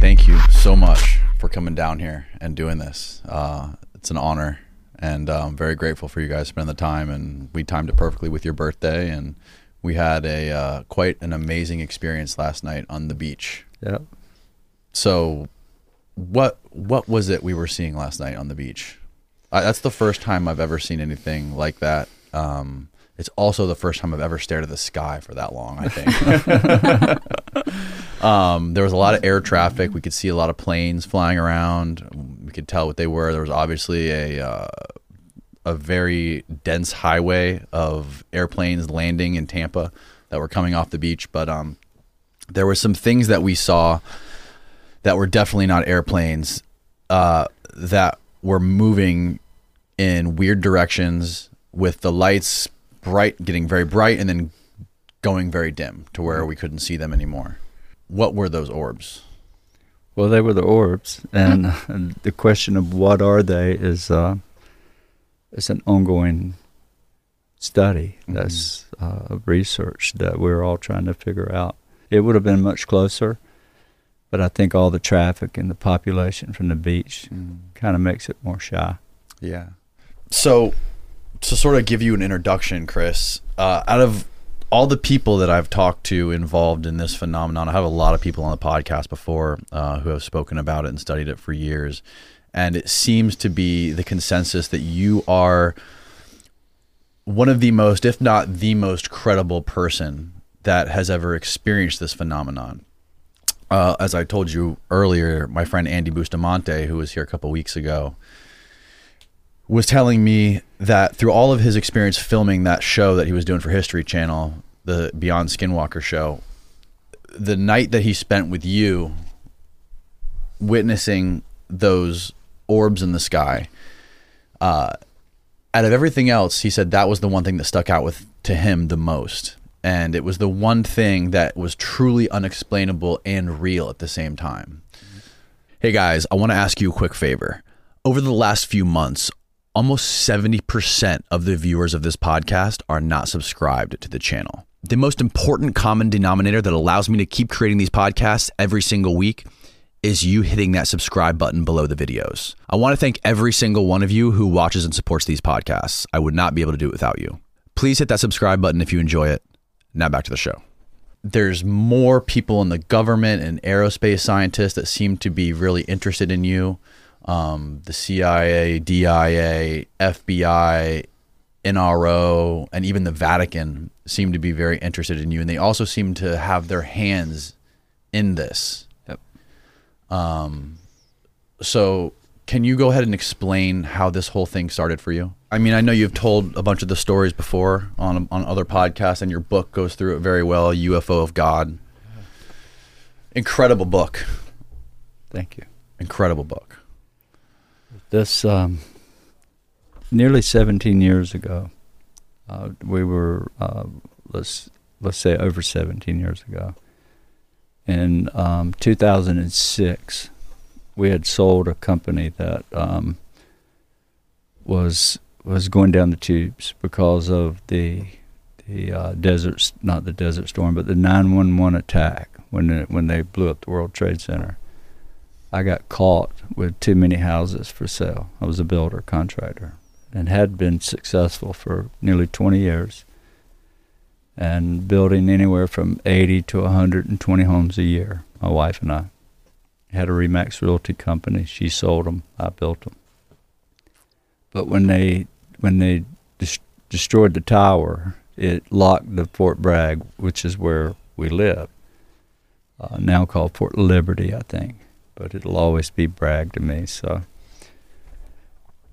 Thank you so much for coming down here and doing this. Uh, it's an honor, and I'm very grateful for you guys spending the time. And we timed it perfectly with your birthday, and we had a uh, quite an amazing experience last night on the beach. Yeah. So, what what was it we were seeing last night on the beach? I, that's the first time I've ever seen anything like that. Um, it's also the first time I've ever stared at the sky for that long. I think. um, there was a lot of air traffic. We could see a lot of planes flying around. We could tell what they were. There was obviously a uh, a very dense highway of airplanes landing in Tampa that were coming off the beach. But um, there were some things that we saw that were definitely not airplanes uh, that were moving in weird directions with the lights bright, getting very bright, and then going very dim to where we couldn't see them anymore. What were those orbs? Well, they were the orbs, and, and the question of what are they is uh, is an ongoing study. Mhm. That's uh, research that we're all trying to figure out. It would have been much closer, but I think all the traffic and the population from the beach kind of makes it more shy. Yeah. So, to sort of give you an introduction, Chris, uh, out of all the people that I've talked to involved in this phenomenon, I have a lot of people on the podcast before uh, who have spoken about it and studied it for years. And it seems to be the consensus that you are one of the most, if not the most credible person that has ever experienced this phenomenon. Uh, as I told you earlier, my friend Andy Bustamante, who was here a couple weeks ago, was telling me that through all of his experience filming that show that he was doing for History Channel, the Beyond Skinwalker show, the night that he spent with you, witnessing those orbs in the sky, uh, out of everything else, he said that was the one thing that stuck out with to him the most. And it was the one thing that was truly unexplainable and real at the same time. Hey guys, I want to ask you a quick favor. Over the last few months, almost 70% of the viewers of this podcast are not subscribed to the channel. The most important common denominator that allows me to keep creating these podcasts every single week is you hitting that subscribe button below the videos. I want to thank every single one of you who watches and supports these podcasts. I would not be able to do it without you. Please hit that subscribe button if you enjoy it. Now back to the show. There's more people in the government and aerospace scientists that seem to be really interested in you. Um, the CIA, DIA, FBI, NRO, and even the Vatican seem to be very interested in you. And they also seem to have their hands in this. Yep. Um, so can you go ahead and explain how this whole thing started for you? I mean, I know you've told a bunch of the stories before on on other podcasts, and your book goes through it very well. UFO of God, incredible book, Thank you. incredible book. This um, nearly 17 years ago, uh, we were uh, let's let's say over 17 years ago. In um, 2006, we had sold a company that um, was was going down the tubes because of the the uh, desert not the desert storm, but the 911 attack when it, when they blew up the World Trade Center. I got caught with too many houses for sale. I was a builder contractor and had been successful for nearly 20 years and building anywhere from 80 to 120 homes a year. My wife and I had a Remax Realty company. She sold them. I built them. But when they when they des- destroyed the tower, it locked the Fort Bragg, which is where we live, uh, now called Fort Liberty, I think but it'll always be Bragg to me. So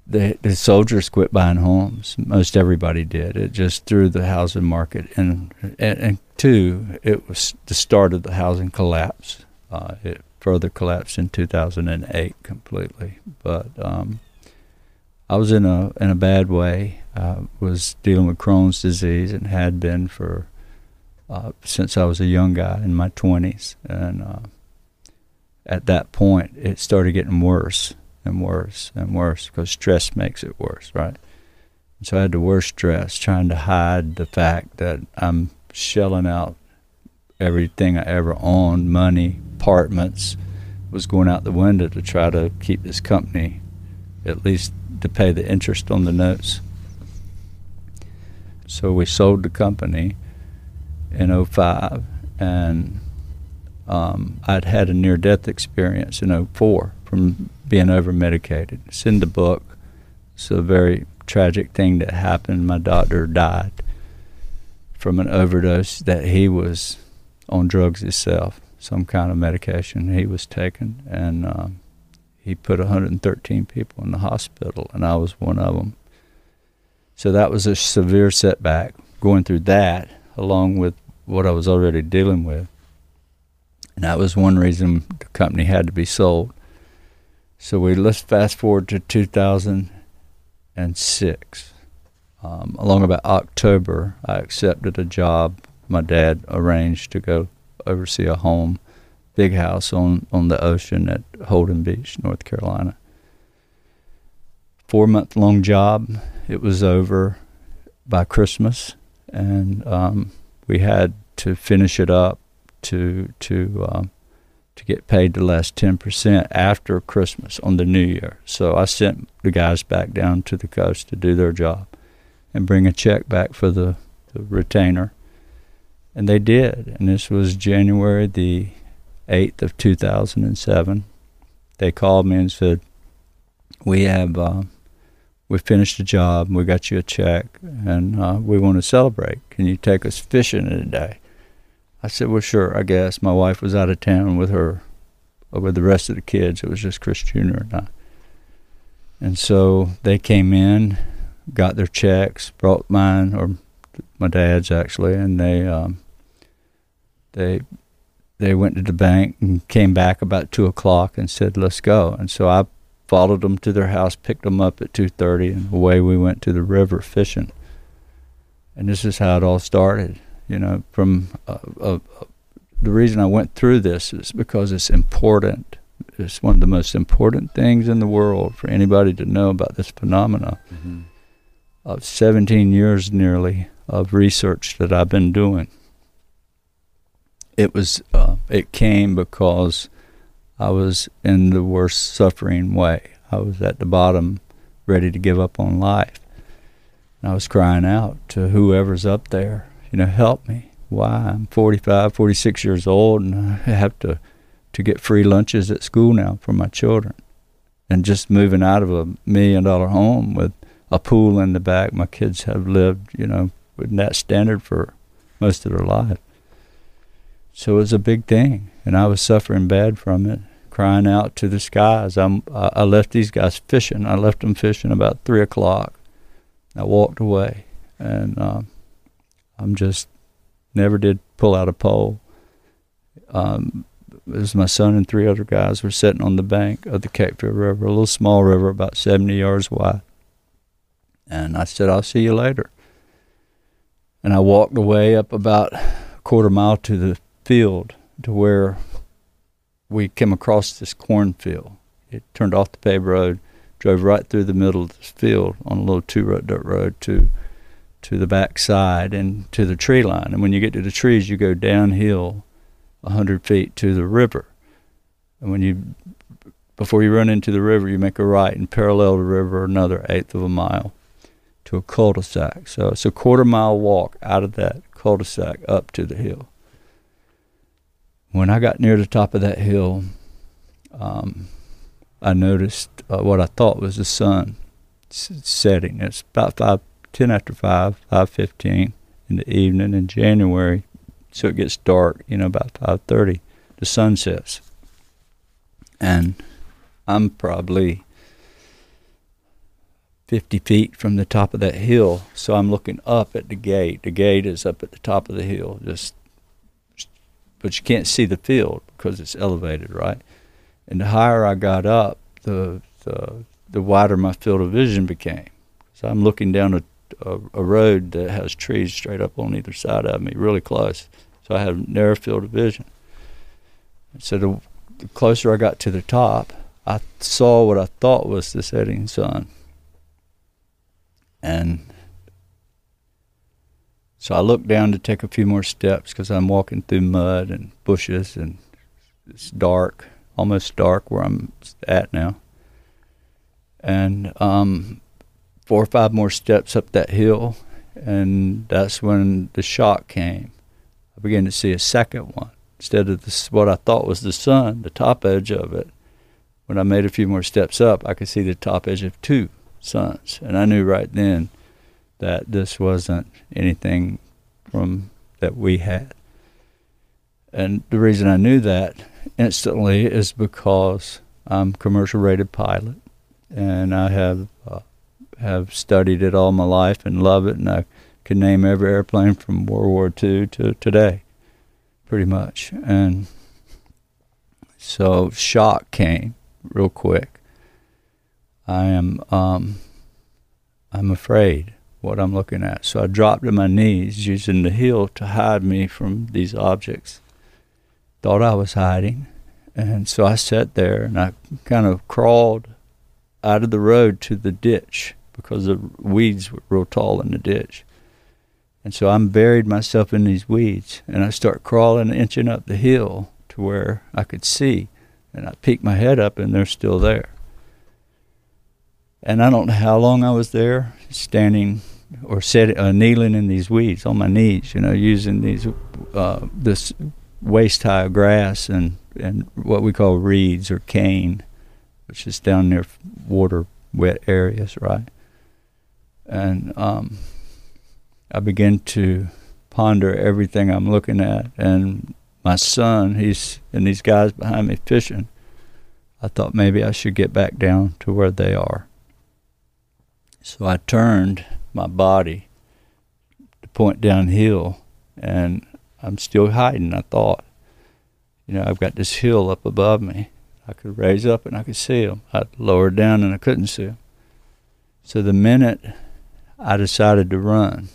the the soldiers quit buying homes. Most everybody did. It just threw the housing market, and and, and two, it was the start of the housing collapse. Uh, it further collapsed in 2008 completely. But um, I was in a in a bad way. I was dealing with Crohn's disease and had been for uh, since I was a young guy in my 20s, and uh, at that point, it started getting worse and worse and worse because stress makes it worse, right? And so I had the worst stress, trying to hide the fact that I'm shelling out everything I ever owned, money, apartments, was going out the window to try to keep this company, at least to pay the interest on the notes. So we sold the company in 05 and um, I'd had a near death experience in 04 from being over medicated. It's in the book. It's a very tragic thing that happened. My doctor died from an overdose that he was on drugs himself, some kind of medication he was taking, and um, he put 113 people in the hospital, and I was one of them. So that was a severe setback going through that, along with what I was already dealing with. And that was one reason the company had to be sold. So we let's fast forward to 2006. Um, along about October, I accepted a job my dad arranged to go oversee a home, big house on, on the ocean at Holden Beach, North Carolina. Four month long job. It was over by Christmas, and um, we had to finish it up to to um, to get paid the last ten percent after Christmas on the New Year. So I sent the guys back down to the coast to do their job and bring a check back for the, the retainer, and they did. And this was January the eighth of two thousand and seven. They called me and said, "We have." Uh, we finished the job, we got you a check, and uh, we want to celebrate. Can you take us fishing today? I said, well, sure, I guess. My wife was out of town with her, uh, with the rest of the kids. It was just Chris Jr. and I. And so they came in, got their checks, brought mine or my dad's actually, and they um, they they went to the bank and came back about two o'clock and said, "Let's go." And so I followed them to their house, picked them up at two thirty, and away we went to the river fishing. And this is how it all started. You know, from uh, uh, the reason I went through this is because it's important. It's one of the most important things in the world for anybody to know about this phenomena. Mm-hmm. Of 17 years nearly of research that I've been doing. It was uh, it came because I was in the worst suffering way. I was at the bottom, ready to give up on life. And I was crying out to whoever's up there you know, help me. Why? I'm 45, 46 years old, and I have to to get free lunches at school now for my children. And just moving out of a million dollar home with a pool in the back, my kids have lived, you know, with that standard for most of their life. So it was a big thing, and I was suffering bad from it, crying out to the skies. I'm, I left these guys fishing. I left them fishing about three o'clock. I walked away, and um, I'm just never did pull out a pole. Um, it was my son and three other guys were sitting on the bank of the Cape Fear River, a little small river about 70 yards wide. And I said, I'll see you later. And I walked away up about a quarter mile to the field to where we came across this cornfield. It turned off the paved road, drove right through the middle of this field on a little two road dirt road to to the back side and to the tree line. And when you get to the trees, you go downhill a 100 feet to the river. And when you, before you run into the river, you make a right and parallel the river another eighth of a mile to a cul-de-sac. So it's a quarter mile walk out of that cul-de-sac up to the hill. When I got near the top of that hill, um, I noticed uh, what I thought was the sun setting. It's about five 10 after 5, 5.15 in the evening in January. So it gets dark, you know, about 5.30. The sun sets. And I'm probably 50 feet from the top of that hill. So I'm looking up at the gate. The gate is up at the top of the hill, just, but you can't see the field because it's elevated, right? And the higher I got up, the the, the wider my field of vision became. So I'm looking down a a, a, road that has trees straight up on either side of me, really close. So I have narrow field of vision. So the, the closer I got to the top, I saw what I thought was the setting sun. And So I looked down to take a few more steps because I'm walking through mud and bushes and it's dark, almost dark where I'm at now. And um, four or five more steps up that hill, and that's when the shock came. I began to see a second one instead of this, what I thought was the sun, the top edge of it. When I made a few more steps up, I could see the top edge of two suns, and I knew right then that this wasn't anything from that we had. And the reason I knew that instantly is because I'm commercial rated pilot, and I have have studied it all my life and love it, and I can name every airplane from World War II to today, pretty much. And so shock came real quick. I am um, I'm afraid what I'm looking at. So I dropped to my knees using the hill to hide me from these objects. Thought I was hiding. And so I sat there and I kind of crawled out of the road to the ditch because the weeds were real tall in the ditch. And so I'm buried myself in these weeds and I start crawling, inching up the hill to where I could see. And I peek my head up and they're still there. And I don't know how long I was there, standing or sitting, uh, kneeling in these weeds on my knees, you know, using these uh, this waist high grass and and what we call reeds or cane, which is down near water wet areas, right? And um, I begin to ponder everything I'm looking at, and my son, he's and these guys behind me fishing. I thought maybe I should get back down to where they are. So I turned my body to point downhill, and I'm still hiding. I thought, you know, I've got this hill up above me. I could raise up and I could see them. I lowered down and I couldn't see them. So the minute I decided to run,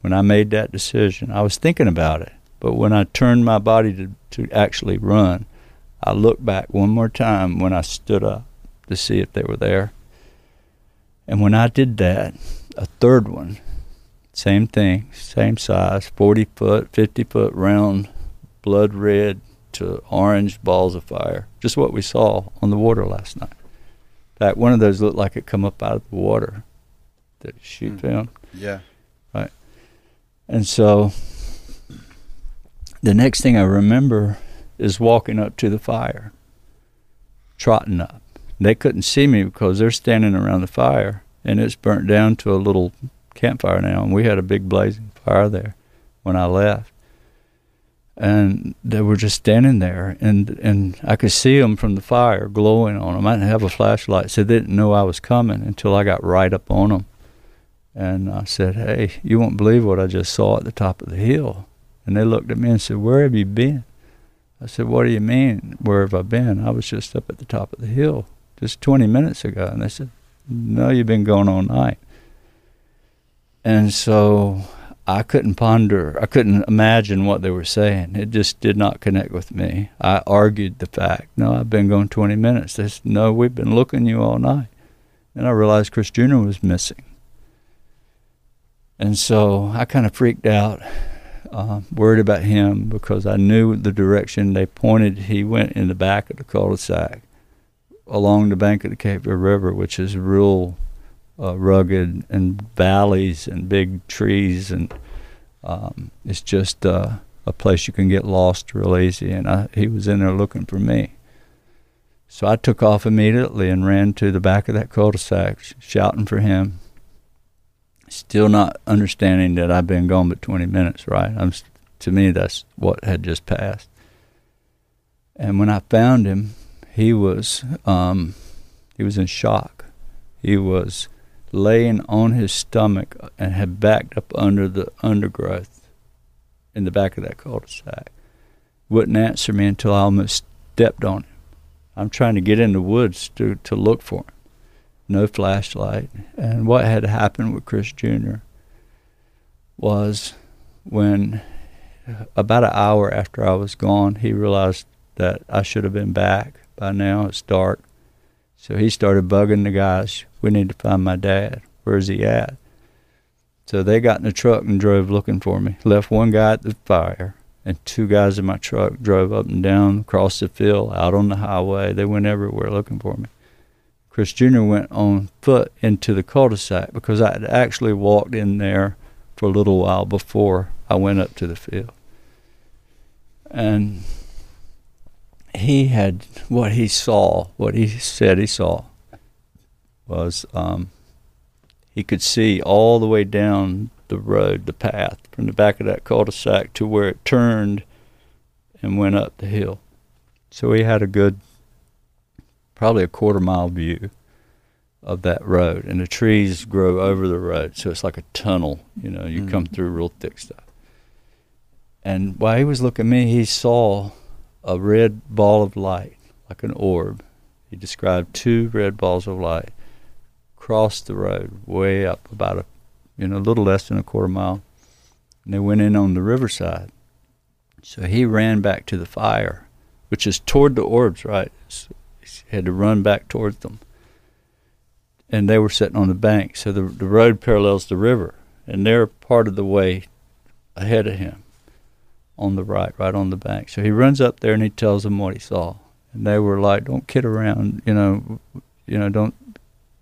when I made that decision, I was thinking about it. But when I turned my body to, to actually run, I looked back one more time when I stood up to see if they were there. And when I did that, a third one, same thing, same size, 40 foot, 50 foot round, blood red to orange balls of fire. Just what we saw on the water last night. In fact, one of those looked like it come up out of the water that shoot mm. Yeah. Right. And so the next thing I remember is walking up to the fire, trotting up. They couldn't see me because they're standing around the fire, and it's burnt down to a little campfire now. And we had a big blazing fire there when I left, and they were just standing there, and and I could see them from the fire glowing on them. I didn't have a flashlight, so they didn't know I was coming until I got right up on them. And I said, "Hey, you won't believe what I just saw at the top of the hill." And they looked at me and said, "Where have you been?" I said, "What do you mean? Where have I been? I was just up at the top of the hill." just 20 minutes ago. And they said, No, you've been going all night. And so I couldn't ponder, I couldn't imagine what they were saying. It just did not connect with me. I argued the fact. No, I've been going 20 minutes. They said, No, we've been looking you all night. And I realized Chris Jr. was missing. And so I kind of freaked out, uh, worried about him because I knew the direction they pointed. He went in the back of the cul-de-sac along the bank of the Cape Fear River, which is real uh, rugged and valleys and big trees, and um, it's just uh, a place you can get lost real easy. And I, he was in there looking for me. So I took off immediately and ran to the back of that cul-de-sac, sh- shouting for him. Still not understanding that I've been gone but 20 minutes, right? I'm, to me, that's what had just passed. And when I found him, he was um, he was in shock. He was laying on his stomach and had backed up under the undergrowth in the back of that cul-de-sac. Wouldn't answer me until I almost stepped on him. I'm trying to get in the woods to, to look for him. No flashlight. And what had happened with Chris Jr. was when uh, about an hour after I was gone, he realized that I should have been back by now. It's dark. So he started bugging the guys. We need to find my dad. Where's he at? So they got in the truck and drove looking for me. Left one guy at the fire, and two guys in my truck drove up and down across the field, out on the highway. They went everywhere looking for me. Chris Jr. went on foot into the cul-de-sac because I had actually walked in there for a little while before I went up to the field. And he had what he saw, what he said he saw, was um, he could see all the way down the road, the path, from the back of that cul-de-sac to where it turned and went up the hill. So he had a good, probably a quarter mile view of that road, and the trees grow over the road, so it's like a tunnel. You know, you mm. come through real thick stuff. And while he was looking at me, he saw a red ball of light, like an orb. He described two red balls of light cross the road way up about a, you know, a little less than a quarter mile. And they went in on the riverside. So he ran back to the fire, which is toward the orbs, right? So he had to run back towards them. And they were sitting on the bank. So the, the road parallels the river. And they're part of the way ahead of him on the right, right on the bank. So he runs up there and he tells them what he saw. And they were like, "Don't kid around, you know, you know, don't.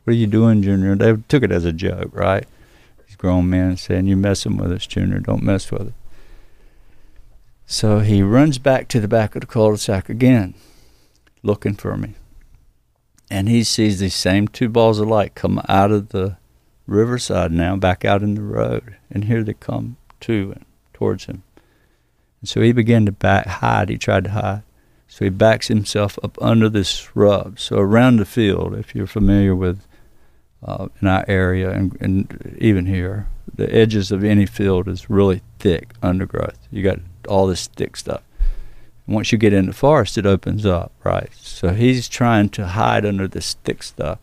What are you doing, Junior?" They took it as a joke, right? These grown men saying, "You're messing with us, Junior. Don't mess with it." So he runs back to the back of the cul-de-sac again, looking for me. And he sees these same two balls of light come out of the riverside now, back out in the road, and here they come to and towards him. And so he began to back, hide. He tried to hide. So he backs himself up under this shrub. So around the field, if you're familiar with uh, in our area and, and even here, the edges of any field is really thick undergrowth. You got all this thick stuff. Once you get in the forest, it opens up, right? So he's trying to hide under this thick stuff.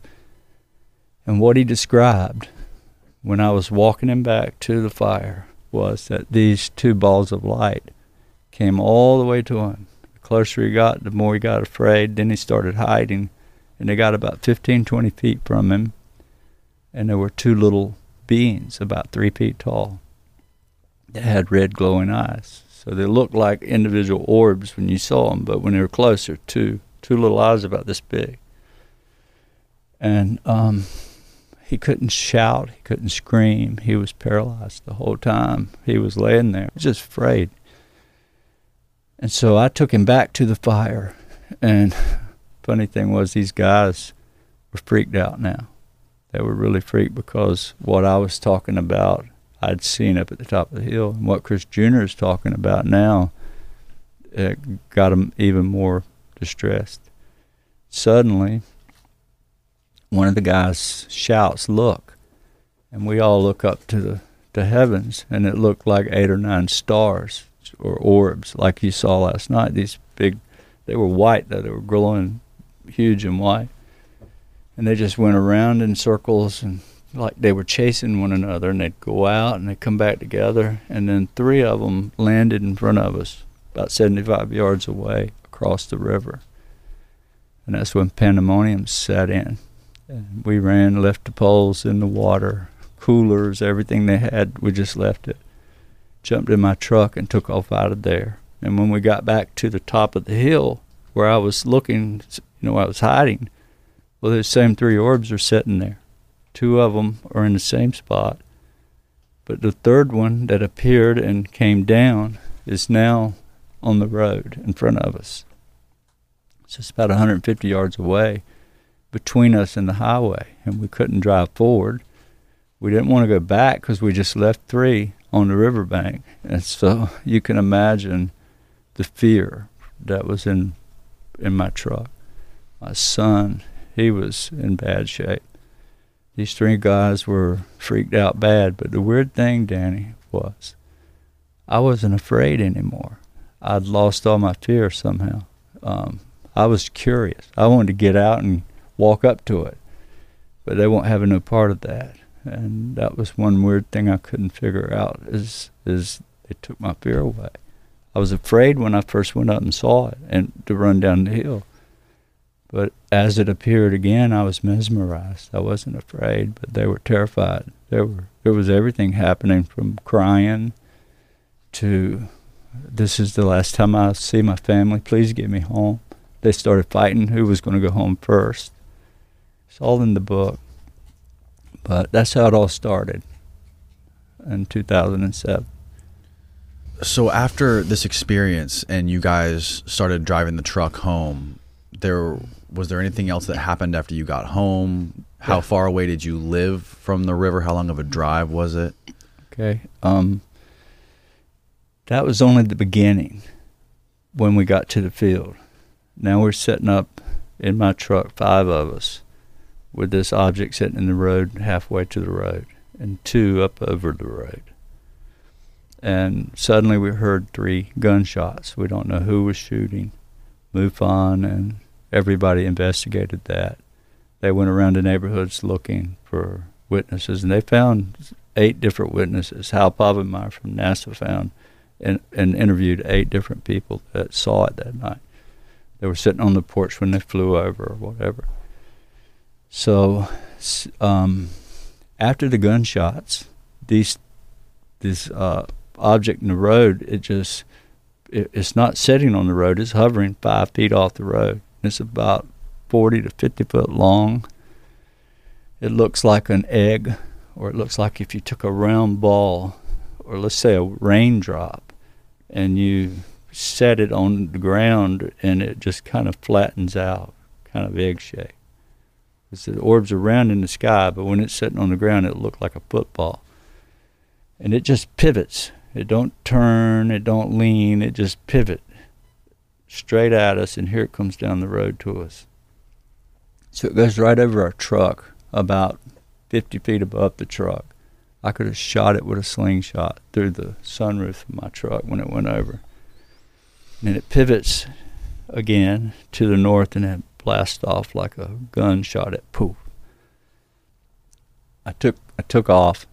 And what he described when I was walking him back to the fire was that these two balls of light came all the way to him. The closer he got, the more he got afraid. Then he started hiding, and they got about 15, 20 feet from him, and there were two little beings about three feet tall that had red glowing eyes. So they looked like individual orbs when you saw them, but when they were closer, two two little eyes about this big. And um, he couldn't shout, he couldn't scream. He was paralyzed the whole time. He was laying there, just afraid. And so I took him back to the fire. And funny thing was, these guys were freaked out now. They were really freaked because what I was talking about, I'd seen up at the top of the hill, and what Chris Jr. is talking about now, it got him even more distressed. Suddenly, one of the guys shouts, "Look!" and we all look up to the to heavens, and it looked like eight or nine stars or orbs like you saw last night. These big, they were white though; they were glowing, huge and white, and they just went around in circles and like they were chasing one another. And they'd go out and they'd come back together, and then three of them landed in front of us, about 75 yards away across the river. And that's when pandemonium set in. And we ran, left the poles in the water, coolers, everything they had. We just left it jumped in my truck and took off out of there. And when we got back to the top of the hill where I was looking, you know, I was hiding, well, those same three orbs are sitting there. Two of them are in the same spot. But the third one that appeared and came down is now on the road in front of us. So It's about 150 yards away between us and the highway, and we couldn't drive forward. We didn't want to go back because we just left three on the riverbank. And so you can imagine the fear that was in in my truck. My son, he was in bad shape. These three guys were freaked out bad, but the weird thing, Danny, was I wasn't afraid anymore. I'd lost all my fear somehow. Um, I was curious. I wanted to get out and walk up to it, but they won't have no part of that and that was one weird thing I couldn't figure out is is it took my fear away. I was afraid when I first went up and saw it and to run down the hill. But as it appeared again, I was mesmerized. I wasn't afraid, but they were terrified. There were there was everything happening from crying to this is the last time I see my family. Please get me home. They started fighting who was going to go home first. It's all in the book. But that's how it all started in 2007. So after this experience and you guys started driving the truck home, there was there anything else that happened after you got home? How Yeah. far away did you live from the river? How long of a drive was it? Okay. Um, that was only the beginning when we got to the field. Now we're setting up in my truck, five of us, with this object sitting in the road halfway to the road, and two up over the road. And suddenly we heard three gunshots. We don't know who was shooting. MUFON and everybody investigated that. They went around the neighborhoods looking for witnesses, and they found eight different witnesses. Hal Povenmire from NASA found and, and interviewed eight different people that saw it that night. They were sitting on the porch when they flew over or whatever. So, um, after the gunshots, these this uh, object in the road, it just it, it's not sitting on the road; it's hovering five feet off the road. It's about forty to fifty foot long. It looks like an egg, or it looks like if you took a round ball, or let's say a raindrop, and you set it on the ground, and it just kind of flattens out, kind of egg shape. Because the orbs are round in the sky, but when it's sitting on the ground, it looked like a football. And it just pivots. It don't turn. It don't lean. It just pivot straight at us, and here it comes down the road to us. So it goes right over our truck, about 50 feet above the truck. I could have shot it with a slingshot through the sunroof of my truck when it went over. And it pivots again to the north and it blasts off like a gun shot at poof. I took I took off.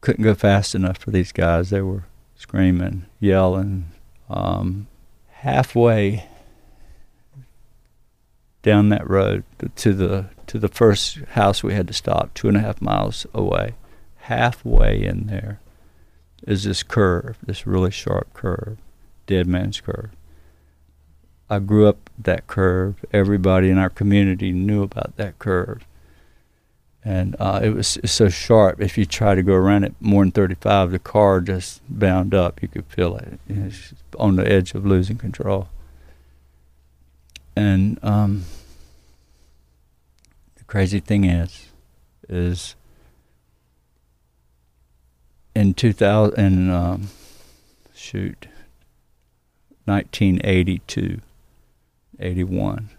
Couldn't go fast enough for these guys. They were screaming, yelling. Um, halfway down that road to the to the first house we had to stop, two and a half miles away. Halfway in there is this curve, this really sharp curve, dead man's curve. I grew up that curve. Everybody in our community knew about that curve. And uh, it was so sharp. If you try to go around it more than 35, the car just bound up. You could feel it. It's on the edge of losing control. And um, the crazy thing is, is in 2000, in, um, shoot, 1982, 81,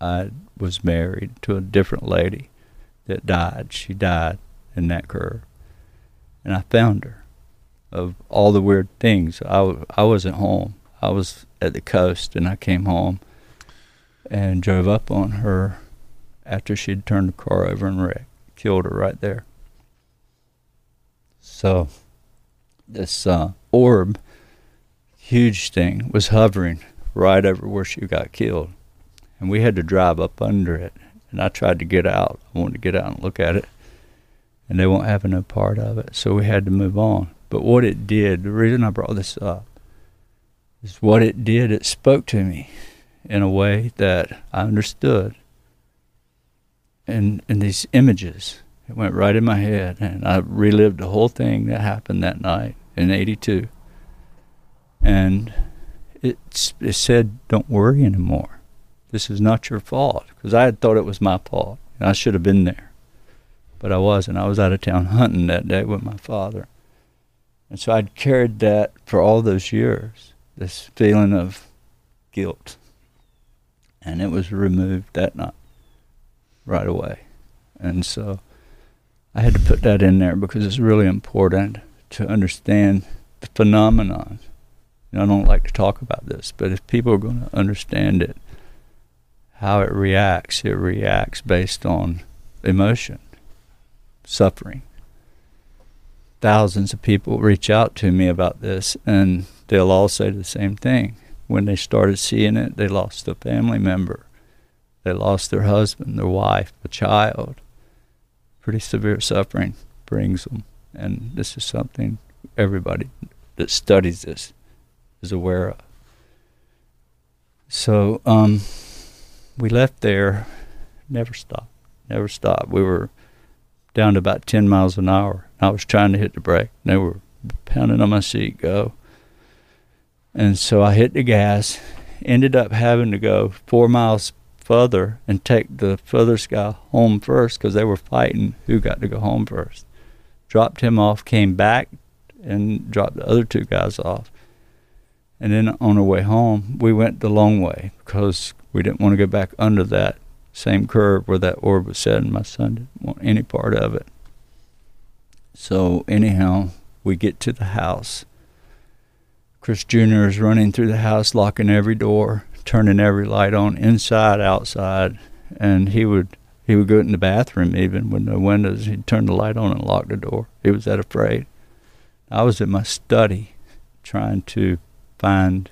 I was married to a different lady that died. She died in that curve. And I found her of all the weird things. I, wasn't home. I was at the coast and I came home and drove up on her after she'd turned the car over and wrecked. Killed her right there. So this uh, orb, huge thing, was hovering right over where she got killed. And we had to drive up under it. And I tried to get out. I wanted to get out and look at it. And they won't have no part of it. So we had to move on. But what it did, the reason I brought this up, is what it did, it spoke to me in a way that I understood. And, and these images, it went right in my head. And I relived the whole thing that happened that night in 82. And it, it said, don't worry anymore. This is not your fault. Because I had thought it was my fault. And I should have been there. But I wasn't. I was out of town hunting that day with my father. And so I'd carried that for all those years, this feeling of guilt. And it was removed that night, right away. And so I had to put that in there because it's really important to understand the phenomenon. You know, I don't like to talk about this, but if people are going to understand it, how it reacts, it reacts based on emotion, suffering thousands of people reach out to me about this, and they'll all say the same thing. When they started seeing it, they lost a family member, they lost their husband, their wife, a child. pretty severe suffering brings them, and this is something everybody that studies this is aware of. So um, we left there, never stopped, never stopped. We were down to about 10 miles an hour. I was trying to hit the brake. They were pounding on my seat, go. And so I hit the gas, ended up having to go four miles further and take the furthest guy home first because they were fighting who got to go home first. Dropped him off, came back, and dropped the other two guys off. And then on our way home, we went the long way because we didn't want to go back under that same curve where that orb was set, and my son didn't want any part of it. So, anyhow, we get to the house. Chris Jr. is running through the house, locking every door, turning every light on, inside, outside, and he would he would go in the bathroom even with no windows. He'd turn the light on and lock the door. He was that afraid. I was in my study trying to find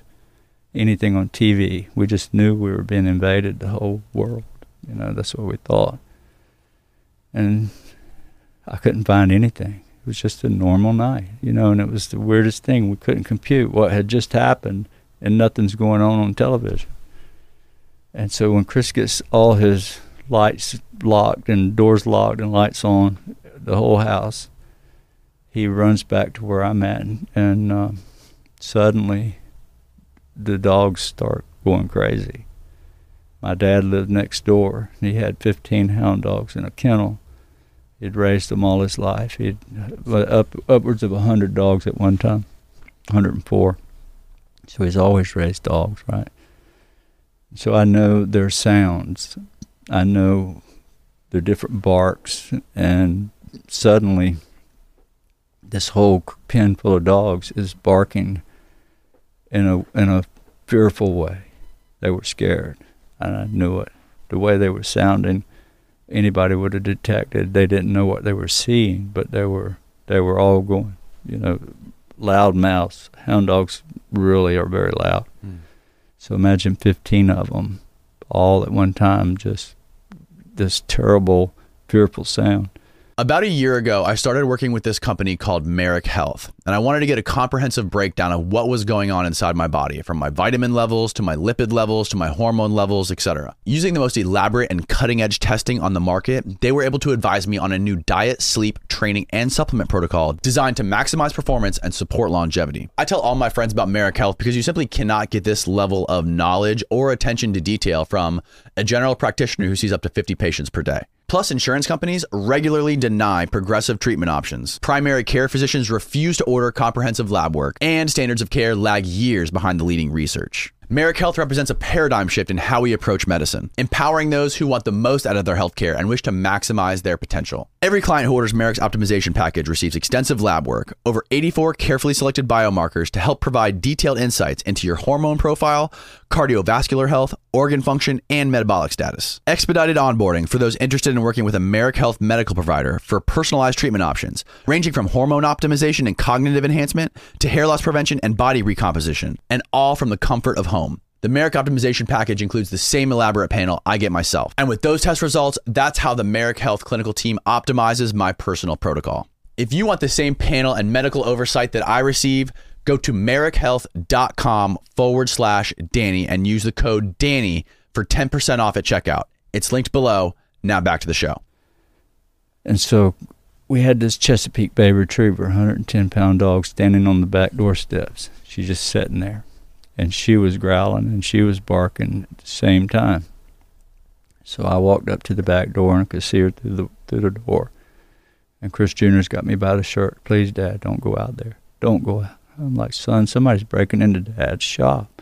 anything on TV. We just knew we were being invaded, the whole world. You know, that's what we thought. And I couldn't find anything. It was just a normal night, you know, and it was the weirdest thing. We couldn't compute what had just happened, and nothing's going on on television. And so when Chris gets all his lights locked and doors locked and lights on, the whole house, he runs back to where I'm at, and, and uh, suddenly the dogs start going crazy. My dad lived next door. He had 15 hound dogs in a kennel. He'd raised them all his life. He'd uh, up upwards of 100 dogs at one time, 104. So he's always raised dogs, right? So I know their sounds. I know their different barks, and suddenly this whole pen full of dogs is barking in a in a fearful way. They were scared, and I knew it. The way they were sounding, anybody would have detected. They didn't know what they were seeing, but they were they were all going. You know, loud mouths. Hound dogs really are very loud. Mm. So imagine 15 of them, all at one time, just this terrible, fearful sound. About a year ago, I started working with this company called Marek Health, and I wanted to get a comprehensive breakdown of what was going on inside my body, from my vitamin levels to my lipid levels to my hormone levels, etc. Using the most elaborate and cutting-edge testing on the market, they were able to advise me on a new diet, sleep, training, and supplement protocol designed to maximize performance and support longevity. I tell all my friends about Marek Health because you simply cannot get this level of knowledge or attention to detail from a general practitioner who sees up to 50 patients per day. Plus, insurance companies regularly deny progressive treatment options. Primary care physicians refuse to order comprehensive lab work, and standards of care lag years behind the leading research. Marek Health represents a paradigm shift in how we approach medicine, empowering those who want the most out of their healthcare and wish to maximize their potential. Every client who orders Marek's optimization package receives extensive lab work, over 84 carefully selected biomarkers to help provide detailed insights into your hormone profile, cardiovascular health, organ function, and metabolic status. Expedited onboarding for those interested in working with a Marek Health medical provider for personalized treatment options, ranging from hormone optimization and cognitive enhancement to hair loss prevention and body recomposition, and all from the comfort of home home. The Marek optimization package includes the same elaborate panel I get myself. And with those test results, that's how the Marek Health clinical team optimizes my personal protocol. If you want the same panel and medical oversight that I receive, go to marekhealth.com forward slash Danny and use the code Danny for 10% off at checkout. It's linked below. Now back to the show. And so we had this Chesapeake Bay Retriever, 110 pound dog, standing on the back door steps. She's just sitting there and she was growling and she was barking at the same time. So I walked up to the back door and I could see her through the through the door. And Chris Jr.'s got me by the shirt. Please, Dad, don't go out there. Don't go out. I'm like, son, somebody's breaking into Dad's shop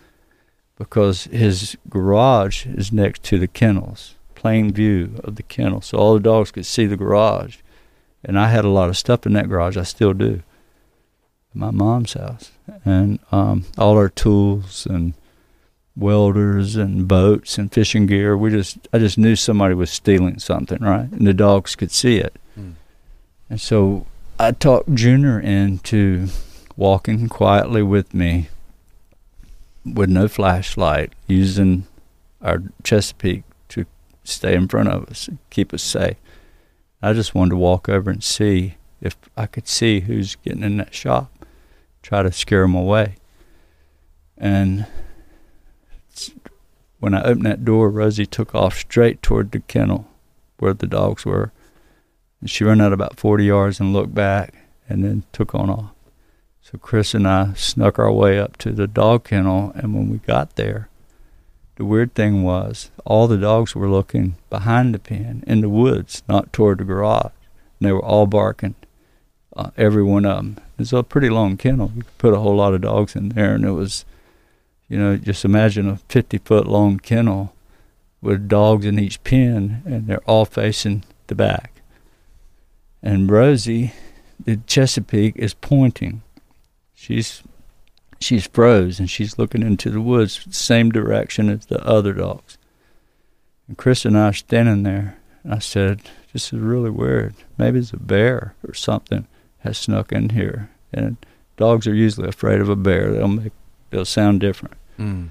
because his garage is next to the kennels, plain view of the kennel, so all the dogs could see the garage. And I had a lot of stuff in that garage. I still do my mom's house, and um, all our tools and welders and boats and fishing gear. We just I just knew somebody was stealing something, right? And the dogs could see it. Mm. And so I talked Junior into walking quietly with me with no flashlight, using our Chesapeake to stay in front of us, keep us safe. I just wanted to walk over and see if I could see who's getting in that shop, try to scare them away. And when I opened that door, Rosie took off straight toward the kennel where the dogs were. And she ran out about 40 yards and looked back and then took on off. So Chris and I snuck our way up to the dog kennel, and when we got there, the weird thing was all the dogs were looking behind the pen in the woods, not toward the garage. And they were all barking, uh, every one of them. It's a pretty long kennel. You could put a whole lot of dogs in there, and it was, you know, just imagine a 50 foot long kennel with dogs in each pen, and they're all facing the back. And Rosie, the Chesapeake, is pointing. She's she's froze and she's looking into the woods, same direction as the other dogs. And Chris and I are standing there. And I said, "This is really weird. Maybe it's a bear or something has snuck in here." And dogs are usually afraid of a bear. They'll make they'll sound different. Mm.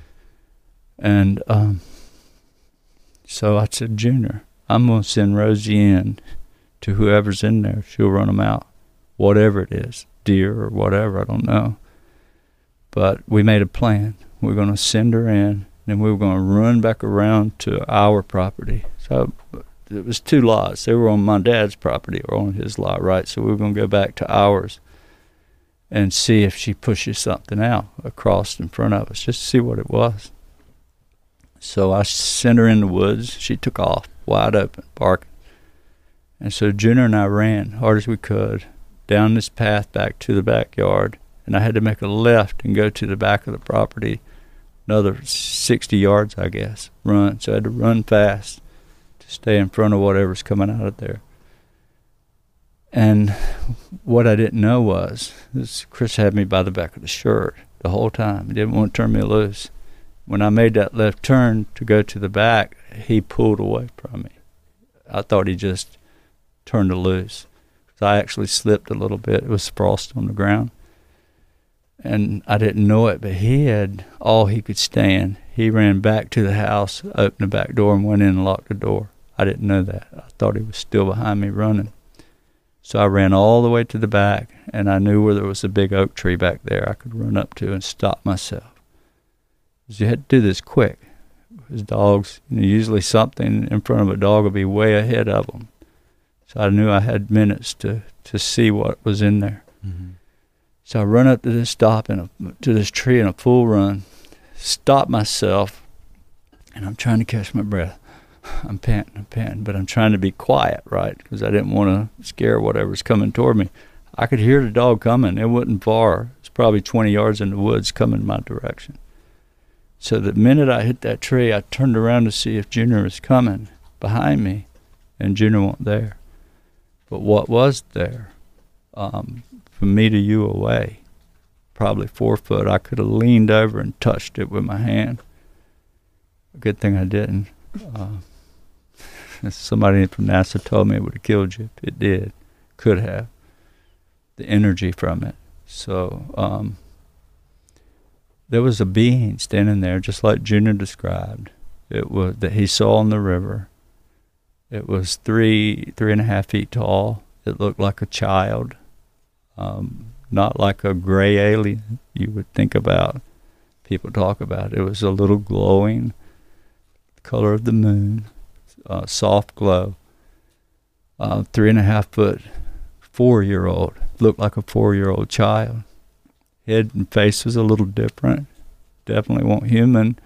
And um, so I said, Junior, I'm gonna send Rosie in to whoever's in there. She'll run them out, whatever it is, deer or whatever. I don't know. But we made a plan. We going to send her in, and we were going to run back around to our property. So it was two lots. They were on my dad's property or on his lot, right? So we were going to go back to ours and see if she pushes something out across in front of us, just to see what it was. So I sent her in the woods. She took off, wide open, barking. And so Junior and I ran hard as we could down this path back to the backyard and I had to make a left and go to the back of the property, another 60 yards, I guess, run. So I had to run fast to stay in front of whatever's coming out of there. And what I didn't know was Chris had me by the back of the shirt the whole time. He didn't want to turn me loose. When I made that left turn to go to the back, he pulled away from me. I thought he just turned it loose. I actually slipped a little bit. It was frost on the ground and I didn't know it, but he had all he could stand. He ran back to the house, opened the back door, and went in and locked the door. I didn't know that. I thought he was still behind me running. So I ran all the way to the back, and I knew where there was a big oak tree back there I could run up to and stop myself. Because you had to do this quick. Because dogs, you know, usually something in front of a dog would be way ahead of them. So I knew I had minutes to, to see what was in there. Mm-hmm. So I run up to this stop and to this tree in a full run, stop myself, and I'm trying to catch my breath. I'm panting, I'm panting, but I'm trying to be quiet, right? Because I didn't want to scare whatever's coming toward me. I could hear the dog coming. It wasn't far. It's probably 20 yards in the woods coming my direction. So the minute I hit that tree, I turned around to see if Junior was coming behind me, and Junior wasn't there. But what was there? Um, from me to you away, probably four foot. I could have leaned over and touched it with my hand. Good thing I didn't. Uh, somebody from NASA told me it would have killed you. It did. Could have. The energy from it. So um, there was a being standing there, just like Junior described. It was that he saw in the river. It was three, three and a half feet tall. It looked like a child um, not like a gray alien you would think about. People talk about it was a little glowing, color of the moon, uh, soft glow. Uh, three and a half foot, four year old looked like a four year old child. Head and face was a little different. Definitely weren't human.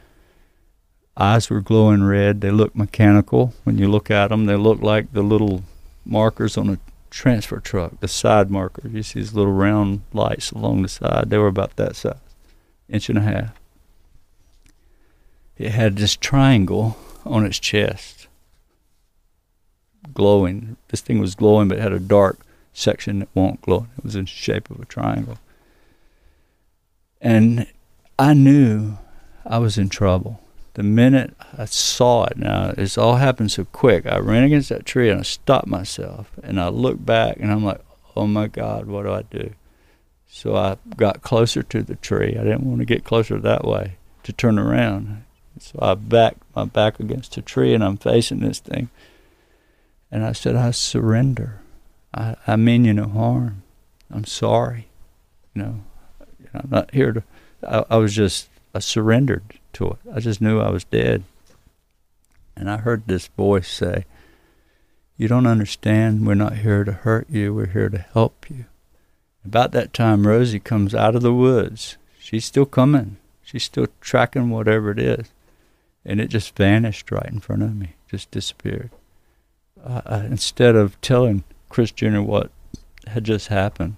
Eyes were glowing red. They looked mechanical. When you look at them, they look like the little markers on a transfer truck, the side markers. You see these little round lights along the side. They were about that size, inch and a half. It had this triangle on its chest, glowing. This thing was glowing, but had a dark section that won't glow. It was in the shape of a triangle. And I knew I was in trouble the minute I saw it, now it's all happened so quick. I ran against that tree and I stopped myself and I looked back and I'm like, oh my God, what do I do? So I got closer to the tree. I didn't want to get closer that way to turn around. So I backed my back against a tree and I'm facing this thing. And I said, I surrender. I, I mean you no harm. I'm sorry. You know, I'm not here to. I, I was just, I surrendered to it. I just knew I was dead. And I heard this voice say, You don't understand. We're not here to hurt you. We're here to help you. About that time, Rosie comes out of the woods. She's still coming. She's still tracking whatever it is. And it just vanished right in front of me, just disappeared. Uh, instead of telling Chris Jr. what had just happened,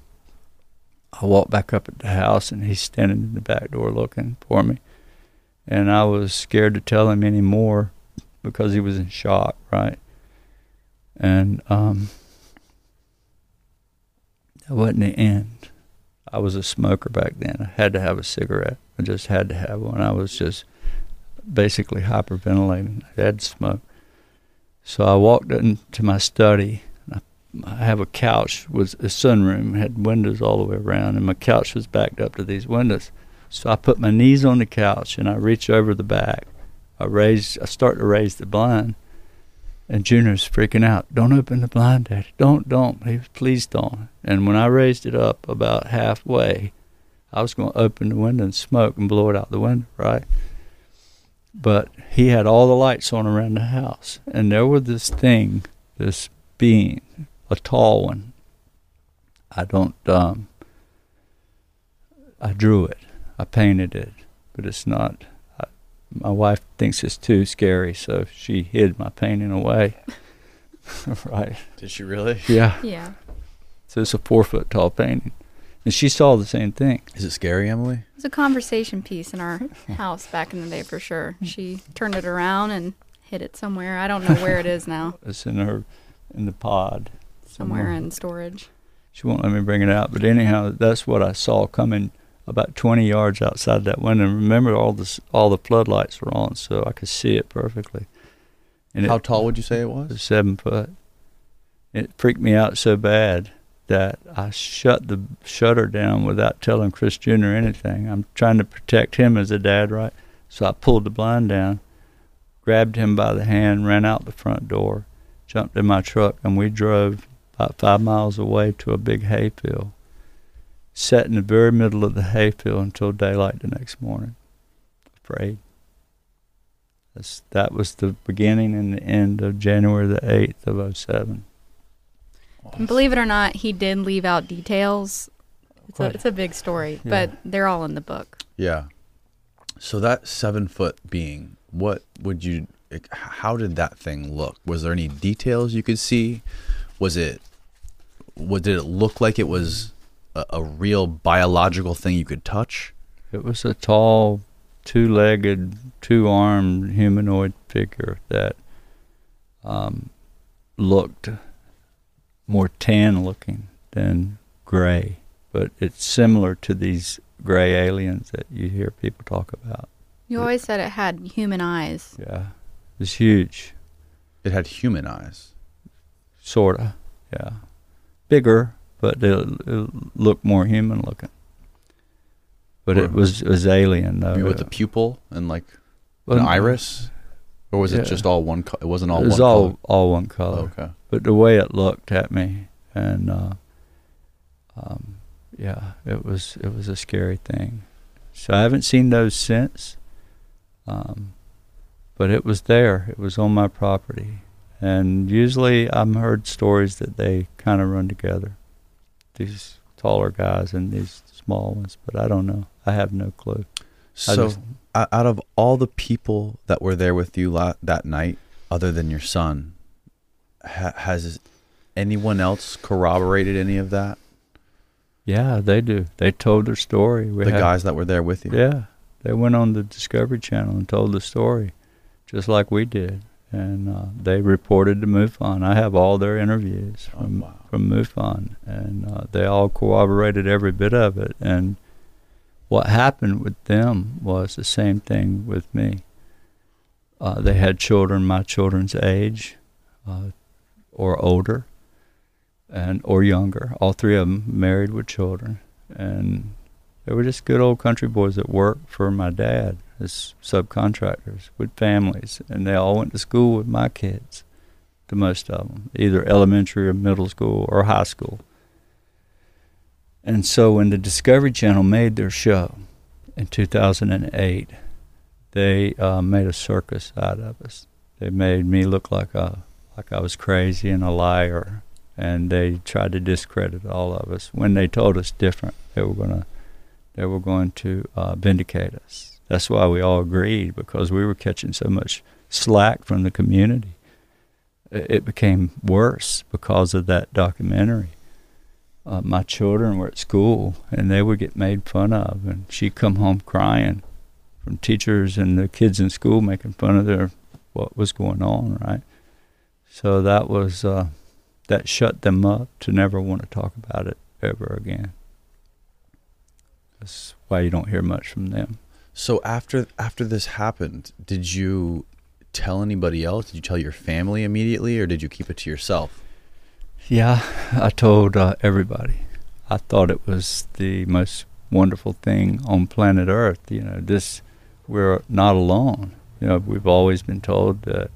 I walked back up at the house and he's standing in the back door looking for me. And I was scared to tell him any more because he was in shock, right? And um, that wasn't the end. I was a smoker back then. I had to have a cigarette. I just had to have one. I was just basically hyperventilating. I had to smoke. So I walked into my study. I have a couch with a sunroom, had windows all the way around, and my couch was backed up to these windows. So I put my knees on the couch and I reach over the back. I raise, I start to raise the blind, and Junior's freaking out. Don't open the blind, Daddy. Don't, don't. He was, please don't. And when I raised it up about halfway, I was going to open the window and smoke and blow it out the window, right? But he had all the lights on around the house, and there was this thing, this being, a tall one. I don't. Um, I drew it. I painted it, but it's not my wife thinks it's too scary, so she hid my painting away. right. Did she really? Yeah. Yeah. So it's a four foot tall painting. And she saw the same thing. Is it scary, Emily? It was a conversation piece in our house back in the day for sure. She turned it around and hid it somewhere. I don't know where it is now. It's in her in the pod. Somewhere, somewhere in storage. She won't let me bring it out. But anyhow, that's what I saw coming about 20 yards outside that window. And remember, all the all the floodlights were on, so I could see it perfectly. And how it, tall would you say it was? Seven foot. It freaked me out so bad that I shut the shutter down without telling Chris Jr. anything. I'm trying to protect him as a dad, right? So I pulled the blind down, grabbed him by the hand, ran out the front door, jumped in my truck, and we drove about five miles away to a big hayfield sat in the very middle of the hayfield until daylight the next morning, afraid. That's, that was the beginning and the end of January the 8th of 07. Awesome. Believe it or not, he did leave out details. It's a, it's a big story, yeah. but they're all in the book. Yeah. So that seven foot being, what would you, how did that thing look? Was there any details you could see? Was it, what did it look like it was a, a real biological thing you could touch? It was a tall, two-legged, two-armed humanoid figure that um, looked more tan-looking than gray, but it's similar to these gray aliens that you hear people talk about. You always said it had human eyes. Yeah, it was huge. It had human eyes. Sorta, yeah. Bigger, but it looked more human looking. But or, it was it was alien though. with a pupil and like an iris, or was yeah. it just all one? Co- it wasn't all. One colour? It was one all color? all one color. okay. But the way it looked at me, and uh, um, yeah, it was it was a scary thing. So I haven't seen those since. Um, but it was there. It was on my property, and usually I've heard stories that they kind of run together these taller guys and these small ones, but I don't know. I have no clue. So, just, out of all the people that were there with you la- that night, other than your son, ha- has anyone else corroborated any of that? Yeah, they do. They told their story. We the have, guys that were there with you. Yeah, they went on the Discovery Channel and told the story, just like we did and uh, they reported to MUFON. I have all their interviews oh, from oh, wow. from MUFON, and uh, they all corroborated every bit of it. And what happened with them was the same thing with me. Uh, they had children my children's age, uh, or older, and or younger. All three of them married with children, and they were just good old country boys that worked for my dad as subcontractors with families, and they all went to school with my kids. The most of them, either elementary or middle school or high school. And so when the Discovery Channel made their show in 2008, they uh, made a circus out of us. They made me look like a like I was crazy and a liar, and they tried to discredit all of us when they told us different. They were gonna they were going to uh, vindicate us. That's why we all agreed because we were catching so much slack from the community. It became worse because of that documentary. Uh, my children were at school and they would get made fun of, and she'd come home crying from teachers and the kids in school making fun of their what was going on, right? So that was uh, that shut them up to never want to talk about it ever again. That's why you don't hear much from them. So after after this happened, did you tell anybody else? Did you tell your family immediately, or did you keep it to yourself? Yeah, I told uh, everybody. I thought it was the most wonderful thing on planet Earth. You know, this we're not alone. You know, we've always been told that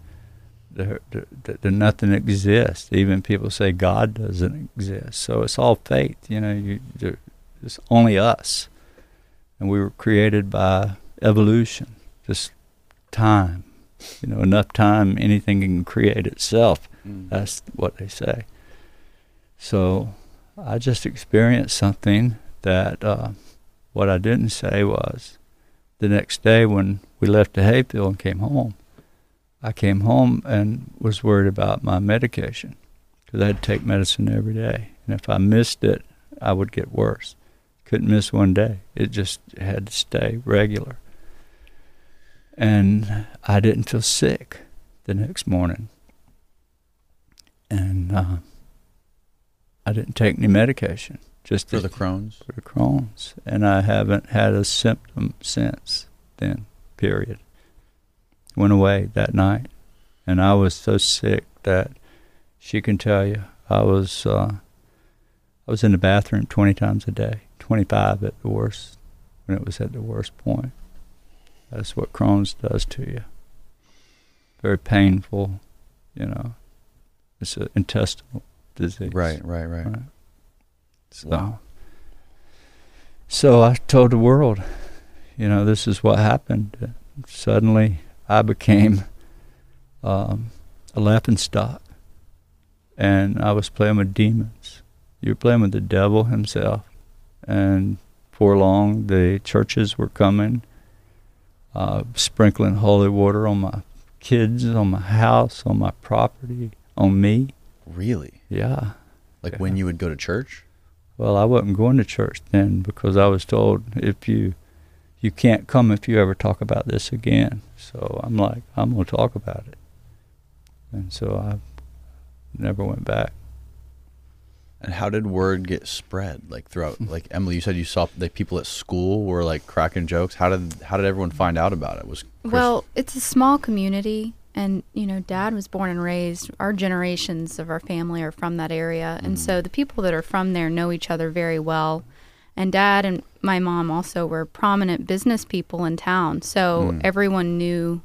there, there, there, nothing exists. Even people say God doesn't exist. So it's all faith. You know, you, it's only us, and we were created by evolution, just time. You know, enough time, anything can create itself. Mm. That's what they say. So I just experienced something that uh, what I didn't say was the next day when we left the hayfield and came home, I came home and was worried about my medication because I had to take medicine every day. And if I missed it, I would get worse. Couldn't miss one day. It just had to stay regular. And I didn't feel sick the next morning. And uh, I didn't take any medication. Just for the Crohn's? For the Crohn's. And I haven't had a symptom since then, period. Went away that night. And I was so sick that she can tell you I was uh, I was in the bathroom 20 times a day, 25 at the worst, when it was at the worst point. That's what Crohn's does to you. Very painful, you know. It's an intestinal disease. Right, right, right. right. So, wow. so I told the world, you know, this is what happened. Suddenly, I became um, a laughing stock, and I was playing with demons. You were playing with the devil himself, and for long the churches were coming, uh, sprinkling holy water on my kids, on my house, on my property, on me. Really? Yeah. Like yeah. when you would go to church? Well, I wasn't going to church then because I was told if you you can't come if you ever talk about this again. So I'm like, I'm going to talk about it. And so I never went back. And how did word get spread? Like throughout, like Emily, you said you saw the people at school were like cracking jokes. How did how did everyone find out about it? Was Chris- well, it's a small community, and you know, Dad was born and raised. Our generations of our family are from that area, and mm. so the people that are from there know each other very well. And Dad and my mom also were prominent business people in town, so mm. everyone knew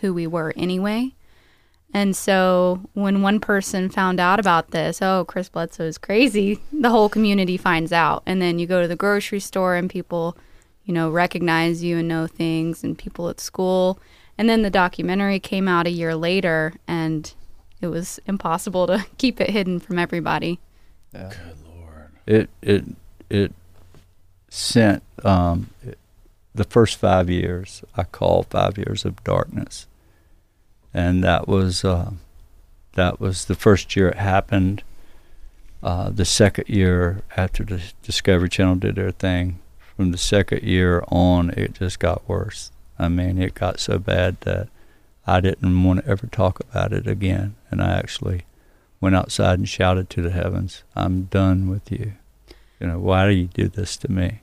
who we were anyway. And so when one person found out about this, oh, Chris Bledsoe is crazy, the whole community finds out. And then you go to the grocery store and people, you know, recognize you and know things, and people at school. And then the documentary came out a year later, and it was impossible to keep it hidden from everybody. Yeah. Good Lord. It, it, it sent um, the first five years, I call five years of darkness and that was uh, that was the first year it happened. Uh, the second year after the Discovery Channel did their thing, from the second year on, it just got worse. I mean, it got so bad that I didn't want to ever talk about it again, and I actually went outside and shouted to the heavens, "I'm done with you. You know, why do you do this to me?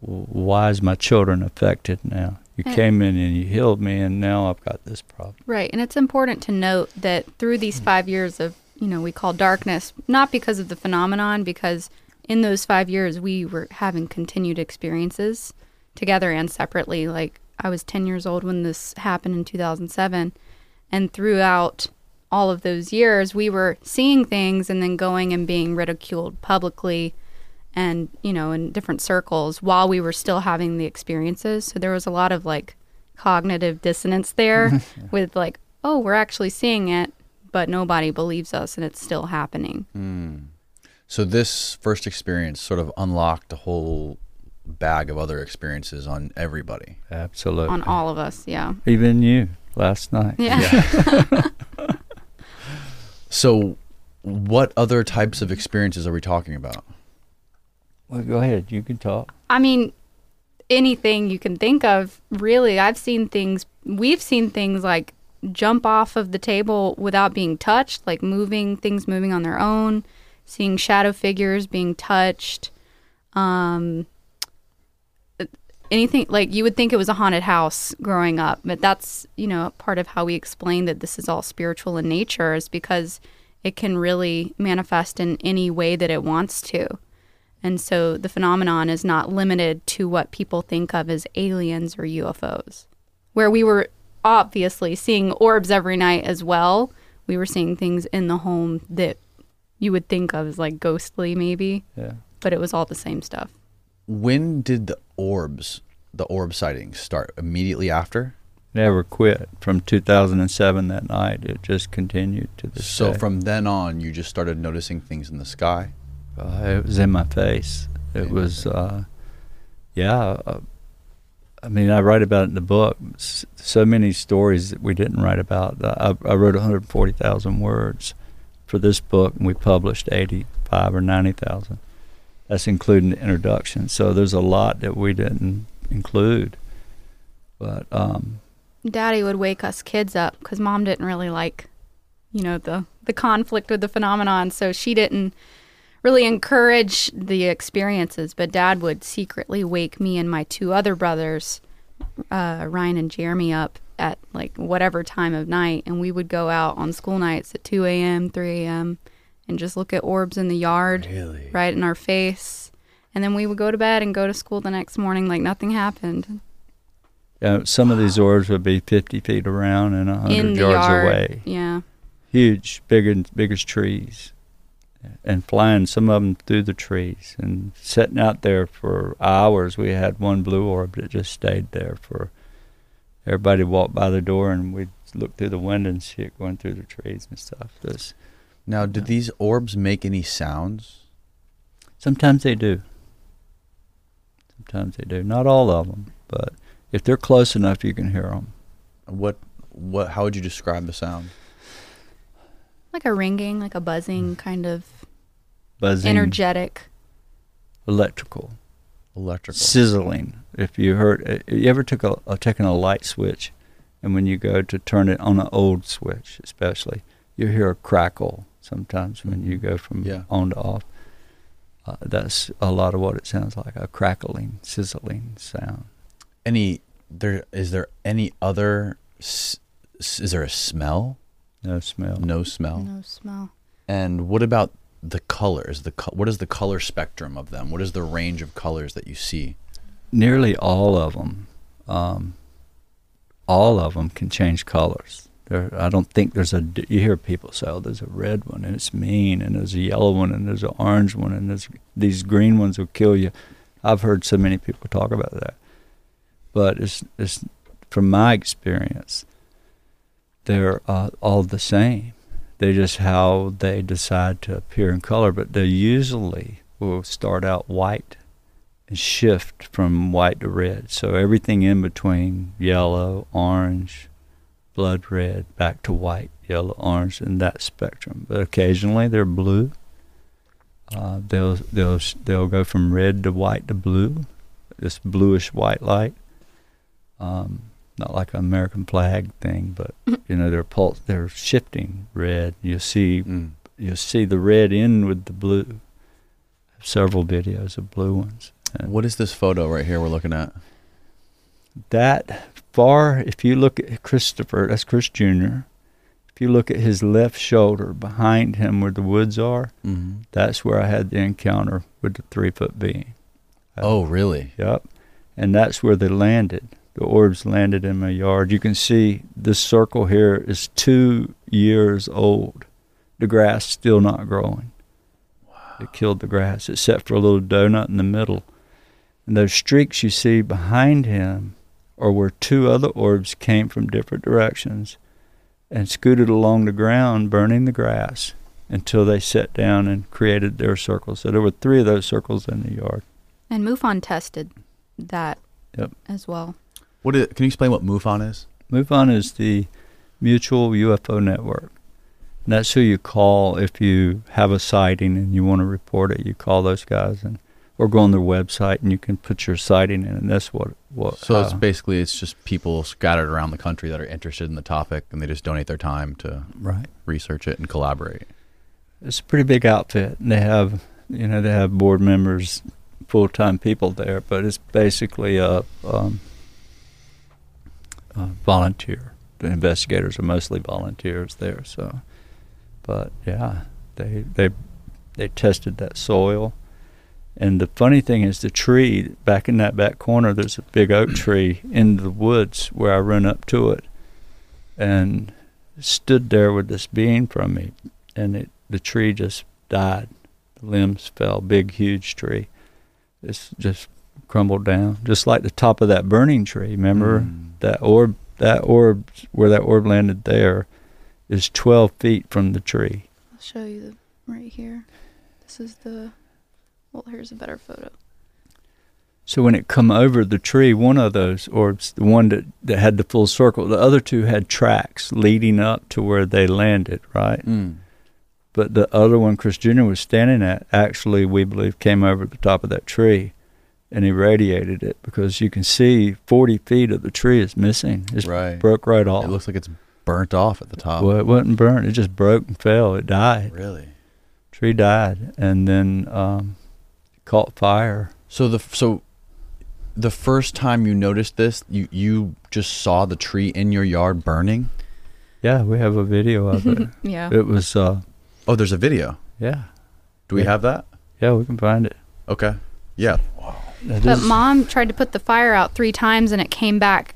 Why is my children affected now? You and came in and you healed me, and now I've got this problem. Right. And it's important to note that through these five years of, you know, we call darkness, not because of the phenomenon, because in those five years we were having continued experiences together and separately. Like I was 10 years old when this happened in 2007. And throughout all of those years, we were seeing things and then going and being ridiculed publicly and, you know, in different circles while we were still having the experiences. So there was a lot of like cognitive dissonance there with like, oh, we're actually seeing it, but nobody believes us and it's still happening. Hmm. So this first experience sort of unlocked a whole bag of other experiences on everybody. Absolutely. On all of us, yeah. Even you last night. Yeah. So what other types of experiences are we talking about? Well, go ahead. You can talk. I mean, anything you can think of, really. I've seen things, we've seen things like jump off of the table without being touched, like moving, things moving on their own, seeing shadow figures being touched. Um, anything like you would think it was a haunted house growing up, but that's, you know, part of how we explain that this is all spiritual in nature is because it can really manifest in any way that it wants to. And so the phenomenon is not limited to what people think of as aliens or UFOs. Where we were obviously seeing orbs every night as well, we were seeing things in the home that you would think of as like ghostly, maybe, Yeah. but it was all the same stuff. When did the orbs, the orb sightings start? Immediately after? Never quit. From 2007 that night, it just continued to this So day. from then on, you just started noticing things in the sky. Uh, it was in my face. It was, uh, yeah. Uh, I mean, I write about it in the book. S- So many stories that we didn't write about. I, I wrote 140,000 words for this book, and we published 85 or 90,000. That's including the introduction. So there's a lot that we didn't include. But um, Daddy would wake us kids up because mom didn't really like, you know, the the conflict with the phenomenon. So she didn't really encourage the experiences. But Dad would secretly wake me and my two other brothers, uh, Ryan and Jeremy, up at like whatever time of night, and we would go out on school nights at two a.m., three a.m., and just look at orbs in the yard Really? right in our face. And then we would go to bed and go to school the next morning like nothing happened. yeah, some of these orbs would be 50 feet around and 100 yards yard. away. Yeah. huge, bigger, big as trees, and flying some of them through the trees and sitting out there for hours. We had one blue orb that just stayed there for. Everybody walked by the door and we'd look through the window and see it going through the trees and stuff. This, Now, did these orbs make any sounds? sometimes they do. Sometimes they do. Not all of them, but if they're close enough, you can hear them. What? What? How would you describe the sound? Like a ringing, like a buzzing, kind of Buzzing, energetic. electrical. Electrical. sizzling. If you heard, uh, you ever took a, a taken a light switch, and when you go to turn it on an old switch, especially, you hear a crackle sometimes when you go from Yeah. on to off. Uh, that's a lot of what it sounds like a crackling, sizzling sound. Any? There is there any other? s- s- Is there a smell? No smell. No smell. No smell. And what about the colors? The co- what is the color spectrum of them? What is the range of colors that you see? Nearly all of them, um, all of them can change colors. There, I don't think there's a. You hear people say, "Oh, there's a red one and it's mean, and there's a yellow one and there's an orange one, and there's these green ones will kill you." I've heard so many people talk about that, but it's it's from my experience, they're uh, all the same. They just how they decide to appear in color, but they usually will start out white and shift from white to red. So everything in between yellow, orange, blood red, back to white, yellow, orange, and that spectrum. But occasionally they're blue. Uh, they'll they'll they'll go from red to white to blue, this bluish white light. Um, not like an American flag thing, but you know they're pulse, they're shifting red. You see Mm. you'll see the red in with the blue. Several videos of blue ones. And What is this photo right here we're looking at? that far, if you look at Christopher, that's Chris Jr., if you look at his left shoulder behind him where the woods are, Mm-hmm. that's where I had the encounter with the three foot being. Oh, really? Yep. And that's where they landed. The orbs landed in my yard. You can see this circle here is two years old. The grass still not growing. Wow. It killed the grass, except for a little donut in the middle. And those streaks you see behind him are where two other orbs came from different directions and scooted along the ground, burning the grass until they sat down and created their circles. So there were three of those circles in the yard. And MUFON tested that Yep. as well. What is, can you explain what MUFON is? MUFON is the Mutual UFO Network. And that's who you call if you have a sighting and you want to report it. You call those guys and or go on their website and you can put your sighting in, and that's what what. So it's uh, basically it's just people scattered around the country that are interested in the topic, and they just donate their time to right. research it and collaborate. It's a pretty big outfit. And they have you know they have board members, full time people there, but it's basically a, um, a volunteer. The investigators are mostly volunteers there. So, but yeah, they they they tested that soil. And the funny thing is, the tree back in that back corner, there's a big oak tree in the woods where I run up to it, and stood there with this being from me, and it the tree just died. The limbs fell, big, huge tree. It's just crumbled down, just like the top of that burning tree. Remember Mm. That orb? That orb, where that orb landed, there is 12 feet from the tree. I'll show you the right here. This is the. Well, here's a better photo. So when it come over the tree, one of those orbs, the one that, that had the full circle, the other two had tracks leading up to where they landed, right? Mm. But the other one Chris Jr. was standing at actually, we believe, came over the top of that tree and irradiated it because you can see 40 feet of the tree is missing. It's Right. broke right off. It looks like it's burnt off at the top. well, it wasn't burnt. It just broke and fell. It died. Really? Tree died and then um, caught fire. So the so the first time you noticed this, you you just saw the tree in your yard burning. Yeah, we have a video of it. Yeah. it was, uh, Oh, there's a video. yeah, Do we Yeah. have that? yeah, we can find it. Okay. Yeah. That But is- mom tried to put the fire out three times and it came back.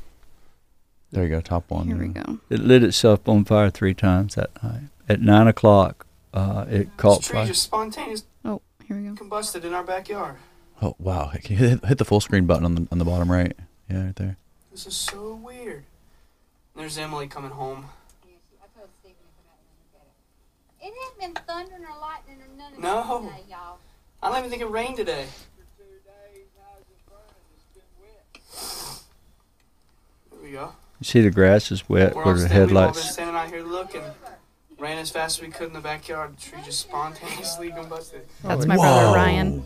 There you go. Top one. Here we go. It lit itself on fire three times that night. At nine o'clock, uh, it caught This tree fire. just spontaneously Oh, here we go. combusted in our backyard. Oh wow! Hit, hit the full screen button on the on the bottom right? Yeah, right there. This is so weird. There's Emily coming home. It hasn't been thundering or lightning or none of No. that today, y'all. I don't even think it rained today. We go. You see the grass is wet We're where the standing, we've all been headlights. standing out here looking. Ran as fast as we could in the backyard. The tree just spontaneously combusted. That's my brother Ryan.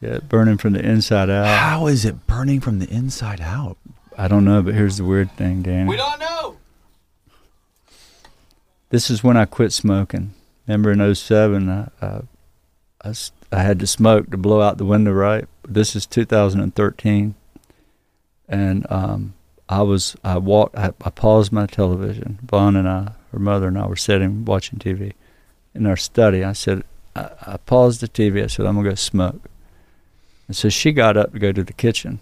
Yeah, burning from the inside out. How is it burning from the inside out? I don't know, but here's the weird thing, Danny. We don't know. This is when I quit smoking. Remember in 07, I had to smoke to blow out the window, right? This is 2013. And um, I was, I walked, I, I paused my television. Vaughn and I, her mother and I were sitting watching TV in our study. I said, I, I paused the TV. I said, I'm to go smoke. And so she got up to go to the kitchen.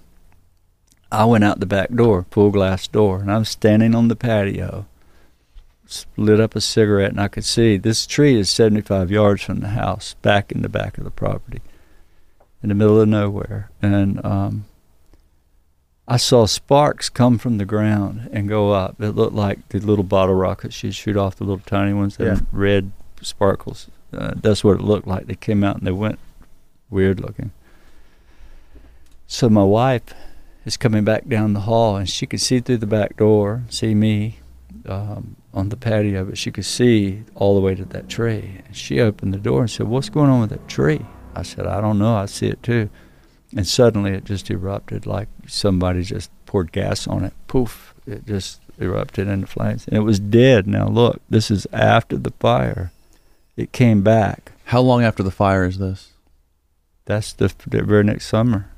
I went out the back door, full glass door, and I was standing on the patio lit up a cigarette and I could see this tree is 75 yards from the house, back in the back of the property, in the middle of nowhere. And um, I saw sparks come from the ground and go up. It looked like the little bottle rockets you shoot off the little tiny ones, the Yeah. red sparkles. Uh, that's what it looked like. They came out and they went weird looking. So my wife is coming back down the hall and she could see through the back door, see me um, on the patio, but she could see all the way to that tree. And she opened the door and said, "What's going on with that tree?" I said, "I don't know. I see it too." And suddenly it just erupted like somebody just poured gas on it. Poof! It just erupted into flames, and it was dead. Now look, this is after the fire. It came back. How long after the fire is this? That's the, the very next summer,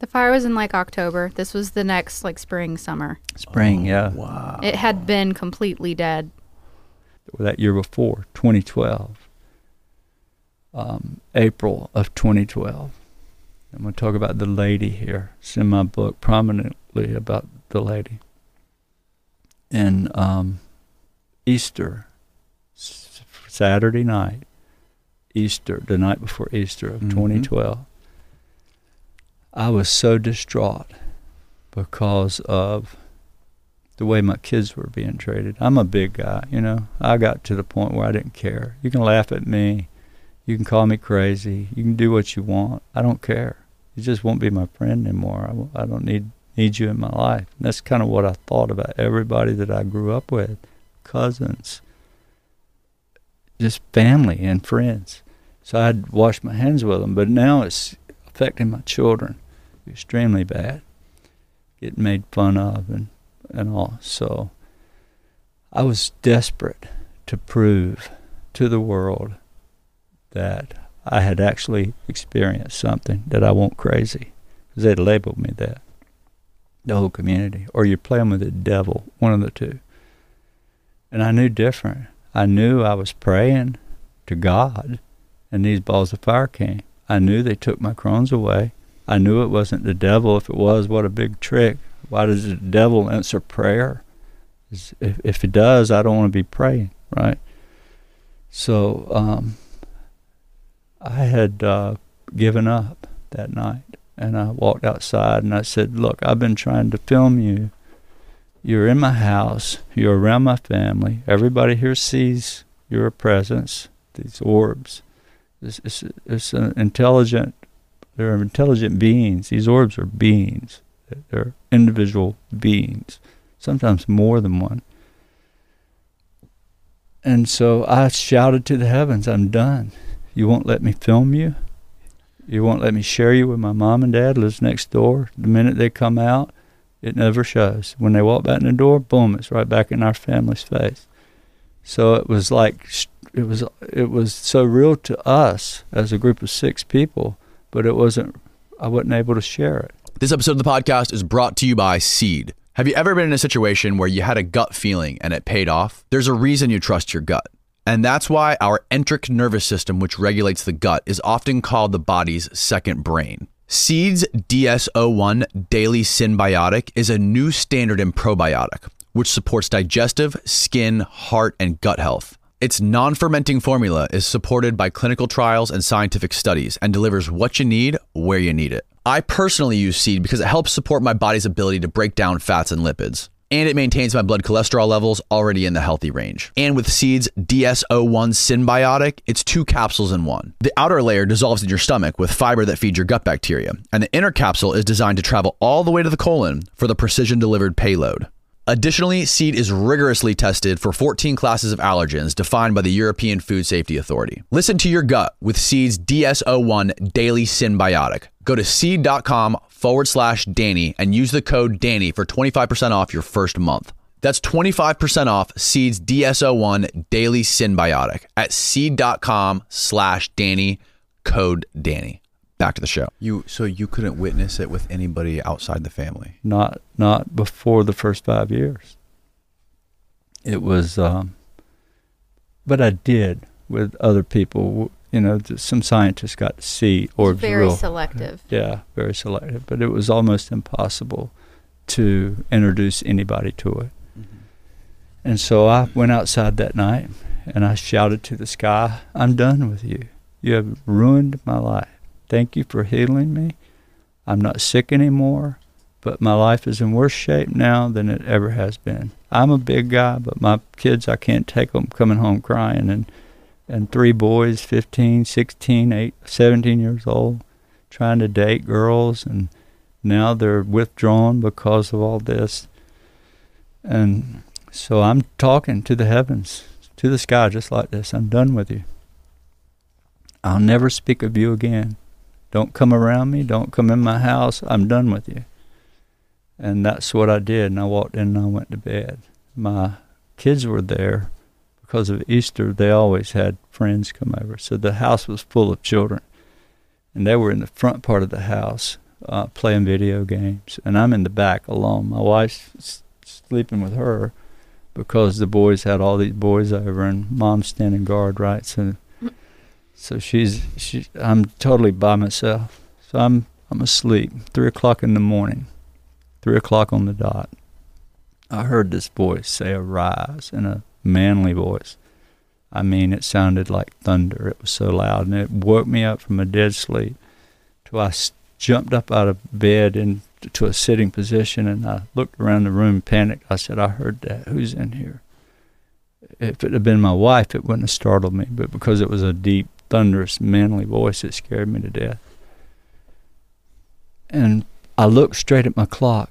The fire was in like October. This was the next like spring, summer. spring. yeah, Wow. It had been completely dead. that year before, 2012, um, April of 2012. I'm going to talk about the lady here. It's in my book prominently about the lady. And um, Easter, Saturday night, Easter, the night before Easter of Mhm. 2012, I was so distraught because of the way my kids were being treated. I'm a big guy, you know. I got to the point where I didn't care. You can laugh at me, you can call me crazy, you can do what you want. I don't care. You just won't be my friend anymore. I, I don't need need you in my life. And that's kind of what I thought about everybody that I grew up with, cousins, just family and friends. So I'd wash my hands with them, but now it's affecting my children extremely bad, getting made fun of and, and all. So I was desperate to prove to the world that I had actually experienced something, that I wasn't crazy. Because they'd labeled me that, the whole community. Or you're playing with the devil, one of the two. And I knew different. I knew I was praying to God, and these balls of fire came. I knew they took my Crohn's away. I knew it wasn't the devil. If it was, what a big trick. Why does the devil answer prayer? If, if it does, I don't want to be praying, right? So um, I had uh, given up that night. And I walked outside and I said, Look, I've been trying to film you. You're in my house. You're around my family. Everybody here sees your presence, these orbs. It's, it's, it's an intelligent, they're intelligent beings. These orbs are beings. They're individual beings, sometimes more than one. And so I shouted to the heavens, I'm done. You won't let me film you? You won't let me share you with my mom and dad, lives next door. The minute they come out, it never shows. When they walk back in the door, boom, it's right back in our family's face. So it was like it was it was so real to us as a group of six people, but it wasn't. I wasn't able to share it. This episode of the podcast is brought to you by Seed. Have you ever been in a situation where you had a gut feeling and it paid off? There's a reason you trust your gut. And that's why our enteric nervous system, which regulates the gut, is often called the body's second brain. Seed's DS01 Daily Synbiotic is a new standard in probiotic, which supports digestive, skin, heart, and gut health. Its non fermenting formula is supported by clinical trials and scientific studies and delivers what you need where you need it. I personally use Seed because it helps support my body's ability to break down fats and lipids. And it maintains my blood cholesterol levels already in the healthy range. And with Seed's DS01 Synbiotic, it's two capsules in one. The outer layer dissolves in your stomach with fiber that feeds your gut bacteria, and the inner capsule is designed to travel all the way to the colon for the precision delivered payload. Additionally, Seed is rigorously tested for 14 classes of allergens defined by the European Food Safety Authority. Listen to your gut with Seed's DS01 Daily Synbiotic. Go to seed.com forward slash Danny and use the code Danny for 25% off your first month. That's 25% off Seed's DS01 Daily Synbiotic at seed.com slash Danny, code Danny. Back to the show. You so you couldn't witness it with anybody outside the family. Not not before the first five years. It was, um, but I did with other people. You know, th- some scientists got to see orbs very real. selective. Yeah, very selective. But it was almost impossible to introduce anybody to it. Mm-hmm. And so I went outside that night and I shouted to the sky, I'm done with you. You have ruined my life. Thank you for healing me. I'm not sick anymore, but my life is in worse shape now than it ever has been. I'm a big guy, but my kids, I can't take them coming home crying. And, and three boys, 15, 16, 8, 17 years old, trying to date girls. And now they're withdrawn because of all this. And so I'm talking to the heavens, to the sky, just like this. I'm done with you. I'll never speak of you again. Don't come around me. Don't come in my house. I'm done with you. And that's what I did. And I walked in and I went to bed. My kids were there because of Easter. They always had friends come over. So the house was full of children. And they were in the front part of the house uh, playing video games. And I'm in the back alone. My wife's sleeping with her because the boys had all these boys over and mom's standing guard, right? So so she's she I'm totally by myself. So I'm I'm asleep. Three o'clock in the morning. Three o'clock on the dot. I heard this voice say arise in a manly voice. I mean, it sounded like thunder. It was so loud, and it woke me up from a dead sleep. Till I jumped up out of bed into a sitting position, and I looked around the room, panicked. I said, "I heard that. Who's in here?" If it had been my wife, it wouldn't have startled me, but because it was a deep, thunderous, manly voice, it scared me to death. And I looked straight at my clock.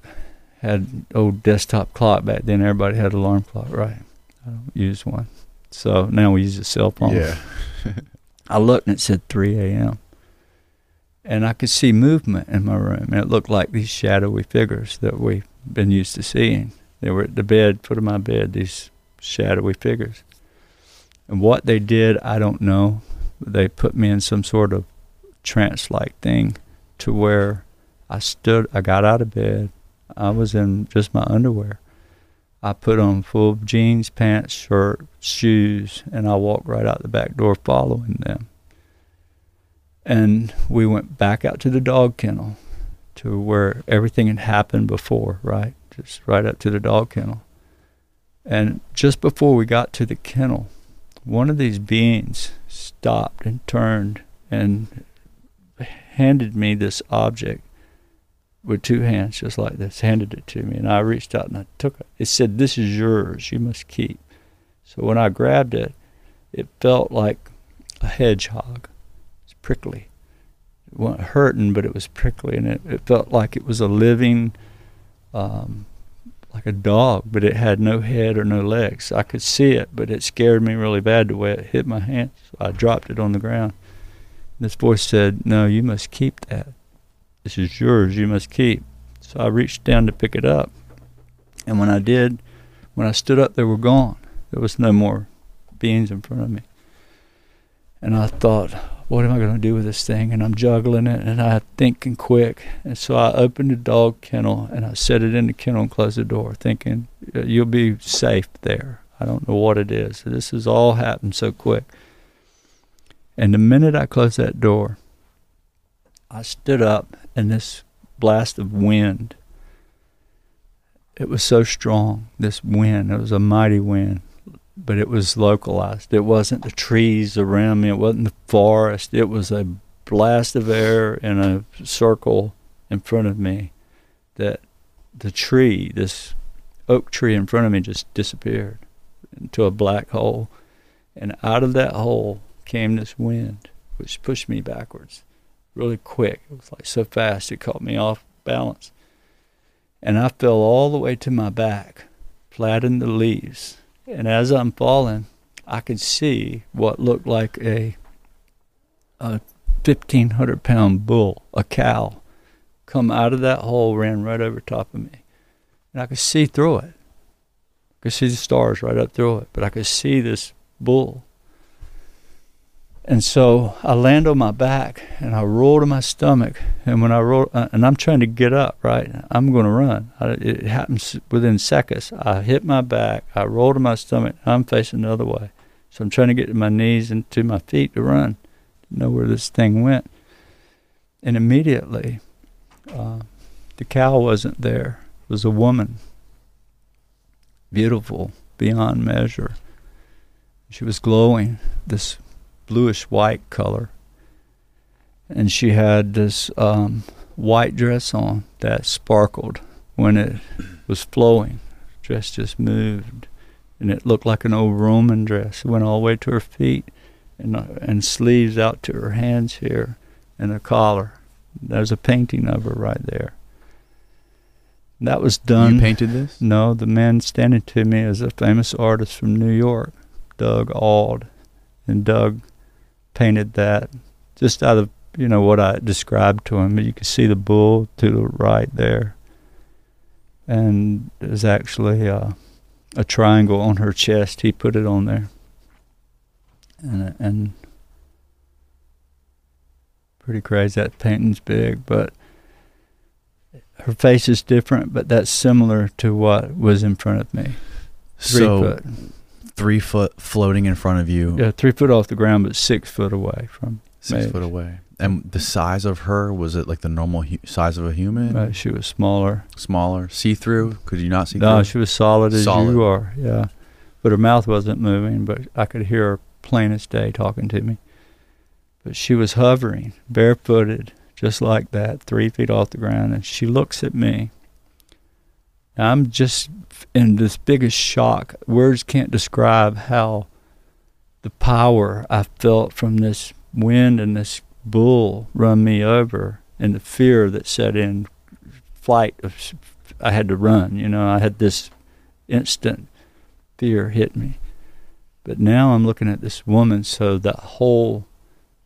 Had old desktop clock back then. Everybody had alarm clock, right? I don't use one. So now we use a cell phone. Yeah. I looked and it said 3 a.m. And I could see movement in my room. And it looked like these shadowy figures that we've been used to seeing. They were at the bed, foot of my bed, these shadowy figures. And what they did, I don't know. They put me in some sort of trance like thing to where I stood, I got out of bed. I was in just my underwear. I put on full jeans, pants, shirt, shoes, and I walked right out the back door following them. And we went back out to the dog kennel to where everything had happened before, right? Just right up to the dog kennel. And just before we got to the kennel, one of these beings stopped and turned and handed me this object with two hands, just like this, handed it to me. And I reached out and I took it. It said, This is yours. You must keep. So when I grabbed it, it felt like a hedgehog. It's prickly. It wasn't hurting, but it was prickly. And it, it felt like it was a living, um, like a dog, but it had no head or no legs. I could see it, but it scared me really bad the way it hit my hand. So I dropped it on the ground. This voice said, No, you must keep that. This is yours. You must keep. So I reached down to pick it up. And when I did, when I stood up, they were gone. There was no more beings in front of me. And I thought, what am I going to do with this thing? And I'm juggling it and I'm thinking quick. And so I opened the dog kennel and I set it in the kennel and closed the door, thinking, "Uh, you'll be safe there. I don't know what it is. This has all happened so quick. And the minute I closed that door, I stood up and this blast of wind, it was so strong, this wind, it was a mighty wind, but it was localized. It wasn't the trees around me, it wasn't the forest, it was a blast of air in a circle in front of me that the tree, this oak tree in front of me, just disappeared into a black hole. And out of that hole came this wind, which pushed me backwards really quick. It was like so fast it caught me off balance. And I fell all the way to my back, flat in the leaves. And as I'm falling, I could see what looked like a a fifteen hundred pound bull, a cow, come out of that hole, ran right over top of me. And I could see through it. I could see the stars right up through it, but I could see this bull and so I land on my back and I roll to my stomach. And when I roll, uh, and I'm trying to get up, right? I'm going to run. I, it happens within seconds. I hit my back. I roll to my stomach. I'm facing the other way. So I'm trying to get to my knees and to my feet to run, to know where this thing went. And immediately, uh, the cow wasn't there. It was a woman, beautiful beyond measure. She was glowing. This bluish white color. And she had this um, white dress on that sparkled when it was flowing. Dress just moved, and it looked like an old Roman dress. It went all the way to her feet, and uh, and sleeves out to her hands here, and a collar. There's a painting of her right there. That was done. You painted this? No, the man standing to me is a famous artist from New York, Doug Auld, and Doug painted that just out of you know what I described to him. You can see the bull to the right there, and there's actually a, a triangle on her chest. He put it on there, and and pretty crazy. That painting's big, but her face is different, but that's similar to what was in front of me. Three so foot. Three foot floating in front of you, Yeah, three foot off the ground, but six foot away from six me. foot away. And the size of her was it like the normal hu- size of a human? Right, she was smaller. Smaller, see through? Could you not see No, through? she was solid as Solid. you are. Yeah, but her mouth wasn't moving. But I could hear her plain as day talking to me. But she was hovering, barefooted, just like that, three feet off the ground, and she looks at me. I'm just in this biggest shock. Words can't describe how the power I felt from this wind and this bull run me over, and the fear that set in, flight of I had to run. You know, I had this instant fear hit me. But now I'm looking at this woman, so that whole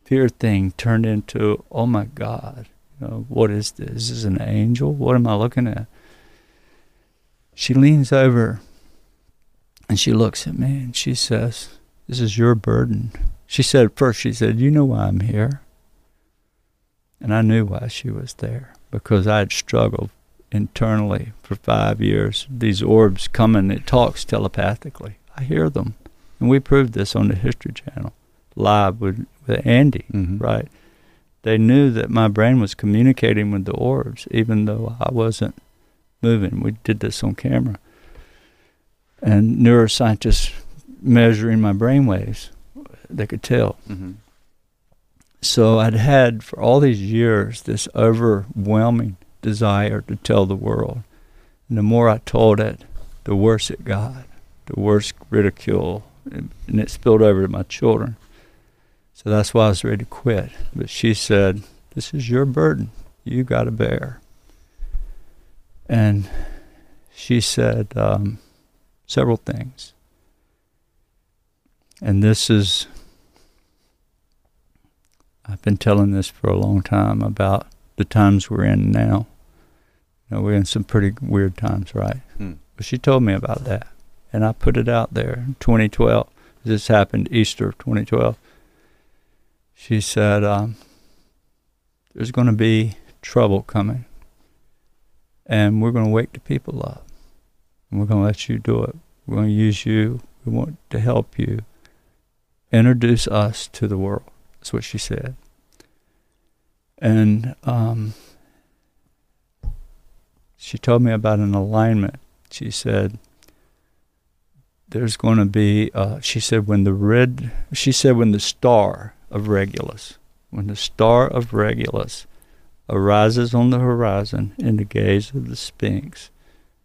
fear thing turned into, oh my God, you know, what is this? Is this an angel? What am I looking at? She leans over and she looks at me and she says, This is your burden. She said first, she said, You know why I'm here. And I knew why she was there because I had struggled internally for five years. These orbs coming, it talks telepathically. I hear them. And we proved this on the History Channel live with, with Andy, Mhm. right? They knew that my brain was communicating with the orbs, even though I wasn't moving. We did this on camera. And neuroscientists measuring my brain waves, they could tell. Mhm. So I'd had for all these years this overwhelming desire to tell the world. And the more I told it, the worse it got, the worse ridicule, and and it spilled over to my children. So that's why I was ready to quit. But she said, This is your burden. You got to bear. And she said um, several things. And this is I've been telling this for a long time about the times we're in now. You know, we're in some pretty weird times, right? Hmm. But she told me about that, and I put it out there in 2012. This happened Easter of 2012. She said, um, "There's going to be trouble coming, and we're going to wake the people up, and we're going to let you do it. We're going to use you. We want to help you. Introduce us to the world." That's what she said. And um, she told me about an alignment. She said, there's going to be, uh, she said, when the red, she said, when the star of Regulus, when the star of Regulus arises on the horizon in the gaze of the Sphinx,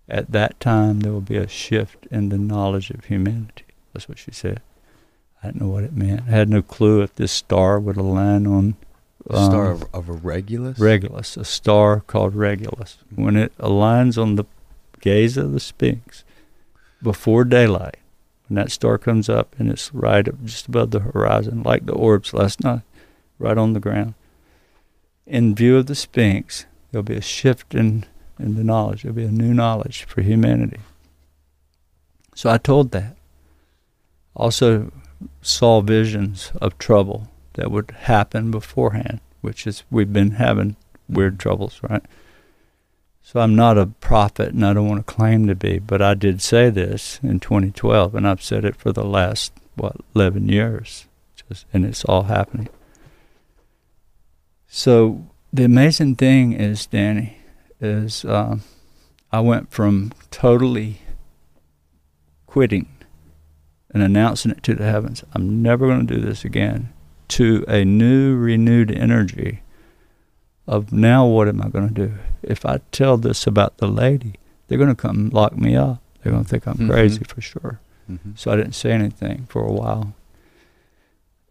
at that time there will be a shift in the knowledge of humanity. That's what she said. I didn't know what it meant. I had no clue if this star would align on um, Star of, of a Regulus? Regulus, a star called Regulus. When it aligns on the gaze of the Sphinx before daylight, when that star comes up and it's right up just above the horizon, like the orbs last night, right on the ground, in view of the Sphinx, there'll be a shift in, in the knowledge. There'll be a new knowledge for humanity. So I told that. Also, saw visions of trouble that would happen beforehand, which is we've been having weird troubles, right? So I'm not a prophet and I don't want to claim to be, but I did say this in 2012 and I've said it for the last what 11 years. Just and it's all happening. So the amazing thing is, Danny, is um, I went from totally quitting and announcing it to the heavens. I'm never going to do this again. To a new, renewed energy of now, what am I going to do? If I tell this about the lady, they're going to come lock me up. They're going to think I'm Mhm. crazy for sure. Mhm. So I didn't say anything for a while.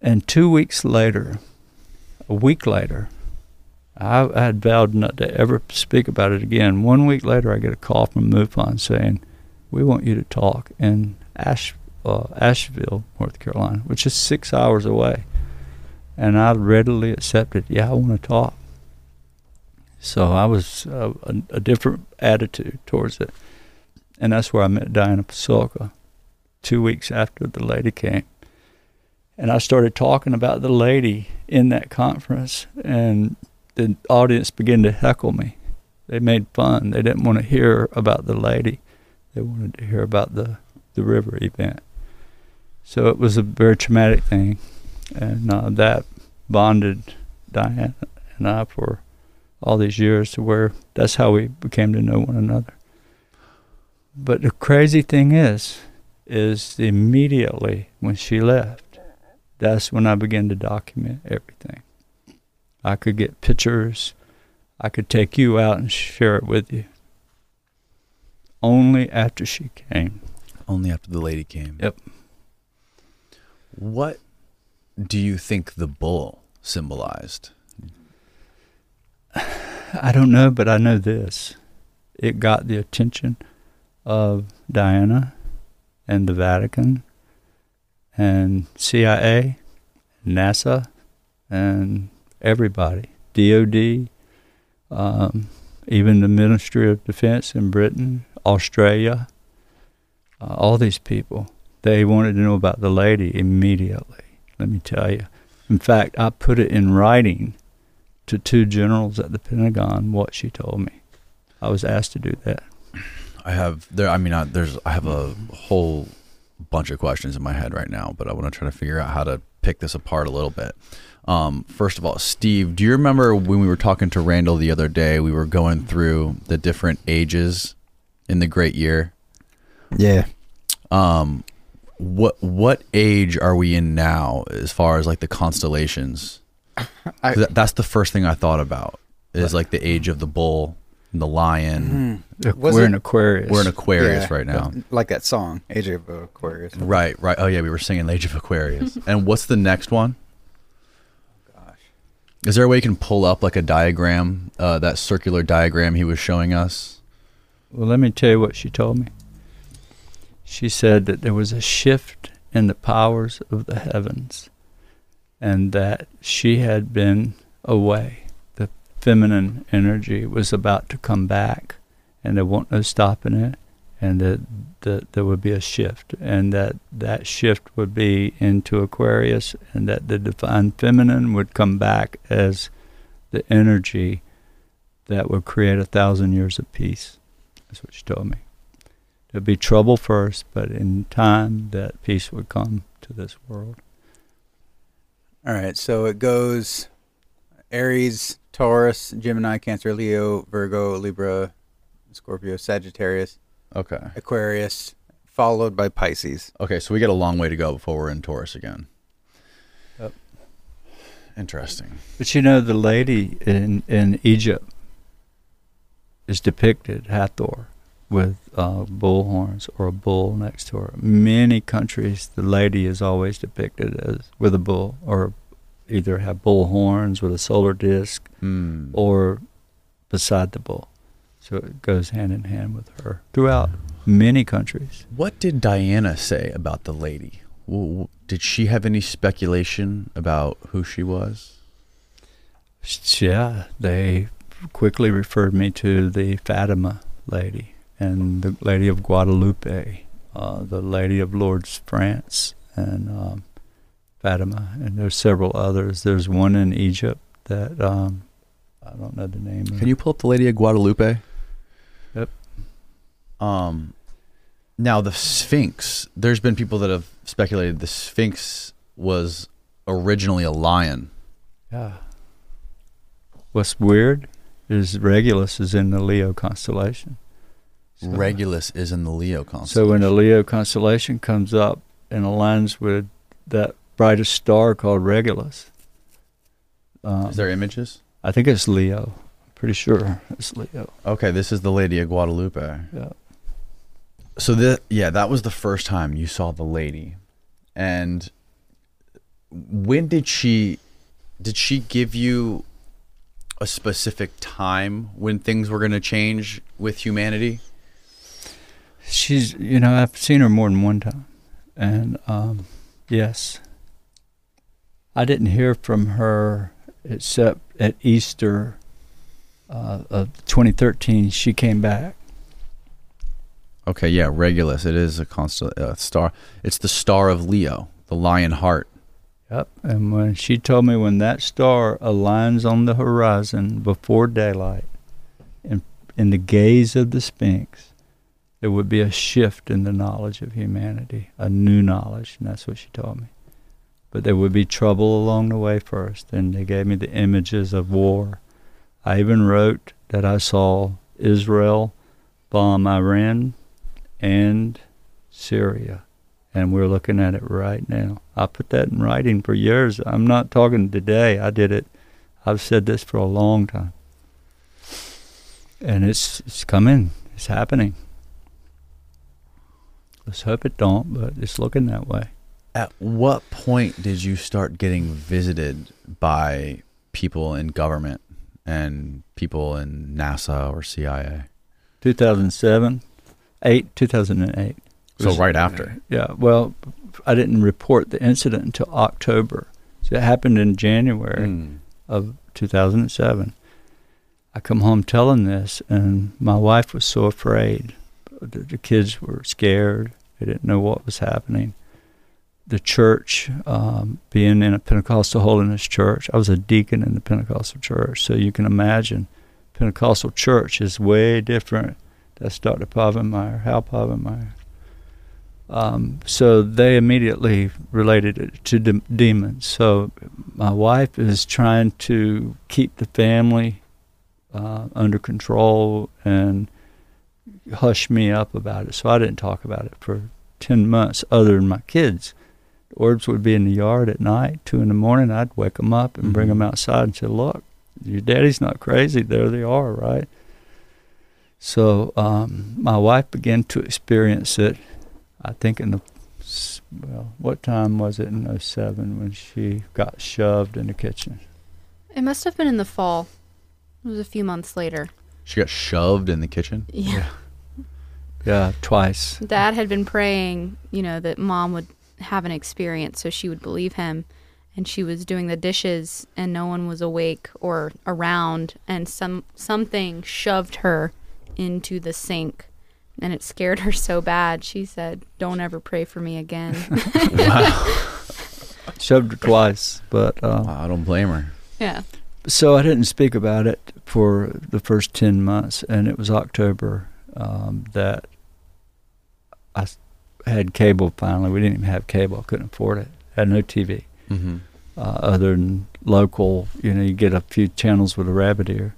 And two weeks later, a week later, I, had vowed not to ever speak about it again. One week later, I get a call from MUFON saying, "We want you to talk in Ash, uh, Asheville, North Carolina, which is six hours away." And I readily accepted. Yeah, I want to talk. So I was uh, a, a different attitude towards it, and that's where I met Diana Pasulka. Two weeks after the lady came, and I started talking about the lady in that conference, and the audience began to heckle me. They made fun. They didn't want to hear about the lady. They wanted to hear about the, the river event. So it was a very traumatic thing. And uh, that bonded Diana and I for all these years to where that's how we became to know one another. But the crazy thing is, is immediately when she left, that's when I began to document everything. I could get pictures. I could take you out and share it with you. Only after she came. Only after the lady came. Yep. What do you think the bull symbolized? I don't know, but I know this. It got the attention of Diana and the Vatican and CIA, NASA, and everybody. DOD, um, even the Ministry of Defense in Britain, Australia, uh, all these people. They wanted to know about the lady immediately, let me tell you. In fact, I put it in writing to two generals at the Pentagon what she told me. I was asked to do that. I have there. I mean, I, there's. I have a whole bunch of questions in my head right now, but I want to try to figure out how to pick this apart a little bit. Um, first of all, Steve, do you remember when we were talking to Randall the other day? We were going through the different ages in the Great Year. Yeah. Um, what what age are we in now, as far as like the constellations? I- that- that's the first thing I thought about. Is like the age of the bull, and the lion. Was We're it- in Aquarius. We're in Aquarius Yeah, right now. Like that song, Age of Aquarius. Right, right. Oh yeah, we were singing Age of Aquarius. and what's the next one? Is there a way you can pull up like a diagram, uh, that circular diagram he was showing us? Well, let me tell you what she told me. She said that there was a shift in the powers of the heavens and that she had been away. The feminine energy was about to come back and there wasn't no stopping it and that, that there would be a shift and that that shift would be into Aquarius and that the divine feminine would come back as the energy that would create a thousand years of peace. That's what she told me. There'd be trouble first, but in time that peace would come to this world. All right, so it goes Aries, Taurus, Gemini, Cancer, Leo, Virgo, Libra, Scorpio, Sagittarius, Okay. Aquarius, followed by Pisces. Okay, so we got a long way to go before we're in Taurus again. Yep. Interesting. But you know, the lady in, in Egypt is depicted, Hathor, with uh, bull horns or a bull next to her. Many countries, the lady is always depicted as with a bull, or either have bull horns with a solar disc, Hmm. or beside the bull. So it goes hand in hand with her throughout many countries. What did Diana say about the lady? W- w- Did she have any speculation about who she was? Yeah, they quickly referred me to the Fatima lady and the Lady of Guadalupe, uh, the Lady of Lourdes, France, and um, Fatima. And there's several others. There's one in Egypt that um, I don't know the name. of. Can you pull up the Lady of Guadalupe? Um, now the Sphinx. There's been people that have speculated the Sphinx was originally a lion. Yeah. What's weird is Regulus is in the Leo constellation. So- Regulus is in the Leo constellation. So when the Leo constellation comes up and aligns with that brightest star called Regulus, um, is there images? I think it's Leo. Pretty sure it's Leo. Okay, this is the Lady of Guadalupe. Yeah. So the yeah, that was the first time you saw the lady, and when did she? Did she give you a specific time when things were going to change with humanity? She's, you know, I've seen her more than one time, and um, yes, I didn't hear from her except at Easter uh, of 2013. She came back. Okay, yeah, Regulus. It is a constant uh, star. It's the star of Leo, the lion heart. Yep. And when she told me when that star aligns on the horizon before daylight, in in the gaze of the Sphinx, there would be a shift in the knowledge of humanity, a new knowledge, and that's what she told me. but there would be trouble along the way first. And they gave me the images of war. I even wrote that I saw Israel bomb Iran and Syria. And we're looking at it right now. I put that in writing for years. I'm not talking today. I did it. I've said this for a long time. And it's it's coming. It's happening. Let's hope it don't, but it's looking that way. At what point did you start getting visited by people in government and people in NASA or CIA? 2007, 8, 2008. So right after. Yeah, well, I didn't report the incident until October. So it happened in January Mm. of 2007. I come home telling this, and my wife was so afraid. The, the kids were scared. They didn't know what was happening. The church, um, being in a Pentecostal holiness church, I was a deacon in the Pentecostal church, so you can imagine Pentecostal church is way different. That's Dr. Pavenmeyer, Hal Pavenmeyer. Um, so they immediately related it to de- demons. So my wife is trying to keep the family uh, under control and hush me up about it. So I didn't talk about it for 10 months other than my kids. The orbs would be in the yard at night, 2 in the morning. I'd wake them up and bring Mhm. them outside and say, look, your daddy's not crazy. There they are, right? So um, my wife began to experience it, I think in the, well, what time was it in 07 when she got shoved in the kitchen? It must have been in the fall. It was a few months later. She got shoved in the kitchen. Yeah. Yeah, twice. Dad had been praying, you know, that mom would have an experience so she would believe him. And she was doing the dishes and no one was awake or around and some something shoved her into the sink and it scared her so bad she said, Don't ever pray for me again. Shoved her twice, but uh, Wow, I don't blame her. yeah. so I didn't speak about it for the first 10 months, and it was October um, I had cable finally. We didn't even have cable, couldn't afford it. had no TV Mm-hmm. uh, other than local. You know, you get a few channels with a rabbit ear.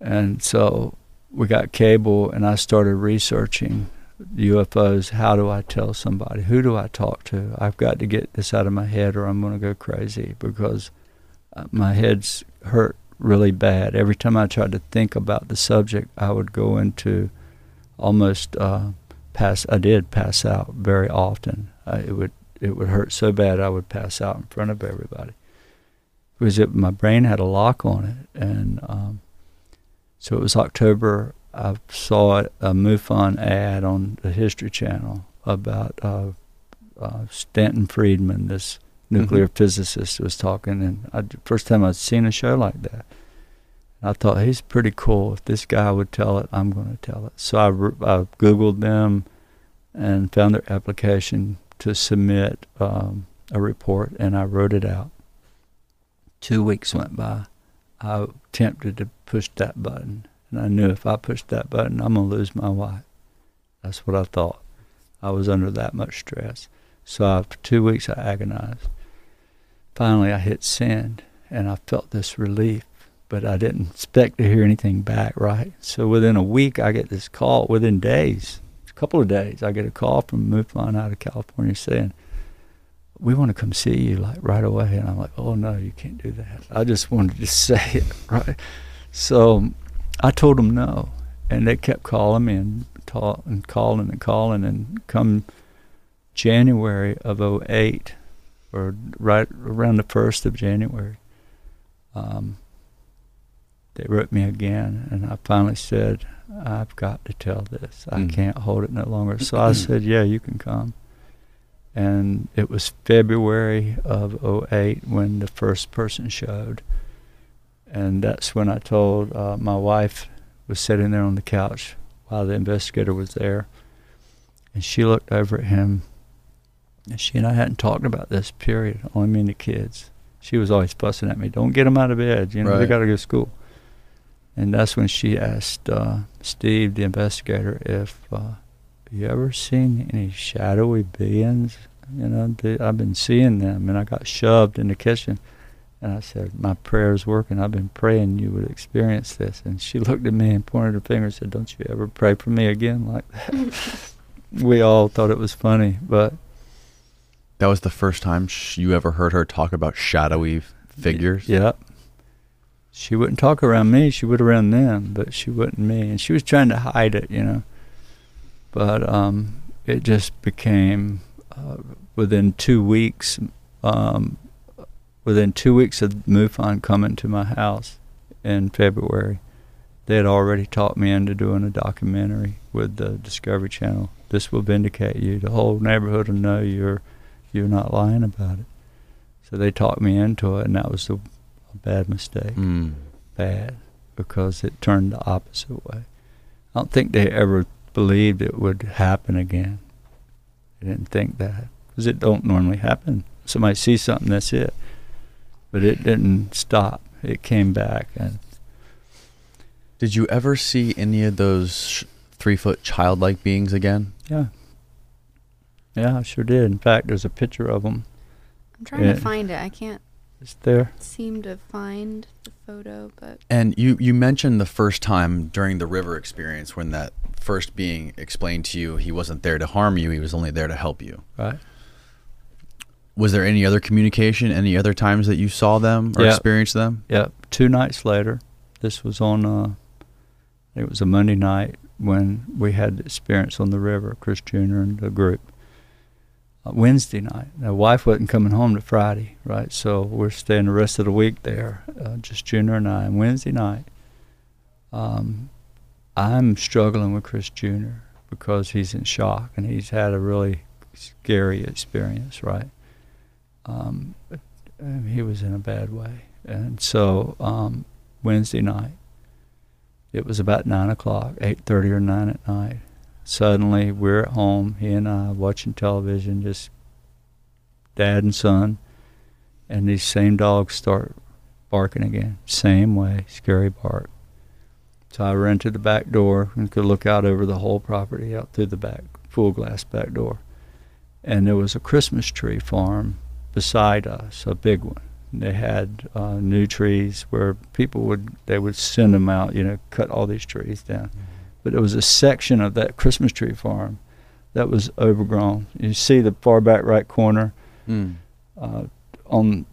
And so we got cable, and I started researching UFOs. How do I tell somebody? Who do I talk to? I've got to get this out of my head, or I'm going to go crazy because uh, my head's hurt really bad. Every time I tried to think about the subject, I would go into almost uh, pass. I did pass out very often. Uh, it would it would hurt so bad I would pass out in front of everybody because it, my brain had a lock on it, and um, so it was October. I saw a MUFON ad on the History Channel about uh, uh, Stanton Friedman, this nuclear physicist, was talking, and I, first time I'd seen a show like that. I thought he's pretty cool. If this guy would tell it, I'm going to tell it. So I, I googled them and found their application to submit um, a report, and I wrote it out. Two weeks went by. I attempted to push that button, and I knew if I pushed that button, I'm going to lose my wife. That's what I thought. I was under that much stress. So I, for two weeks, I agonized. Finally, I hit send, and I felt this relief, but I didn't expect to hear anything back, right? So within a week, I get this call. Within days, a couple of days, I get a call from MUFON out of California saying, we want to come see you like right away. And I'm like, oh no, you can't do that. I just wanted to say it, right? So I told them no. And they kept calling me and, ta- and calling and calling. And come January of 08, or right around the 1st of January, um, they wrote me again. And I finally said, I've got to tell this. I Mm. can't hold it no longer. So I said, yeah, you can come and it was February of '08 when the first person showed. And that's when I told uh, my wife was sitting there on the couch while the investigator was there, and she looked over at him. And she and I hadn't talked about this. Period. Only me and the kids. She was always fussing at me. Don't get them out of bed. You know they got to go to school. And that's when she asked uh, Steve, the investigator, if uh, you ever seen any shadowy beings You know, they, I've been seeing them, and I got shoved in the kitchen. And I said, My prayer's working. I've been praying you would experience this. And she looked at me and pointed her finger and said, Don't you ever pray for me again like that. we all thought it was funny, but That was the first time sh- you ever heard her talk about shadowy figures. yeah. She wouldn't talk around me. She would around them, but she wouldn't me. And she was trying to hide it, you know. But um, it just became uh, within two weeks. Um, within two weeks of MUFON coming to my house in February, they had already talked me into doing a documentary with the Discovery Channel. This will vindicate you. The whole neighborhood will know you're you're not lying about it. So they talked me into it, and that was a, a bad mistake. Mm. Bad because it turned the opposite way. I don't think they ever believed it would happen again. I didn't think that because it don't normally happen. Somebody sees something, that's it. But it didn't stop. It came back, and Did you ever see any of those sh- three foot childlike beings again? yeah, yeah, I sure did. In fact, there's a picture of them. I'm trying Yeah. to find it. I can't It's there. seem to find the photo, but And you, you mentioned the first time during the river experience when that first being explained to you he wasn't there to harm you, he was only there to help you. Right. Was there any other communication, any other times that you saw them or Yeah. experienced them? Yep. Two nights later, this was on. Uh, it was a Monday night when we had the experience on the river. Chris Jr. and the group. Uh, Wednesday night. My wife wasn't coming home to Friday, right? So we're staying the rest of the week there, uh, just Junior and I. And Wednesday night, um, I'm struggling with Chris Jr. because he's in shock and he's had a really scary experience, right? Um, he was in a bad way. And so um, Wednesday night, it was about nine o'clock, eight thirty or nine at night. Suddenly, we're at home, he and I, watching television, just dad and son, and these same dogs start barking again, same way, scary bark. So I ran to the back door and could look out over the whole property, out through the back, full glass back door, and there was a Christmas tree farm beside us, a big one. They had uh, new trees where people would they would send them out, you know, cut all these trees down. But there was a section of that Christmas tree farm that was overgrown. You see the far back right corner Mm. uh, on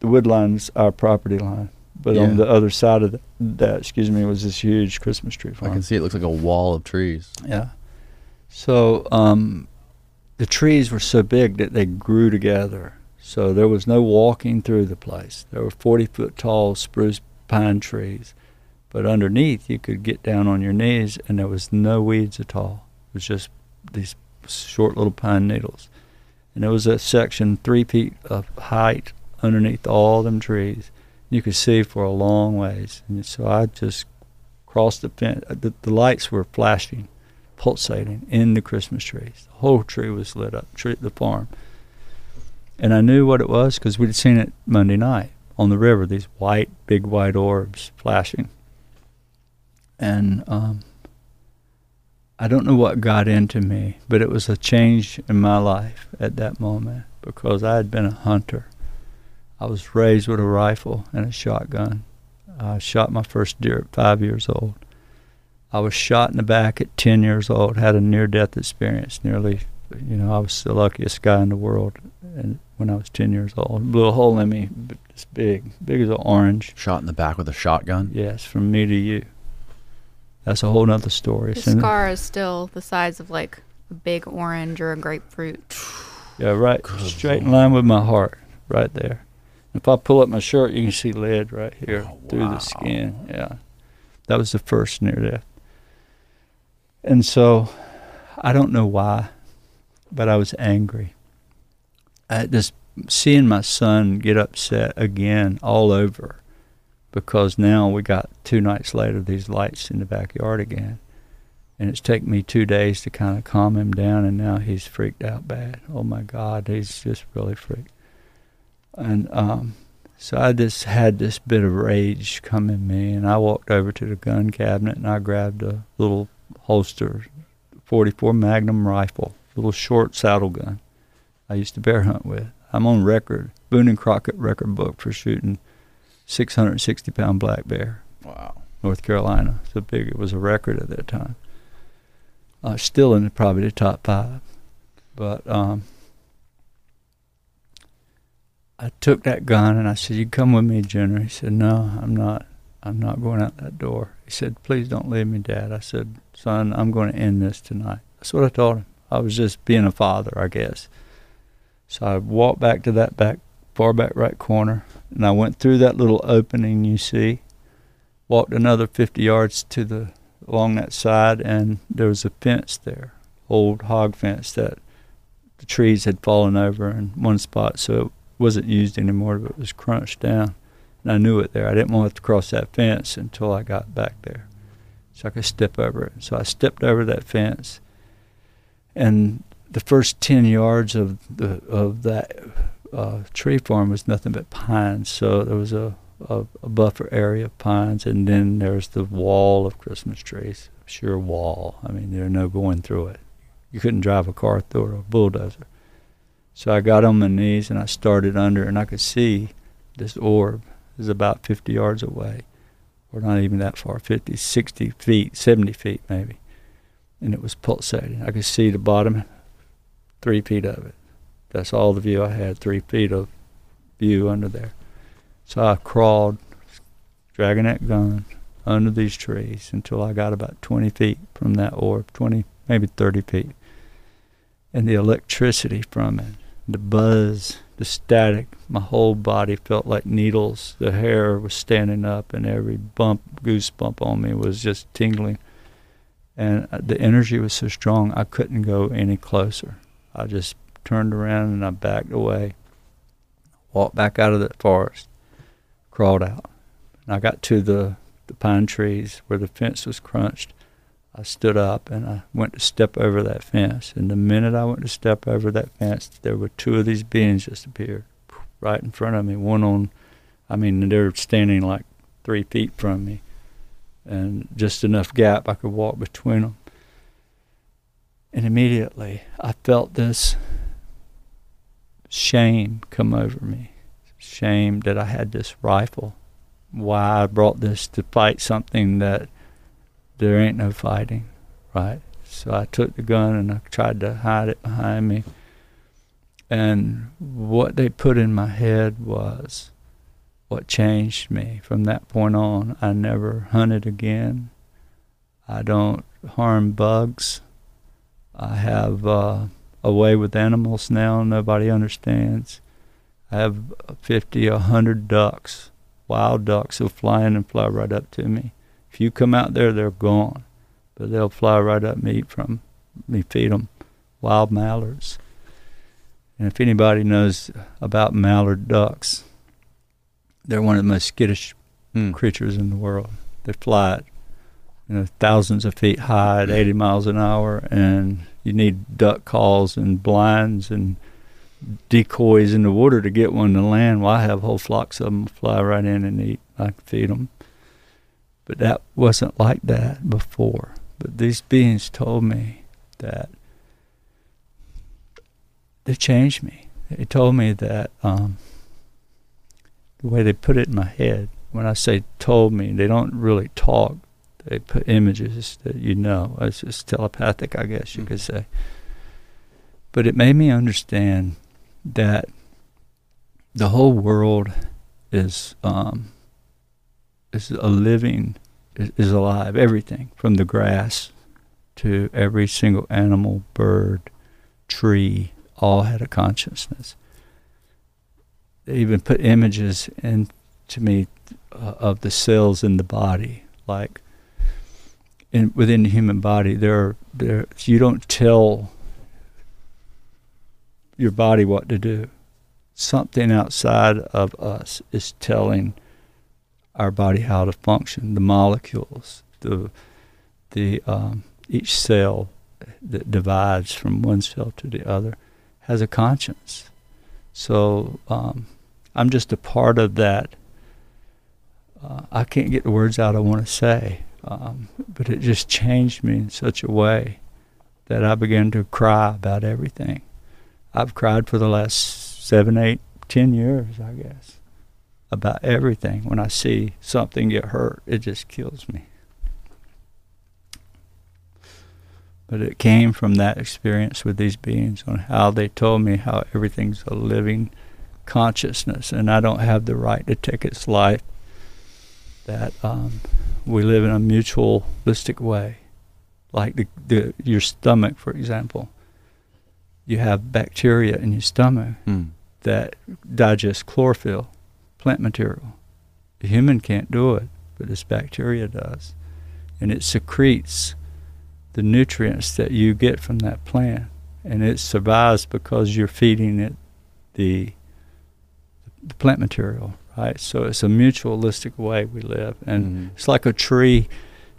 the wood line's our property line, but on the other side of the, that, excuse me, was this huge Christmas tree farm. I can see it looks like a wall of trees. Yeah. So um, the trees were so big that they grew together. So there was no walking through the place. There were 40 foot tall spruce pine trees. But underneath, you could get down on your knees, and there was no weeds at all. It was just these short little pine needles. And there was a section three feet of height underneath all them trees. You could see for a long ways. And so I just crossed the fence. Uh, the, the lights were flashing pulsating in the Christmas trees. The whole tree was lit up, tree, the farm. And I knew what it was because we'd seen it Monday night on the river, these white, big white orbs flashing. And um, I don't know what got into me, but it was a change in my life at that moment because I had been a hunter. I was raised with a rifle and a shotgun. I shot my first deer at five years old. I was shot in the back at 10 years old, had a near death experience. Nearly, you know, I was the luckiest guy in the world and when I was 10 years old. Blew a hole in me, it's big, big as an orange. Shot in the back with a shotgun. Yes, from me to you. That's a whole nother story. the So- scar is still the size of like a big orange or a grapefruit. Yeah, right, Good straight in line with my heart, right there. If I pull up my shirt, you can see lead right here Oh, through the skin. Yeah, that was the first near death. And so, I don't know why, but I was angry. At just seeing my son get upset again all over, because now we got two nights later these lights in the backyard again, and it's taken me two days to kind of calm him down, and now he's freaked out bad. Oh my God, he's just really freaked. And um, so I just had this bit of rage come in me, and I walked over to the gun cabinet and I grabbed a little holster, 44 Magnum rifle, little short saddle gun, I used to bear hunt with. I'm on record, Boone and Crockett record book for shooting 660 pound black bear, Wow. North Carolina. So big, it was a record at that time. Uh, still in the, probably the top five. But um, I took that gun and I said, "You come with me, Junior." He said, "No, I'm not. I'm not going out that door." He said, "Please don't leave me, Dad." I said, "Son, I'm going to end this tonight." That's what I told him. I was just being a father, I guess. So I walked back to that back, far back right corner, and I went through that little opening you see. Walked another 50 yards to the along that side, and there was a fence there, old hog fence that the trees had fallen over in one spot, so it wasn't used anymore, but it was crunched down. And I knew it there. I didn't want to cross that fence until I got back there, so I could step over it. So I stepped over that fence, and the first ten yards of the of that uh, tree farm was nothing but pines. So there was a, a, a buffer area of pines, and then there's the wall of Christmas trees. Sheer wall. I mean, there's no going through it. You couldn't drive a car through it or a bulldozer. So I got on my knees and I started under, and I could see this orb is about 50 yards away, or not even that far 50, 60 feet, 70 feet maybe. And it was pulsating. I could see the bottom three feet of it. That's all the view I had, three feet of view under there. So I crawled, dragging that gun under these trees until I got about 20 feet from that orb, 20, maybe 30 feet. And the electricity from it, the buzz, the static, my whole body felt like needles. The hair was standing up, and every bump, goosebump on me was just tingling. And uh, the energy was so strong, I couldn't go any closer. I just turned around and I backed away, walked back out of the forest, crawled out. And I got to the, the pine trees where the fence was crunched. I stood up and I went to step over that fence. And the minute I went to step over that fence, there were two of these beings just appeared right in front of me. One on, I mean, they're standing like three feet from me, and just enough gap I could walk between them. And immediately I felt this shame come over me. Shame that I had this rifle. Why I brought this to fight something that there ain't no fighting, right? So I took the gun and I tried to hide it behind me. And what they put in my head was what changed me. From that point on, I never hunted again. I don't harm bugs. I have uh, a way with animals now nobody understands. I have 50, 100 ducks, wild ducks will fly in and fly right up to me. If you come out there, they're gone, but they'll fly right up and eat from me, feed them wild mallards. And if anybody knows about mallard ducks, they're one of the most skittish Hmm. creatures in the world. They fly at you know thousands of feet high at 80 miles an hour, and you need duck calls and blinds and decoys in the water to get one to land. Well, I have whole flocks of them fly right in and eat. I can feed them, but that wasn't like that before. But these beings told me that they changed me. They told me that um, the way they put it in my head. When I say told me, they don't really talk. They put images that you know. It's just telepathic, I guess you could say. But it made me understand that the whole world is um, is a living is, is alive. Everything from the grass to every single animal, bird, tree, all had a consciousness. They even put images into me uh, of the cells in the body, like in within the human body. There, there. You don't tell your body what to do. Something outside of us is telling our body how to function. The molecules, the the um, each cell that divides from one cell to the other has a conscience. So um, I'm just a part of that. Uh, I can't get the words out I want to say, um, but it just changed me in such a way that I began to cry about everything. I've cried for the last seven, eight, ten years, I guess, about everything. When I see something get hurt, it just kills me. But it came from that experience with these beings on how they told me how everything's a living consciousness and I don't have the right to take its life. That um, we live in a mutualistic way. Like the, the your stomach, for example. You have bacteria in your stomach Mm. that digest chlorophyll, plant material. The human can't do it, but this bacteria does. And it secretes the nutrients that you get from that plant. And it survives because you're feeding it the, the plant material, right? So it's a mutualistic way we live. And Mhm. it's like a tree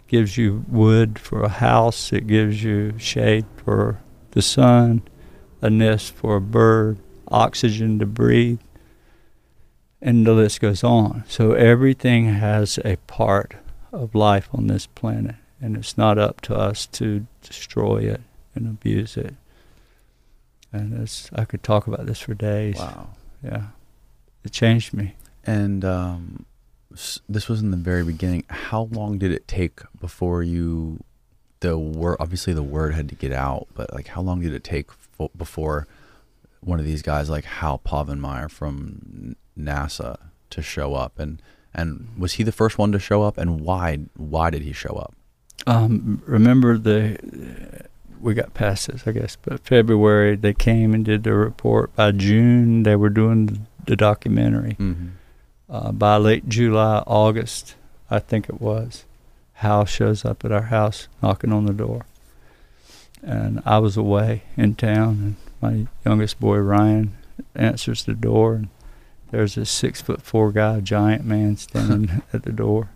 gives you wood for a house, it gives you shade for the sun, a nest for a bird, oxygen to breathe, and the list goes on. So everything has a part of life on this planet, and it's not up to us to destroy it and abuse it. And it's, I could talk about this for days. Wow. Yeah. It changed me. And um, this was in the very beginning. How long did it take before you, the word, obviously the word had to get out, but like how long did it take fo- before one of these guys like Hal Povenmire from NASA to show up? And, and was he the first one to show up? And why, why did he show up? Um, remember the we got past this, I guess, but February they came and did the report. By June they were doing the documentary. Mm-hmm. Uh, by late July, August, I think it was, Hal shows up at our house knocking on the door, and I was away in town, and my youngest boy Ryan answers the door, and there's this six foot four guy, giant man, standing at the door.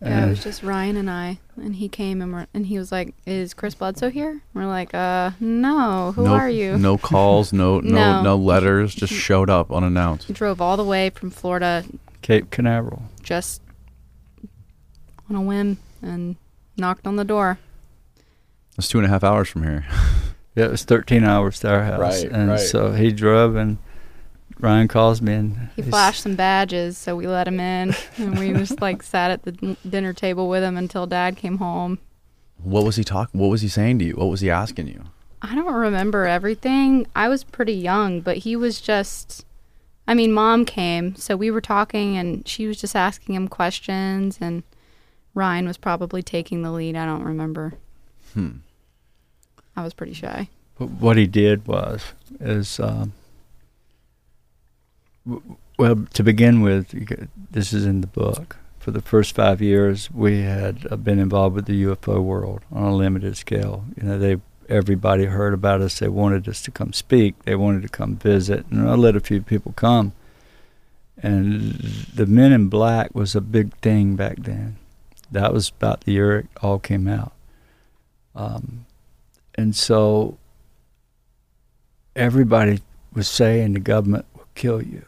Yeah, it was just Ryan and I, and he came and we're, and he was like, "Is Chris Bledsoe here?" We're like, "Uh, no. Who no, are you?" No calls, no, no, No. no letters, just showed up unannounced. He drove all the way from Florida Cape Canaveral. just on a whim and knocked on the door. It's two and a half hours from here. Yeah, it was 13 hours to our house. Right, and right. so he drove, and Ryan calls me, and He flashed some badges, so we let him in, and we just like sat at the dinner table with him until Dad came home. What was he talking? What was he saying to you? What was he asking you? I don't remember everything. I was pretty young, but he was just. I mean, mom came, so we were talking, and she was just asking him questions, and Ryan was probably taking the lead. I don't remember. Hmm. I was pretty shy. But what he did was is um, w- well to begin with this is in the book. For the first five years we had uh, been involved with the UFO world on a limited scale. You know they everybody heard about us. They wanted us to come speak. They wanted to come visit. And I let a few people come. And the men in black was a big thing back then. That was about the year it all came out. Um, and so everybody was saying the government will kill you.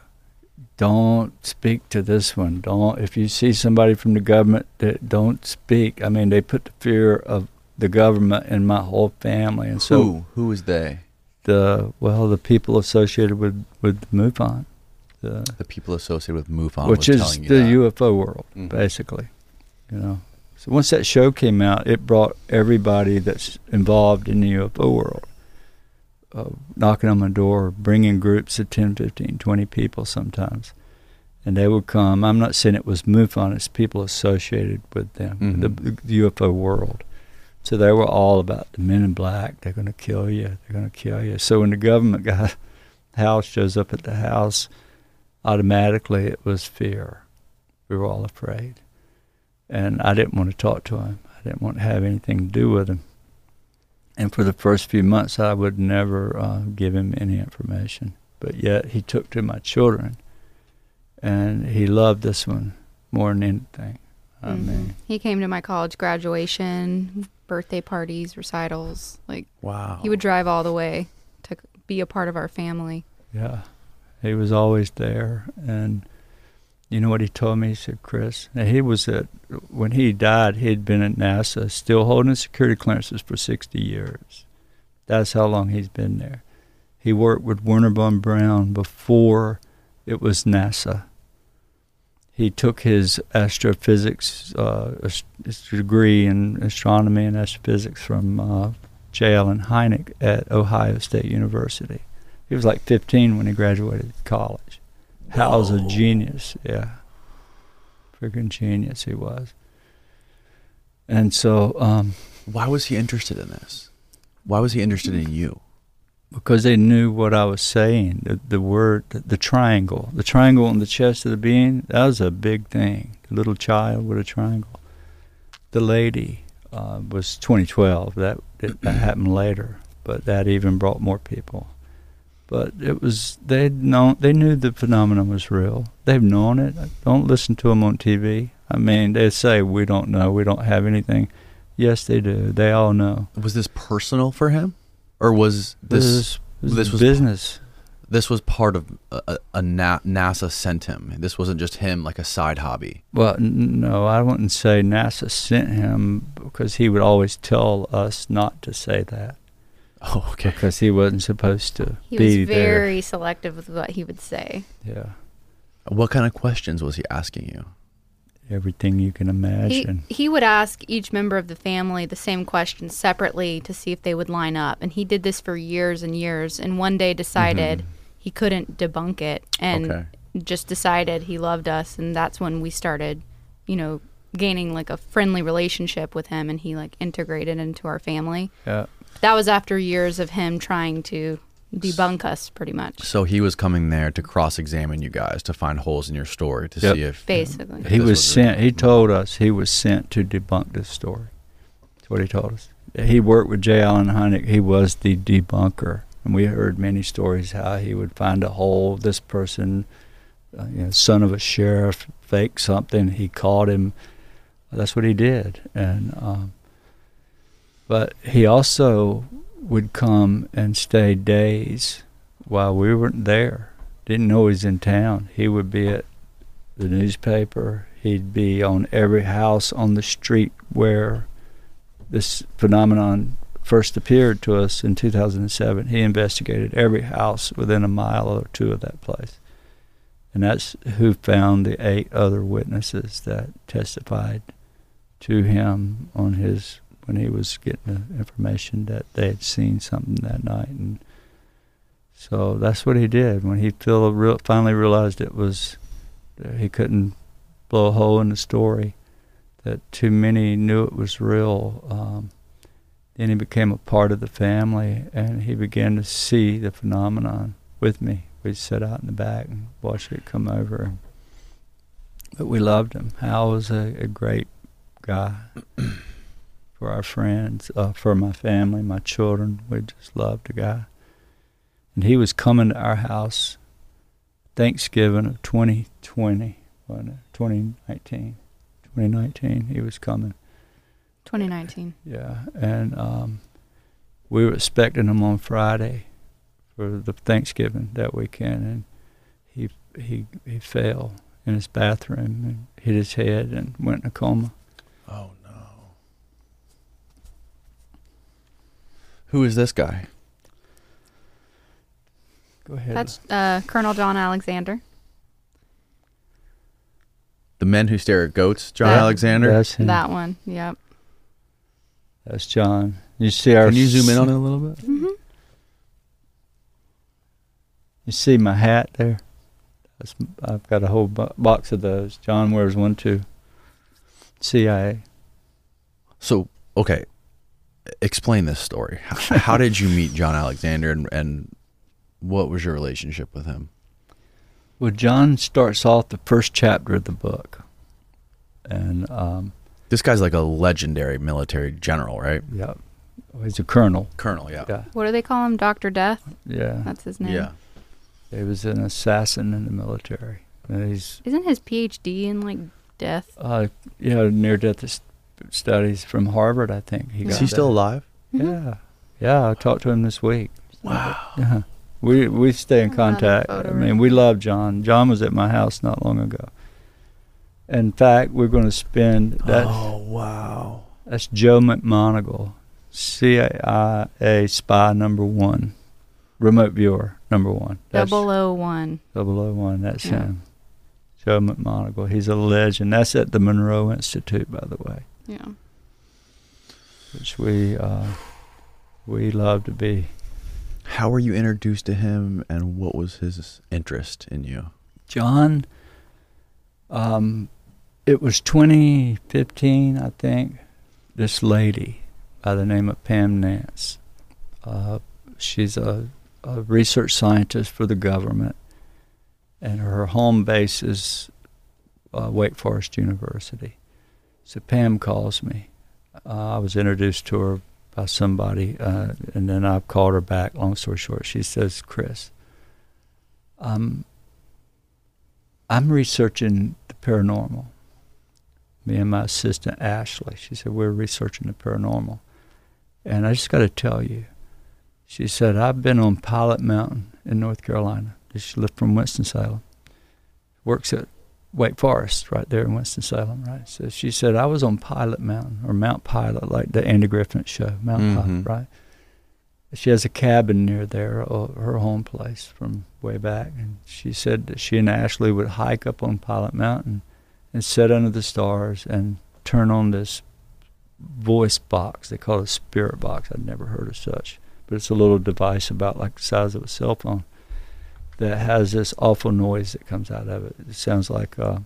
Don't speak to this one. Don't if you see somebody from the government that don't speak. I mean, they put the fear of the government in my whole family, and so Who? Who was they? the well, the people associated with with MUFON, the The people associated with MUFON which is telling you the that. UFO world, Mhm. basically. You know, so once that show came out, it brought everybody that's involved in the UFO world, uh, knocking on my door, bringing groups of 10, 15, 20 people sometimes. And they would come. I'm not saying it was MUFON, it's people associated with them, Mhm. the, the UFO world. So they were all about the men in black. They're going to kill you. They're going to kill you. So when the government guy, house shows up at the house, automatically it was fear. We were all afraid. And I didn't want to talk to him. I didn't want to have anything to do with him. And for the first few months, I would never uh, give him any information. But yet he took to my children, and he loved this one more than anything. I Mhm. mean, he came to my college graduation, birthday parties, recitals. Like Wow. he would drive all the way to be a part of our family. Yeah, he was always there, and you know what he told me? He said, "Chris, now he was at when he died. He'd been at NASA, still holding security clearances for sixty years. That's how long he's been there." He worked with Wernher von Braun before it was NASA. He took his astrophysics uh, his degree in astronomy and astrophysics from uh, J. Allen Hynek at Ohio State University. He was like 15 when he graduated college. Hal's a genius, yeah. Freaking genius he was. And so, um, Why was he interested in this? Why was he interested in you? because they knew what I was saying. The, the word, the, the triangle, the triangle on the chest of the being, that was a big thing. The little child with a triangle. The lady uh, was 2012. That it, that happened later, but that even brought more people. But it was they known they knew the phenomenon was real. They've known it. Don't listen to them on TV. I mean, they say we don't know, we don't have anything. Yes, they do. They all know. Was this personal for him, or was This, this is this, was- business. this was part of a, a, a Na- NASA sent him? This wasn't just him like a side hobby. Well, n- no, I wouldn't say NASA sent him because he would always tell us not to say that Oh, okay. because he wasn't supposed to He be was very selective with what he would say. Yeah, What kind of questions was he asking you? everything you can imagine. he would ask each member of the family the same questions separately to see if they would line up. And he did this for years and years. And one day decided mm-hmm. he couldn't debunk it and Okay. just decided he loved us. And that's when we started, you know, gaining like a friendly relationship with him and he like integrated into our family. yeah, That was after years of him trying to debunk us pretty much, So he was coming there to cross-examine you guys to find holes in your story to Yep. see if basically. If he was was sent. He told us he was sent to debunk this story. That's what he told us. He worked with J. Allen Hynek. He was the debunker, and we heard many stories how he would find a hole. This person, uh, you know, son of a sheriff, fake something. He caught him. That's what he did, and um, but he also would come and stay days while we weren't there. Didn't know he was in town. He would be at the newspaper. He'd be on every house on the street where this phenomenon first appeared to us in 2007. He investigated every house within a mile or two of that place. And that's who found the eight other witnesses that testified to him on his when he was getting the information that they had seen something that night. And so that's what he did. When he real, finally realized it was he couldn't blow a hole in the story that too many knew it was real um, then he became a part of the family and he began to see the phenomenon with me. We sat out in the back and watched it come over. But we loved him. Hal was a, a great guy for our friends uh, for my family my children we just loved the guy and he was coming to our house Thanksgiving of 2020, wasn't it? 2019. 2019, he was coming. 2019. Yeah, and um, we were expecting him on Friday for the Thanksgiving that weekend, and he he he fell in his bathroom and hit his head and went in a coma. Oh Who is this guy? Go ahead. That's uh, Colonel John Alexander. The men who stare at goats, John That- Alexander. That's him. That one. Yep. That's John. You see our. Can you zoom in on it a little bit? hmm You see my hat there? That's, I've got a whole bo- box of those. John wears one too. CIA. So, okay, explain this story. How, how did you meet John Alexander, and, and what was your relationship with him? Well, John starts off the first chapter of the book, and um, This guy's like a legendary military general, right? yeah, he's a colonel. Colonel, yeah. Yeah, What do they call him? Doctor Death. yeah. That's his name. Yeah. He was an assassin in the military. And he's Isn't his PhD in like death? uh, yeah, near death s- studies from Harvard, I think. He Is got he still that. alive? Mhm. Yeah, yeah. I talked to him this week. Wow. Yeah. We we stay in I contact. I mean, we love John. John was at my house not long ago. In fact, we're going to spend that. oh wow. That's Joe McMoneagle, CIA spy number one. remote viewer number one. That's Double O one. 001. That's Yeah. him. Joe McMoneagle. He's a legend. That's at the Monroe Institute, by the way, Yeah. which we uh, we love to be. How were you introduced to him, and what was his interest in you? John, um, it was 2015, I think. This lady by the name of Pam Nance. Uh, she's a, a research scientist for the government, and her home base is uh, Wake Forest University. So Pam calls me. Uh, I was introduced to her by somebody, uh, and then I've called her back. Long story short, she says, "Chris, um, I'm researching the paranormal. Me and my assistant Ashley. She said we're researching the paranormal, and I just got to tell you, she said I've been on Pilot Mountain in North Carolina. She lived from Winston Salem. Works at Wake Forest right there in Winston Salem, right? So she said I was on Pilot Mountain or Mount Pilot, like the Andy Griffith show, Mount Mhm. Pilot, right? She has a cabin near there, uh, her home place from way back, and she said that she and Ashley would hike up on Pilot Mountain and sit under the stars and turn on this voice box. They call it a spirit box. I'd never heard of such, but it's a little device about like the size of a cell phone that has this awful noise that comes out of it. It sounds like uh,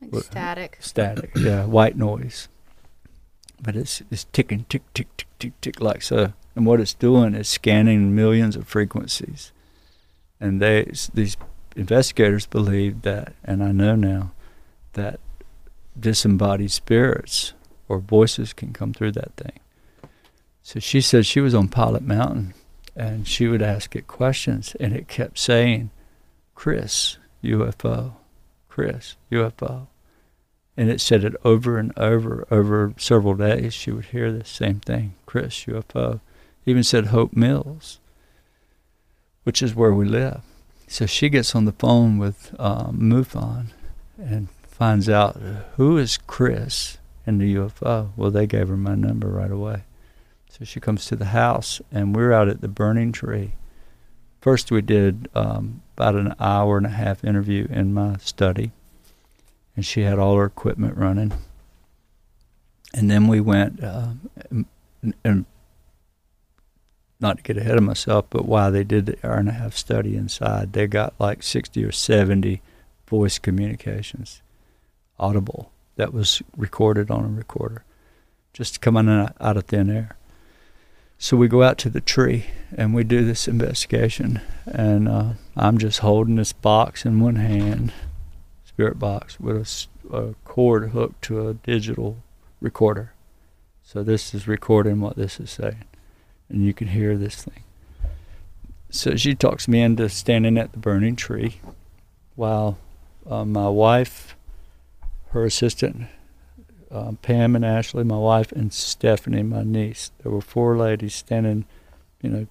Like What- static. static, yeah, white noise. But it's it's ticking, tick, tick, tick, tick, tick, like so. And what it's doing is scanning millions of frequencies. And they these investigators believe that, and I know now, that disembodied spirits or voices can come through that thing. So she said she was on Pilot Mountain, and she would ask it questions, and it kept saying, "Chris, UFO, Chris, UFO." And it said it over and over over several days. She would hear the same thing, Chris, UFO. Even said Hope Mills, which is where we live. So she gets on the phone with um, MUFON and finds out who is Chris in the UFO. Well, they gave her my number right away. So she comes to the house, and we're out at the burning tree. First, we did um, about an hour and a half interview in my study and she had all her equipment running. And then we went, uh, and, and not to get ahead of myself, but while they did the hour and a half study inside, they got like 60 or 70 voice communications, audible, that was recorded on a recorder, just coming out of thin air. So we go out to the tree and we do this investigation, and uh, I'm just holding this box in one hand spirit box with a cord hooked to a digital recorder. So this is recording what this is saying, and you can hear this thing. So she talks me into standing at the burning tree, while uh, my wife, her assistant, um, Pam and Ashley, my wife, and Stephanie, my niece. There were four ladies standing, you know,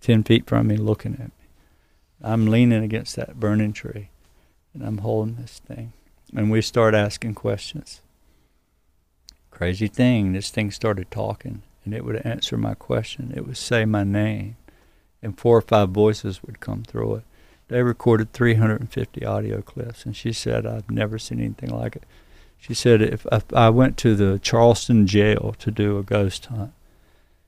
ten feet from me, looking at me. I'm leaning against that burning tree and I'm holding this thing. And we start asking questions. Crazy thing, this thing started talking, and it would answer my question. It would say my name, and four or five voices would come through it. They recorded 350 audio clips, and she said, I've never seen anything like it. She said, if, if I went to the Charleston jail to do a ghost hunt,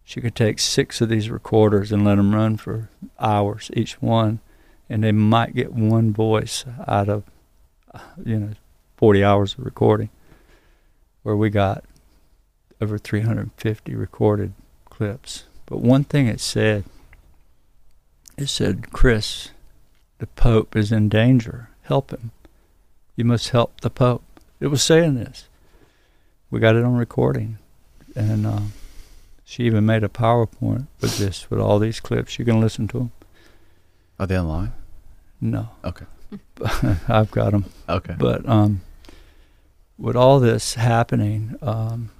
she could take six of these recorders and let them run for hours each one. And they might get one voice out of you know 40 hours of recording where we got over 350 recorded clips. But one thing it said it said chris the pope is in danger. Help him. You must help the pope it was saying this we got it on recording and uh, she even made a powerpoint with this with all these clips you can listen to them Are they online? no Okay. i've got them Okay. But um, with all this happening, um,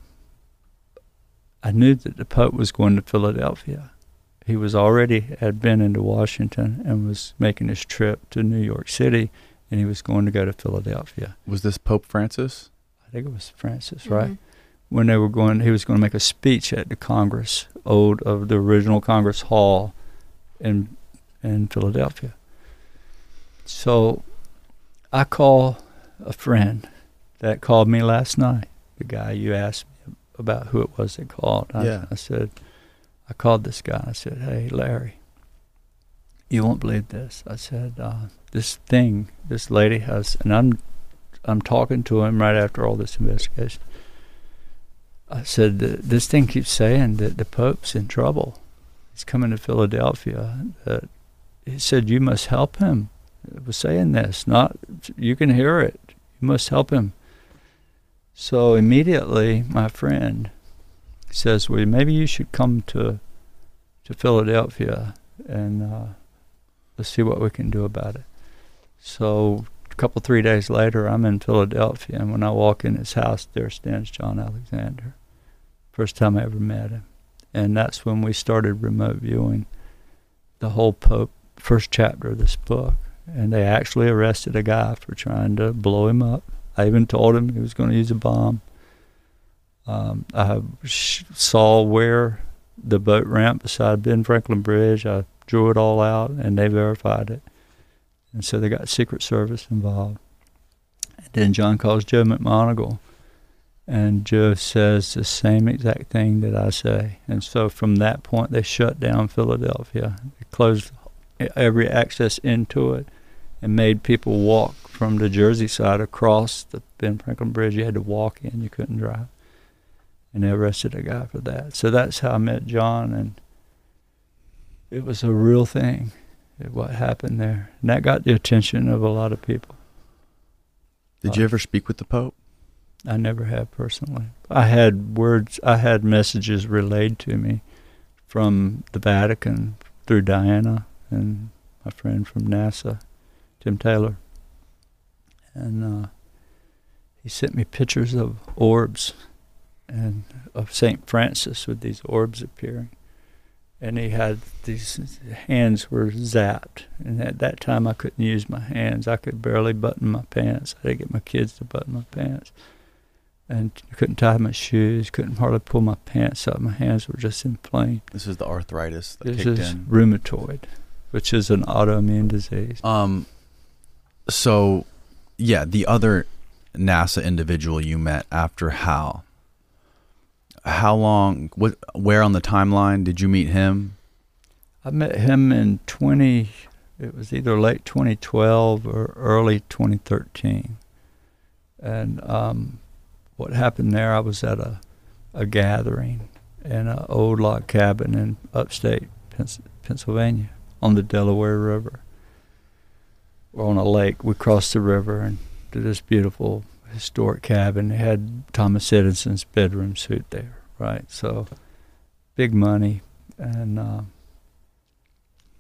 I knew that the Pope was going to Philadelphia. He was already had been into Washington and was making his trip to New York City, and he was going to go to Philadelphia. was this Pope Francis? I think it was Francis, right? Mhm. When they were going, he was going to make a speech at the Congress, old of the original Congress Hall, in in Philadelphia. So I call a friend that called me last night. The guy you asked me about who it was that called. I, Yeah. I said, I called this guy. I said, Hey, Larry, you won't believe this. I said, uh, this thing, this lady has, and I'm, I'm talking to him right after all this investigation. I said, this thing keeps saying that the Pope's in trouble. He's coming to Philadelphia. He said, you must help him. It was saying this, not, you can hear it. You must help him. So immediately, my friend says, "Well, maybe you should come to to Philadelphia and uh, let's see what we can do about it." So a couple three days later, I'm in Philadelphia, and when I walk in his house, there stands John Alexander. First time I ever met him, and that's when we started remote viewing the whole Pope first chapter of this book, and they actually arrested a guy for trying to blow him up. I even told him he was going to use a bomb. Um, I saw where the boat ramp beside Ben Franklin Bridge. I drew it all out, and they verified it. And so they got Secret Service involved. And then John calls Joe McMoneagle, and Joe says the same exact thing that I say. And so from that point, they shut down Philadelphia. They closed every access into it and made people walk from the Jersey side across the Ben Franklin Bridge. You had to walk in, you couldn't drive. And they arrested a guy for that. So that's how I met John, and it was a real thing, what happened there. And that got the attention of a lot of people. Did you ever speak with the Pope? I never have personally. I had words, I had messages relayed to me from the Vatican through Diana and my friend from NASA, Tim Taylor. And uh, he sent me pictures of orbs and of St. Francis with these orbs appearing. And he had these hands were zapped. And at that time, I couldn't use my hands. I could barely button my pants. I had to get my kids to button my pants and couldn't tie my shoes, couldn't hardly pull my pants up. My hands were just inflamed. This is the arthritis that This kicked is in. rheumatoid, which is an autoimmune disease. Um, so yeah, the other NASA individual you met after Hal. How long? What? Where on the timeline did you meet him? I met him in 20, it was either late 2012 or early 2013. And um, what happened there, I was at a, a gathering in an old log cabin in upstate Pennsylvania on the Delaware River. We're on a lake. We crossed the river and to this beautiful historic cabin. Had Thomas Edison's bedroom suite there, right? So big money. And uh,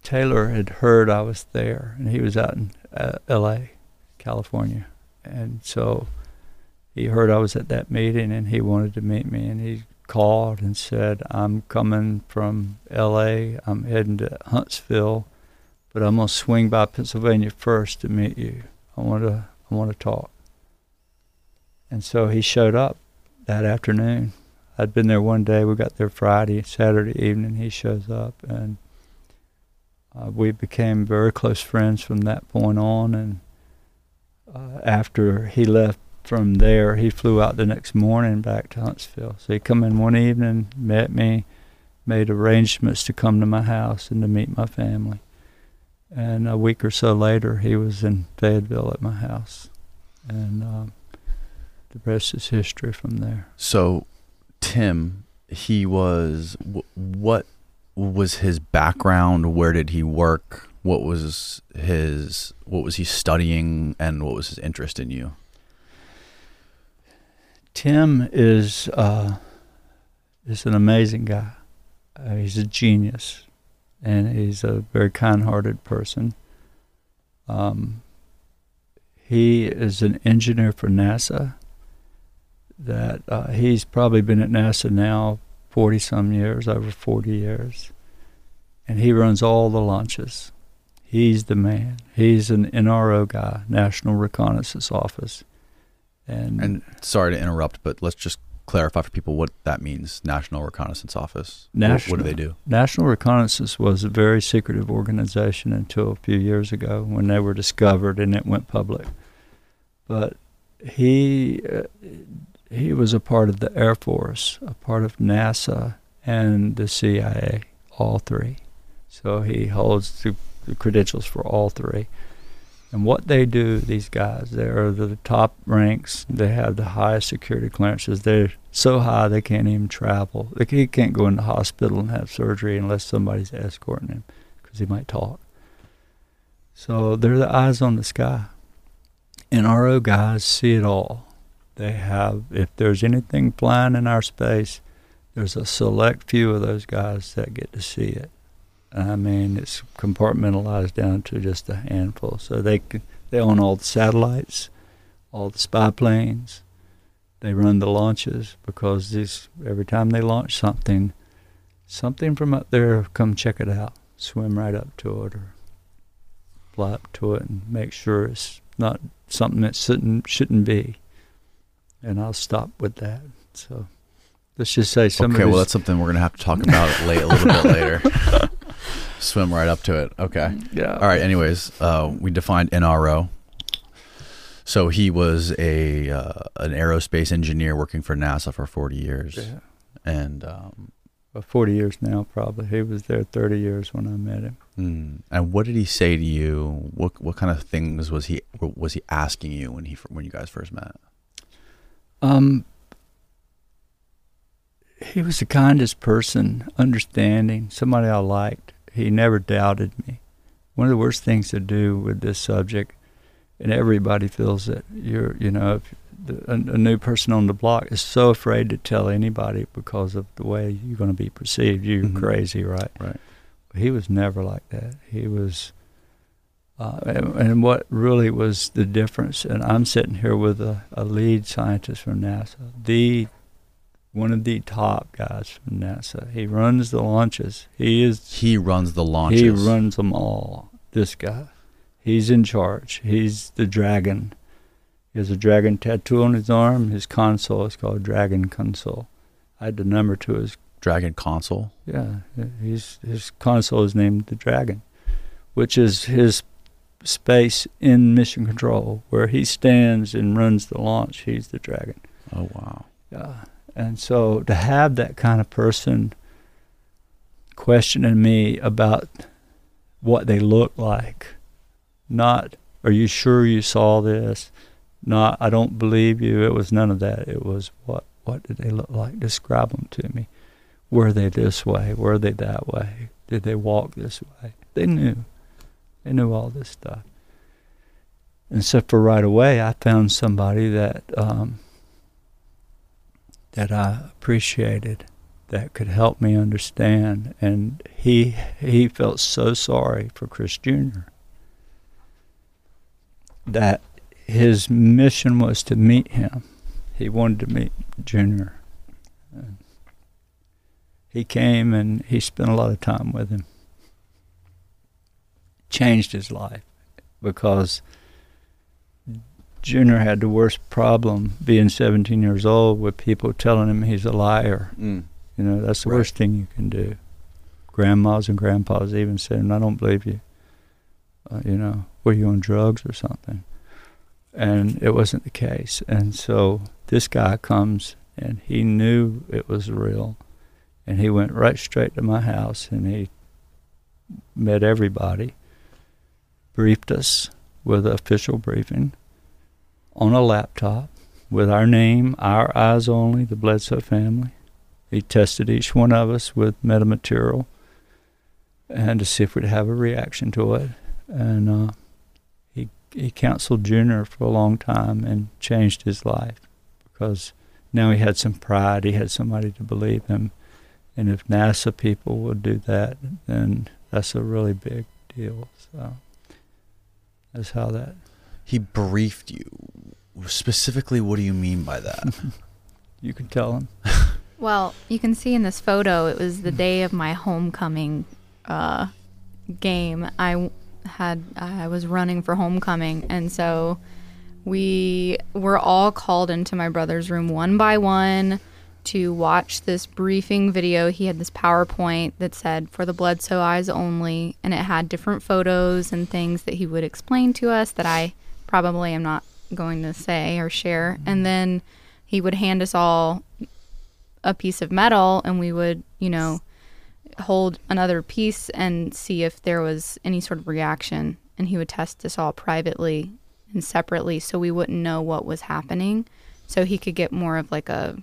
Taylor had heard I was there, and he was out in uh, L.A., California, and so he heard I was at that meeting, and he wanted to meet me, and he called and said, "I'm coming from L.A. I'm heading to Huntsville, but I'm gonna swing by Pennsylvania first to meet you. I want to I want to talk." And so he showed up that afternoon. I'd been there one day. We got there Friday, Saturday evening. He shows up, and uh, we became very close friends from that point on. And uh, after he left from there, he flew out the next morning back to Huntsville. So he come in one evening, met me, made arrangements to come to my house and to meet my family. And a week or so later, he was in Fayetteville at my house, and um, the rest is history from there. So, Tim, he was wh- what was his background? Where did he work? What was his what was he studying, and what was his interest in you? Tim is uh, is an amazing guy. Uh, he's a genius, and he's a very kind-hearted person. Um, he is an engineer for NASA. That uh, he's probably been at NASA now forty some years, over forty years, and he runs all the launches. He's the man. He's an NRO guy, National Reconnaissance Office, and And sorry to interrupt, but let's just clarify for people what that means? National Reconnaissance Office. What- National. What, do they do? National Reconnaissance was a very secretive organization until a few years ago when they were discovered and it went public. But he uh, he was a part of the Air Force, a part of NASA, and the CIA, all three. So he holds the, the credentials for all three. And what they do, these guys, they are the top ranks. They have the highest security clearances. They're so high they can't even travel. They, he can't go in the hospital and have surgery unless somebody's escorting him because he might talk. So they're the eyes on the sky. NRO guys see it all. They have, if there's anything flying in our space, there's a select few of those guys that get to see it. I mean, it's compartmentalized down to just a handful. So they they own all the satellites, all the spy planes. They run the launches because these every time they launch something, something from up there come check it out, swim right up to it or fly up to it and make sure it's not something that shouldn't shouldn't be. And I'll stop with that. So let's just say some okay, well, that's something we're gonna have to talk about late a little bit later. Swim right up to it. Okay. yeah. All right. Anyways, uh, we defined NRO. So he was a uh, an aerospace engineer working for NASA for 40 years, Yeah. and um, Well, 40 years now, probably. He was there 30 years when I met him. mm, and what did he say to you? What what kind of things was he was he asking you when he when you guys first met? Um, he was the kindest person, understanding, somebody I liked. He never doubted me. One of the worst things to do with this subject, and everybody feels it. You're, you know, if the, a, a new person on the block is so afraid to tell anybody because of the way you're going to be perceived. You're Mhm. crazy, right? Right. He was never like that. He was, uh, and, and what really was the difference, and I'm sitting here with a, a lead scientist from NASA, the one of the top guys from NASA. He runs the launches. He is He runs the launches. he runs them all. This guy, he's in charge. He's the dragon. He has a dragon tattoo on his arm. His console is called Dragon Console. I had the number to his Dragon console. yeah, he's, his console is named the Dragon, which is his space in mission control, where he stands and runs the launch. He's the Dragon. Oh wow. Yeah, and so to have that kind of person questioning me about what they look like, not "Are you sure you saw this?" Not "I don't believe you." It was none of that. It was what what did they look like? Describe them to me. Were they this way? Were they that way? Did they walk this way? They knew. They knew all this stuff. And so for right away, I found somebody that um, that I appreciated, that could help me understand. And he he felt so sorry for Chris Jr. That his mission was to meet him. He wanted to meet Junior. He came and he spent a lot of time with him. Changed his life because Junior had the worst problem being 17 years old with people telling him he's a liar. Mm. You know, that's the Right. worst thing you can do. Grandmas and grandpas even saying, I don't believe you. Uh, you know, were you on drugs or something? And it wasn't the case. And so this guy comes and he knew it was real. And he went right straight to my house and he met everybody, briefed us with an official briefing on a laptop with our name, our eyes only, the Bledsoe family. He tested each one of us with metamaterial and to see if we'd have a reaction to it. And uh, he he counseled Junior for a long time and changed his life because now he had some pride. He had somebody to believe him. And if NASA people would do that, then that's a really big deal. So that's how that. He briefed you. Specifically, what do you mean by that? You can tell him. Well, you can see in this photo, it was the day of my homecoming uh, game. I had I was running for homecoming, and so we were all called into my brother's room one by one. To watch this briefing video. He had this PowerPoint that said for the Bledsoe eyes only, and it had different photos and things that he would explain to us that I probably am not going to say or share. Mm-hmm. And then he would hand us all a piece of metal, and we would, you know, hold another piece and see if there was any sort of reaction. And he would test us all privately and separately so we wouldn't know what was happening. So he could get more of like a,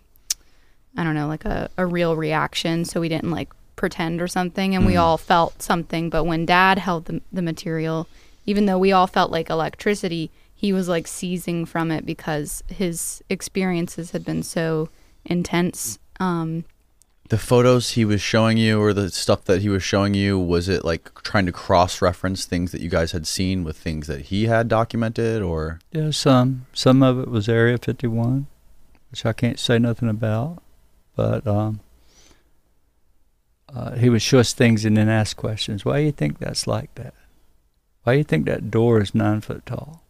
I don't know, like a, a real reaction. So we didn't like pretend or something. And we all felt something. But when dad held the, the material, even though we all felt like electricity, he was like seizing from it because his experiences had been so intense. Um, The photos he was showing you, or the stuff that he was showing you, was it like trying to cross-reference things that you guys had seen with things that he had documented, or Yeah, some. Some of it was Area 51, which I can't say nothing about. But um, uh, he would show us things and then ask questions. Why do you think that's like that? Why do you think that door is nine foot tall?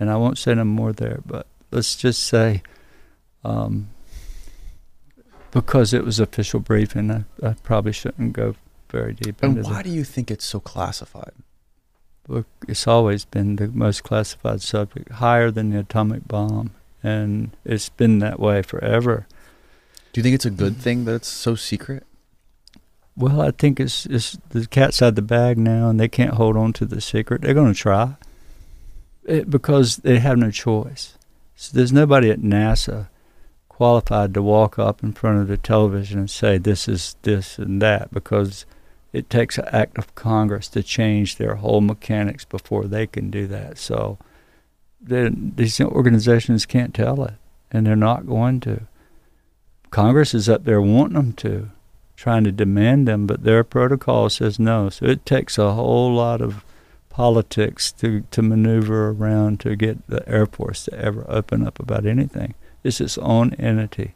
And I won't say no more there, but let's just say, um, because it was official briefing, I, I probably shouldn't go very deep and why that. do you think it's so classified? Look, it's always been the most classified subject, higher than the atomic bomb, and it's been that way forever. Do you think it's a good thing that it's so secret? Well, I think it's it's the cat's out of the bag now, and they can't hold on to the secret. They're going to try it because they have no choice. So there's nobody at NASA qualified to walk up in front of the television and say this is this and that because it takes an act of Congress to change their whole mechanics before they can do that. So the, these organizations can't tell it, and they're not going to. Congress is up there wanting them to, trying to demand them, but their protocol says no. So it takes a whole lot of politics to, to maneuver around to get the Air Force to ever open up about anything. It's its own entity,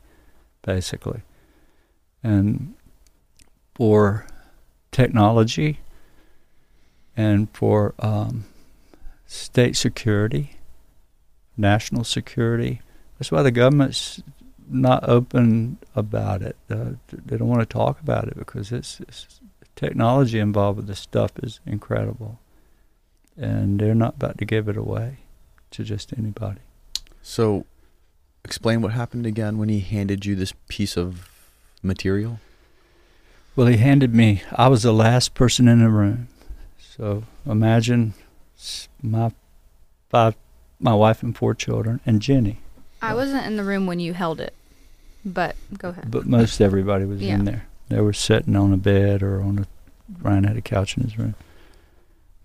basically. And for technology and for um, state security, national security, that's why the government's not open about it. Uh, they don't want to talk about it because it's, it's technology involved with this stuff is incredible, and they're not about to give it away to just anybody. So, explain what happened again when he handed you this piece of material. Well, he handed me. I was the last person in the room, so imagine my five, my wife and four children, and Jenny. I wasn't in the room when you held it, but go ahead. But most everybody was Yeah. in there. They were sitting on a bed or on a Ryan had a couch in his room.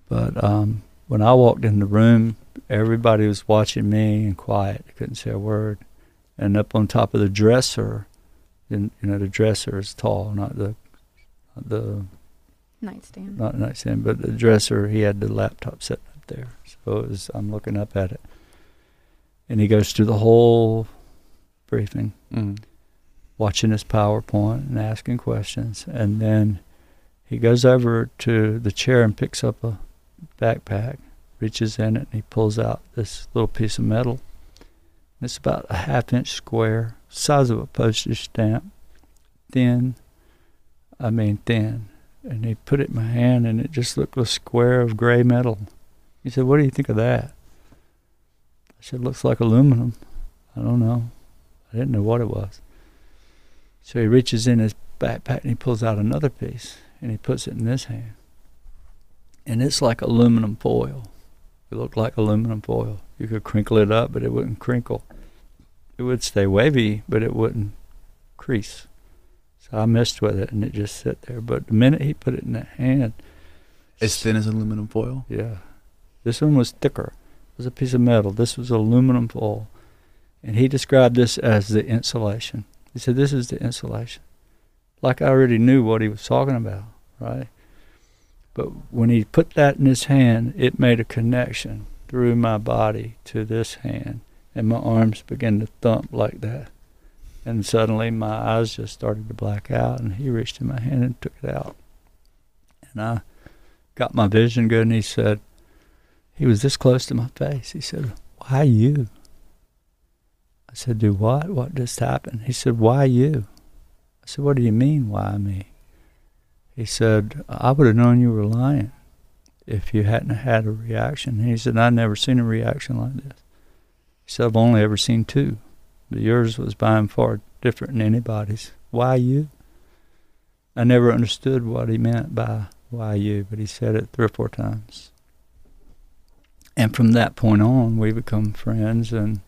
But um, when I walked in the room, everybody was watching me and quiet. They couldn't say a word. And up on top of the dresser, and, you know, the dresser is tall, not the not the Nightstand. not the nightstand, but the dresser. He had the laptop set up there, I'm looking up at it. And he goes through the whole briefing Mm. watching his PowerPoint and asking questions. And then he goes over to the chair and picks up a backpack, reaches in it, and he pulls out this little piece of metal. It's about a half inch square, size of a postage stamp, thin. I mean, thin. And he put it in my hand, and it just looked like a square of gray metal. He said, What do you think of that? I said, Looks like aluminum. I don't know. I didn't know what it was. So he reaches in his backpack and he pulls out another piece and he puts it in his hand. And it's like aluminum foil. It looked like aluminum foil. You could crinkle it up, but it wouldn't crinkle. It would stay wavy, but it wouldn't crease. So I messed with it and it just sat there. But the minute he put it in that hand, As thin as aluminum foil. yeah. This one was thicker. It was a piece of metal. This was aluminum foil. And he described this as the insulation. He said, This is the insulation. Like I already knew what he was talking about, right? But when he put that in his hand, it made a connection through my body to this hand. And my arms began to thump like that. And suddenly my eyes just started to black out. And he reached in my hand and took it out. And I got my vision good. And he said, he was this close to my face. He said, Why you? I said, Do what? What just happened? He said, Why you? I said, What do you mean, why me? He said, I would have known you were lying if you hadn't had a reaction. He said, I've never seen a reaction like this. He said, I've only ever seen two. But yours was by and far different than anybody's. Why you? I never understood what he meant by why you, but he said it three or four times. And from that point on, we become friends and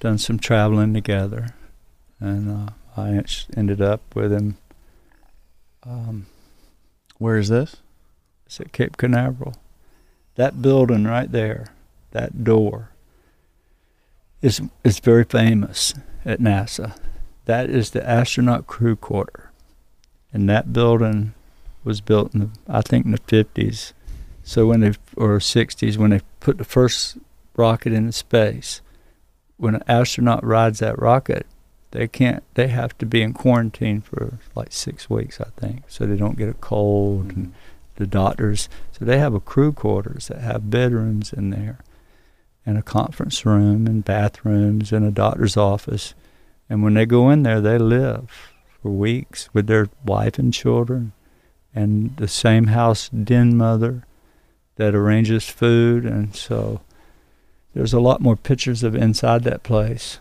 done some traveling together. And uh, I ended up with him. Um, Where is this? it's at Cape Canaveral. That building right there, that door, is is very famous at NASA. That is the astronaut crew quarter, and that building was built in the, I think in the fifties. So when they or sixties when they put the first rocket into space, when an astronaut rides that rocket, they can't. They have to be in quarantine for like six weeks, I think, so they don't get a cold and the doctors. So they have a crew quarters that have bedrooms in there, and a conference room and bathrooms and a doctor's office. And when they go in there, they live for weeks with their wife and children, and the same house den mother that arranges food. And so there's a lot more pictures of inside that place.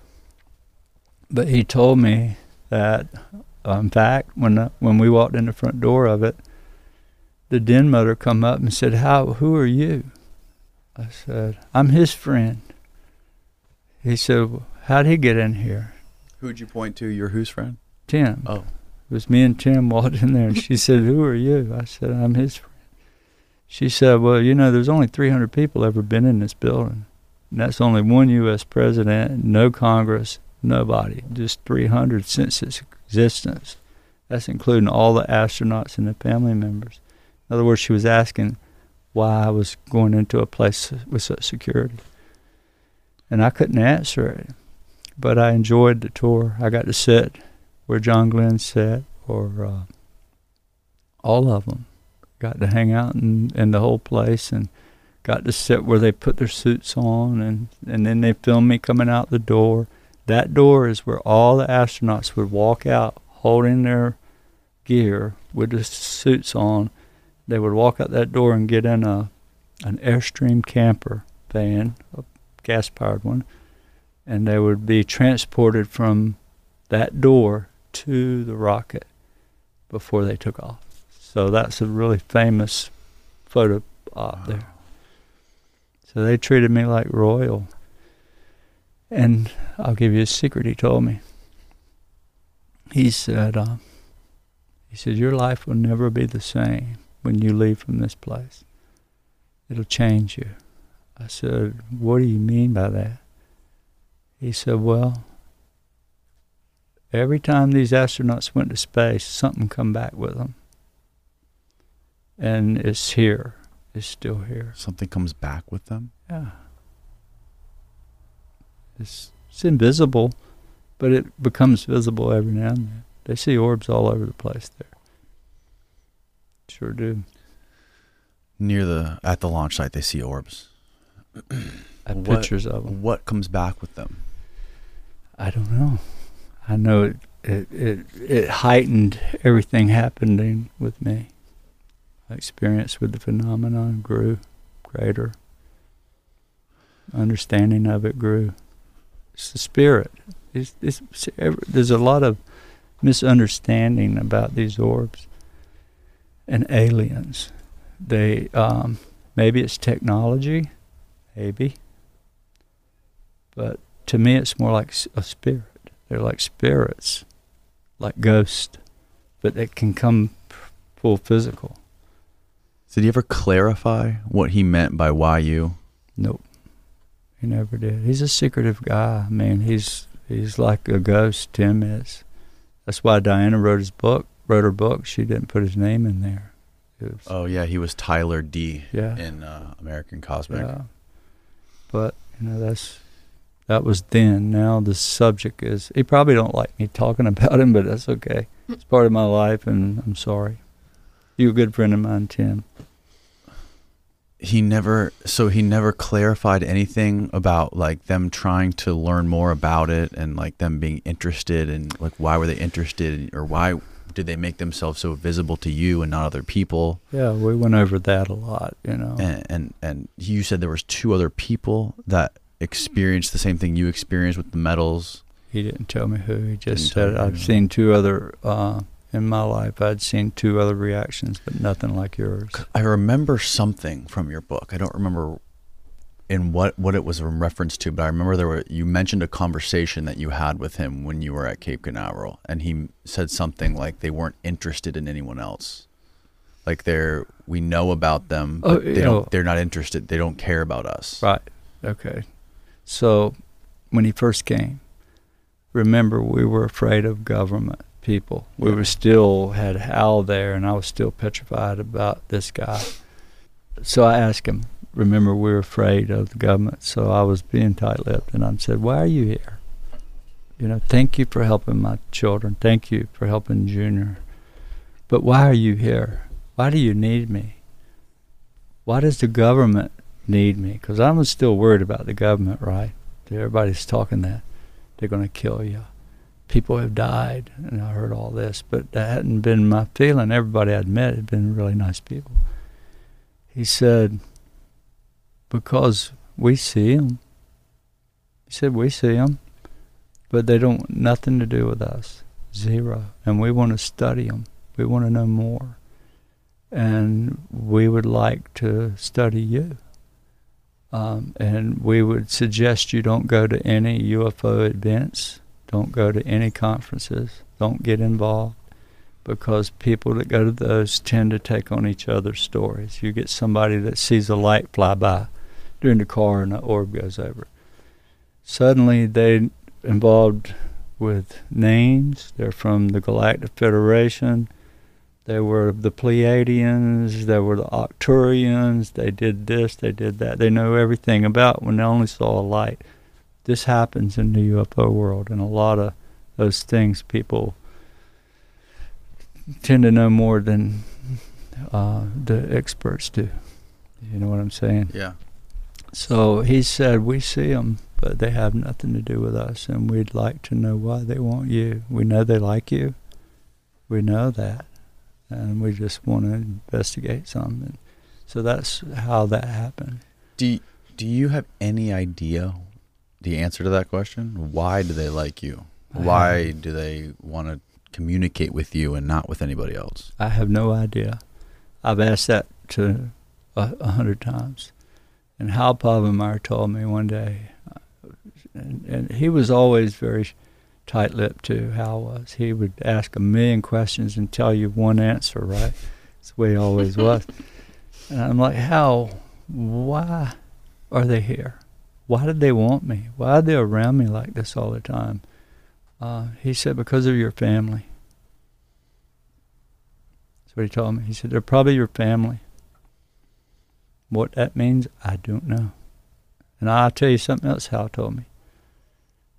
But he told me that, in fact, when uh, when we walked in the front door of it, the den mother come up and said, "How? Who are you?" I said, "I'm his friend." He said, "How'd he get in here?" Who'd you point to? Your who's friend? Tim. Oh. It was me and Tim walked in there, and she said, "Who are you?" I said, "I'm his friend." She said, "Well, you know, there's only 300 people ever been in this building, and that's only one U.S. president, no Congress, nobody, just 300 since its existence. That's including all the astronauts and the family members." In other words, she was asking why I was going into a place with such security. And I couldn't answer it. But I enjoyed the tour. I got to sit where John Glenn sat, or uh, all of them. Got to hang out in, in the whole place and got to sit where they put their suits on. And, and then they filmed me coming out the door. That door is where all the astronauts would walk out holding their gear with the suits on they would walk out that door and get in a an airstream camper van, a gas powered one, and they would be transported from that door to the rocket before they took off. So that's a really famous photo op there. So they treated me like royal. And I'll give you a secret he told me. He said, uh, he said, your life will never be the same when you leave from this place. It'll change you. I said, What do you mean by that? He said, Well, every time these astronauts went to space, something come back with them. And it's here. It's still here. Something comes back with them. Yeah. It's, it's invisible, but it becomes visible every now and then. They see orbs all over the place there. Sure do. Near the at the launch site, they see orbs. I have What- pictures of them. What comes back with them? I don't know. I know it, it, it, it heightened everything happening with me. Experience with the phenomenon grew greater. Understanding of it grew. It's the spirit. It's, it's there's a lot of misunderstanding about these orbs and aliens. They um, maybe it's technology, maybe, but to me it's more like a spirit. They're like spirits, like ghosts, but they can come full physical. Did he ever clarify what he meant by why you? Nope, he never did. He's a secretive guy. I mean, he's he's like a ghost. Tim is. That's why Diana wrote his book. Wrote her book. She didn't put his name in there. Was, Oh yeah, he was Tyler D. Yeah. in uh, American Cosmic. Yeah. But you know that's that was then. Now the subject is. He probably don't like me talking about him, but that's okay. It's part of my life, and I'm sorry. You're a good friend of mine, Tim. He never so he never clarified anything about like them trying to learn more about it and like them being interested and like why were they interested or why did they make themselves so visible to you and not other people Yeah, we went over that a lot, you know. and and, and you said there was two other people that experienced the same thing you experienced with the metals He didn't tell me who. He just said I've seen two other uh, in my life. I'd seen two other reactions, but nothing like yours. I remember something from your book. I don't remember in what what it was in reference to, but I remember there were you mentioned a conversation that you had with him when you were at Cape Canaveral, and he said something like they weren't interested in anyone else. Like they're we know about them, Oh, but they don't. know- they're not interested. They don't care about us. Right. Okay. So when he first came, remember we were afraid of government people. We were still had Hal there, and I was still petrified about this guy. So I asked him. Remember, we were afraid of the government. So I was being tight-lipped, and I said, "Why are you here? You know, thank you for helping my children. Thank you for helping Junior. But why are you here? Why do you need me? Why does the government need me because I was still worried about the government, right? Everybody's talking that they're going to kill you. People have died, and I heard all this, but that hadn't been my feeling. Everybody I'd met had been really nice people. He said, because we see them. He said, we see them, but they don't nothing to do with us, zero. And we want to study them. We want to know more, and we would like to study you. Um, and we would suggest you don't go to any UFO events, don't go to any conferences, don't get involved, because people that go to those tend to take on each other's stories. You get somebody that sees a light fly by during the car and an orb goes over. Suddenly they involved with names. They're from the Galactic Federation. They were the Pleiadians. They were the Arcturians. They did this. They did that. They know everything about when they only saw a light. This happens in the UFO world, and a lot of those things people tend to know more than uh, the experts do. You know what I'm saying? Yeah. So he said, We see them, but they have nothing to do with us, and we'd like to know why they want you. We know they like you. We know that. And we just want to investigate something. So that's how that happened. Do Do you have any idea the answer to that question? Why do they like you? Why do they want to communicate with you and not with anybody else? I have no idea. I've asked that to a, a hundred times. And Hal Povenmire told me one day, uh, and, and he was always very tight-lipped too. Hal was. He would ask a million questions and tell you one answer, right? That's the way he always was. And I'm like, Hal, why are they here? Why did they want me? Why are they around me like this all the time? Uh, he said, because of your family. That's what he told me. He said, they're probably your family. What that means, I don't know. And I'll tell you something else Hal told me.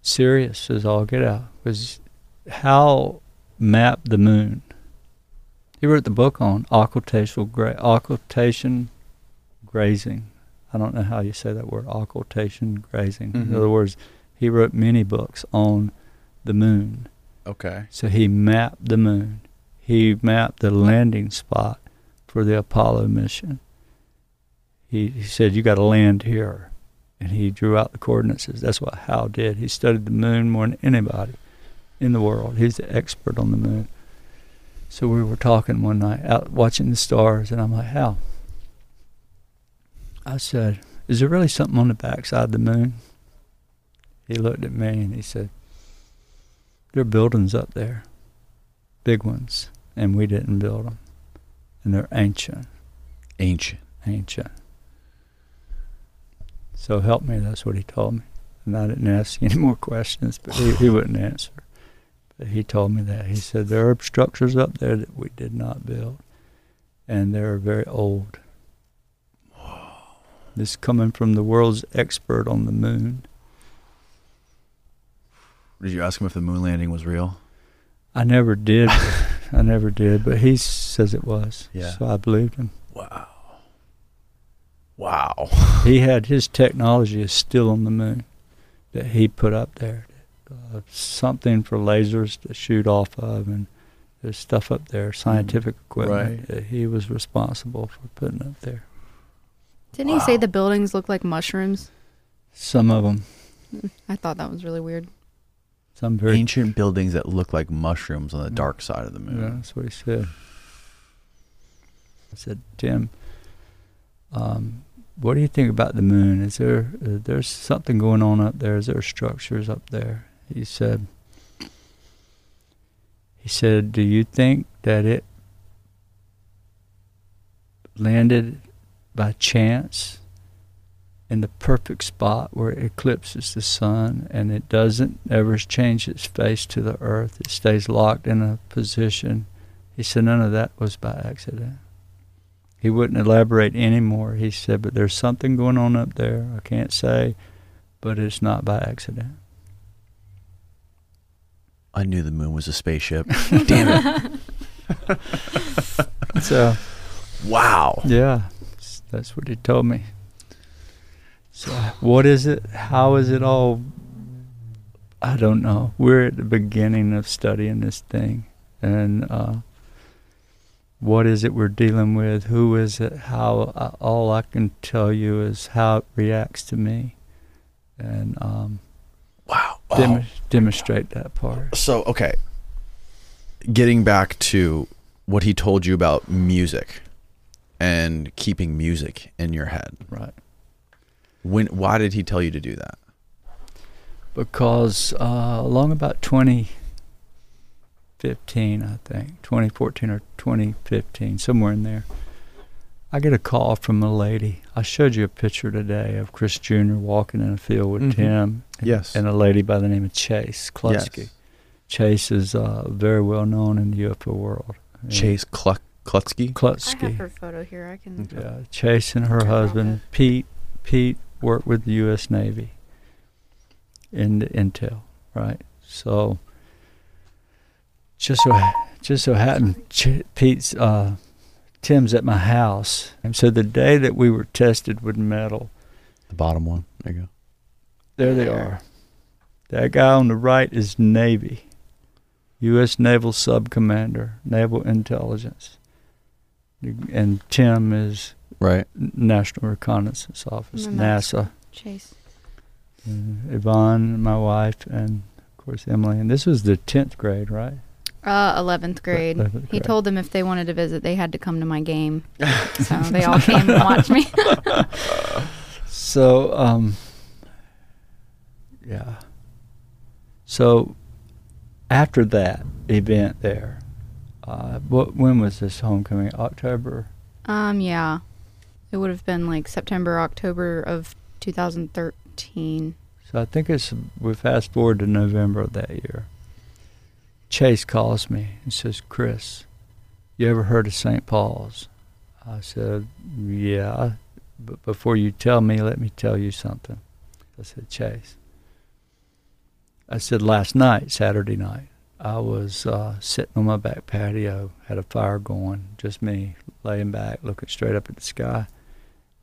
Serious as all get out. Because Hal mapped the moon. He wrote the book on occultational gra- occultation grazing. I don't know how you say that word, occultation grazing. Mhm. In other words, he wrote many books on the moon. Okay. So he mapped the moon. He mapped the landing spot for the Apollo mission. He, he said, You got to land here. And he drew out the coordinates. That's what Hal did. He studied the moon more than anybody in the world. He's the expert on the moon. So we were talking one night, out watching the stars, and I'm like, Hal, I said, Is there really something on the backside of the moon? He looked at me and he said, There are buildings up there, big ones, and we didn't build them. And they're ancient, Ancient. ancient. So help me, that's what he told me. And I didn't ask any more questions, but he, he wouldn't answer. But he told me that. He said, There are structures up there that we did not build, and they're very old. This coming from the world's expert on the moon. Did you ask him if the moon landing was real? I never did. I never did, but he says it was. Yeah. So I believed him. Wow. Wow. he had his technology is still on the moon that he put up there. Uh, something for lasers to shoot off of, and there's stuff up there, scientific equipment Right. that he was responsible for putting up there. Didn't he say the buildings look like mushrooms? Some of them, I thought that was really weird. some very. Ancient buildings that look like mushrooms on the dark side of the Yeah, moon. that's what he said. I said, Tim, um, what do you think about the moon? Is there uh, there's something going on up there? Is there structures up there? He said. He said, "Do you think that it landed by chance in the perfect spot where it eclipses the sun and it doesn't ever change its face to the earth. It stays locked in a position. He said none of that was by accident. He wouldn't elaborate anymore. He said, but there's something going on up there. I can't say, but it's not by accident. I knew the moon was a spaceship. Damn it. So, Wow. yeah, s- that's what he told me. So, what is it? How is it all? I don't know. We're at the beginning of studying this thing. And uh, what is it we're dealing with? Who is it? How? Uh, all I can tell you is how it reacts to me. And um, Wow. dem- demonstrate that part. So, okay. Getting back to what he told you about music and keeping music in your head. Right. When why did he tell you to do that? because uh, along about 2015, I think, 2014 or 2015, somewhere in there, I get a call from a lady. I showed you a picture today of Chris Jr. walking in a field with Mhm. Tim Yes. and a lady by the name of Chase Kloetzke. Yes. Chase is uh, very well known in the UFO world. Chase Kluk- Kloetzke? I have her photo here. I can. Yeah, Chase and her husband Pete. Pete worked with the U.S. Navy in the intel, right? So just so just so happened, Ch- Pete's uh, Tim's at my house, and so the day that we were tested with metal, The bottom one. There you go. there they are. That guy on the right is Navy, U.S. Naval Sub Commander, Naval Intelligence, and Tim is Right. National Reconnaissance Office, NASA. Chase. Uh, Yvonne, my wife, and of course Emily. And this was the tenth grade, right? Uh, eleventh grade. 11th He told them if they wanted to visit, they had to come to my game. so they all came and watched me. So, um, yeah. So, after that event there, uh, what when was this homecoming? October. um, yeah, it would have been like September, October of 2013. So I think it's we fast forward to November of that year. Chase calls me and says, "Chris, you ever heard of St. Paul's?" I said, "Yeah, but before you tell me, let me tell you something." I said, "Chase." I said, "Last night, Saturday night, I was uh, sitting on my back patio, had a fire going, just me laying back, looking straight up at the sky."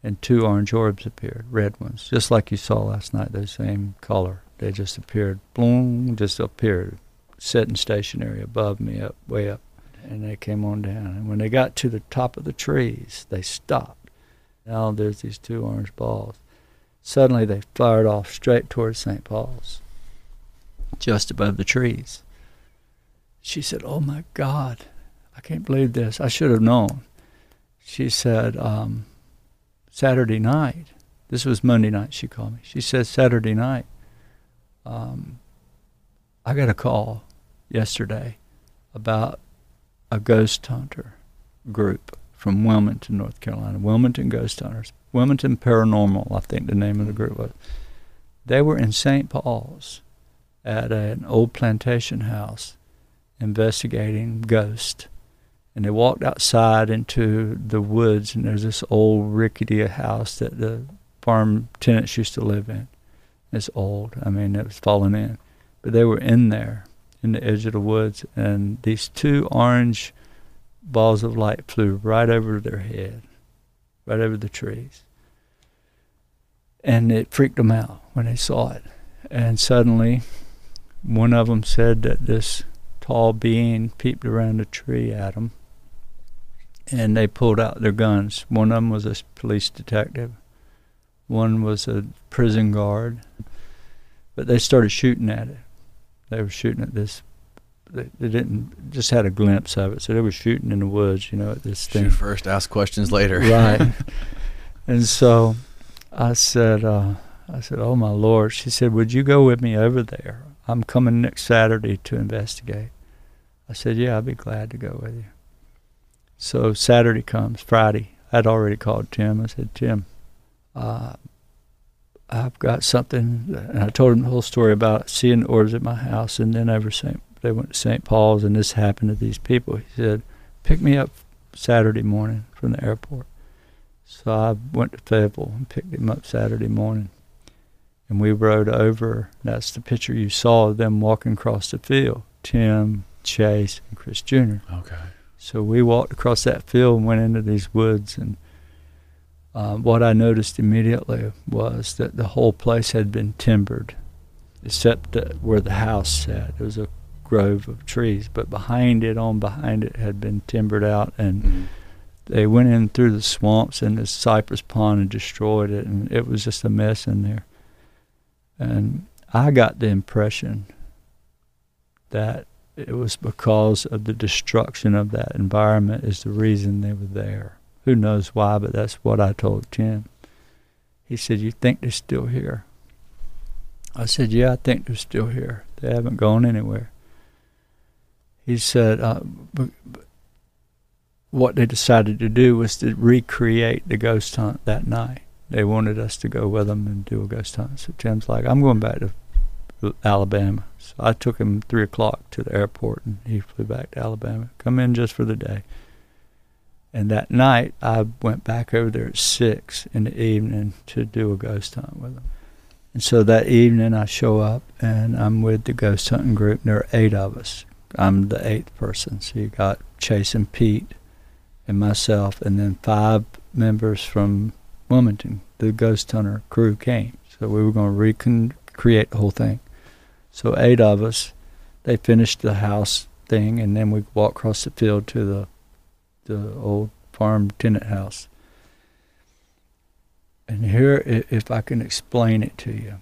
and two orange orbs appeared, red ones, just like you saw last night, the same color. They just appeared, boom, just appeared, sitting stationary above me, up way up, and they came on down. And when they got to the top of the trees, they stopped. Now there's these two orange balls. Suddenly they fired off straight towards St. Paul's, just above the trees. She said, "Oh my God, I can't believe this. I should have known." She said. Um, Saturday night, this was Monday night, she called me. She says, Saturday night, um, I got a call yesterday about a ghost hunter group from Wilmington, North Carolina. Wilmington Ghost Hunters. Wilmington Paranormal, I think the name of the group was. They were in St. Paul's at an old plantation house investigating ghosts. And they walked outside into the woods and there's this old rickety house that the farm tenants used to live in. It's old. I mean it was falling in. But they were in there in the edge of the woods and these two orange balls of light flew right over their head right over the trees. And it freaked them out when they saw it. And suddenly, one of them said that this tall being peeped around a tree at them, and they pulled out their guns. One of them was a police detective, one was a prison guard, but they started shooting at it. They were shooting at this. They, they didn't just had a glimpse of it, so they were shooting in the woods, you know, at this thing. Shoot first, ask questions later. Right. and so I said, uh, I said, "Oh my Lord!" She said, "Would you go with me over there? I'm coming next Saturday to investigate." I said, "Yeah, I'd be glad to go with you." So Saturday comes, Friday. I'd already called Tim. I said, "Tim, uh, I've got something," and I told him the whole story about seeing orbs at my house, and then over St. They went to St. Paul's, and this happened to these people. He said, "Pick me up Saturday morning from the airport." So I went to Fayetteville and picked him up Saturday morning. And we rode over. That's the picture you saw of them walking across the field Tim, Chase, and Chris Jr. Okay. So we walked across that field and went into these woods. And uh, what I noticed immediately was that the whole place had been timbered, except where the house sat. It was a grove of trees, but behind it, on behind it, had been timbered out and Mhm. they went in through the swamps and the cypress pond and destroyed it and it was just a mess in there and i got the impression that it was because of the destruction of that environment is the reason they were there who knows why but that's what i told tim he said you think they're still here i said yeah i think they're still here they haven't gone anywhere he said uh, b- b- what they decided to do was to recreate the ghost hunt that night. They wanted us to go with them and do a ghost hunt. So Tim's like, I'm going back to Alabama. So I took him three o'clock to the airport and he flew back to Alabama. Come in just for the day. And that night I went back over there at six in the evening to do a ghost hunt with him. And so that evening I show up and I'm with the ghost hunting group. There are eight of us. I'm the eighth person. So you got Chase and Pete and myself, and then five members from Wilmington, the ghost hunter crew came. So we were going to recreate the whole thing. So eight of us, they finished the house thing, and then we walked across the field to the the old farm tenant house. And here, if I can explain it to you,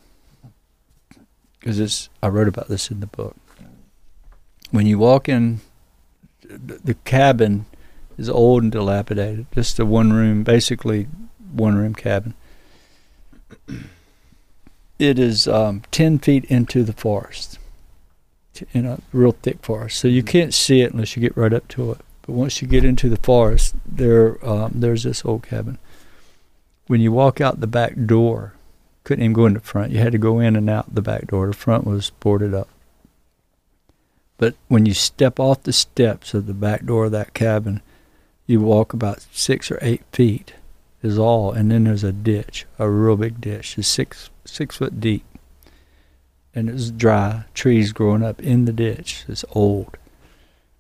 because it's I wrote about this in the book. When you walk in, the cabin is old and dilapidated. Just a one room, basically one room cabin. It is um, 10 feet into the forest, in a real thick forest. So you can't see it unless you get right up to it. But once you get into the forest, there um, there's this old cabin. When you walk out the back door, couldn't even go in the front. You had to go in and out the back door. The front was boarded up. But when you step off the steps of the back door of that cabin, you walk about six or eight feet is all, and then there's a ditch, a real big ditch, it's six six foot deep, and it's dry, trees growing up in the ditch. It's old,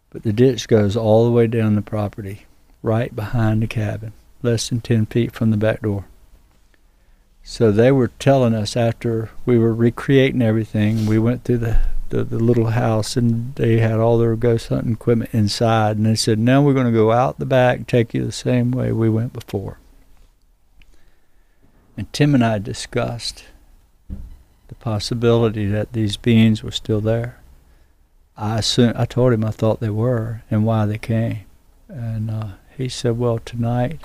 but the ditch goes all the way down the property, right behind the cabin, less than ten feet from the back door. So they were telling us after we were recreating everything, we went through the the, the little house and they had all their ghost hunting equipment inside and they said now we're going to go out the back take you the same way we went before and tim and i discussed the possibility that these beings were still there. I assumed, i told him i thought they were and why they came. And uh, he said well tonight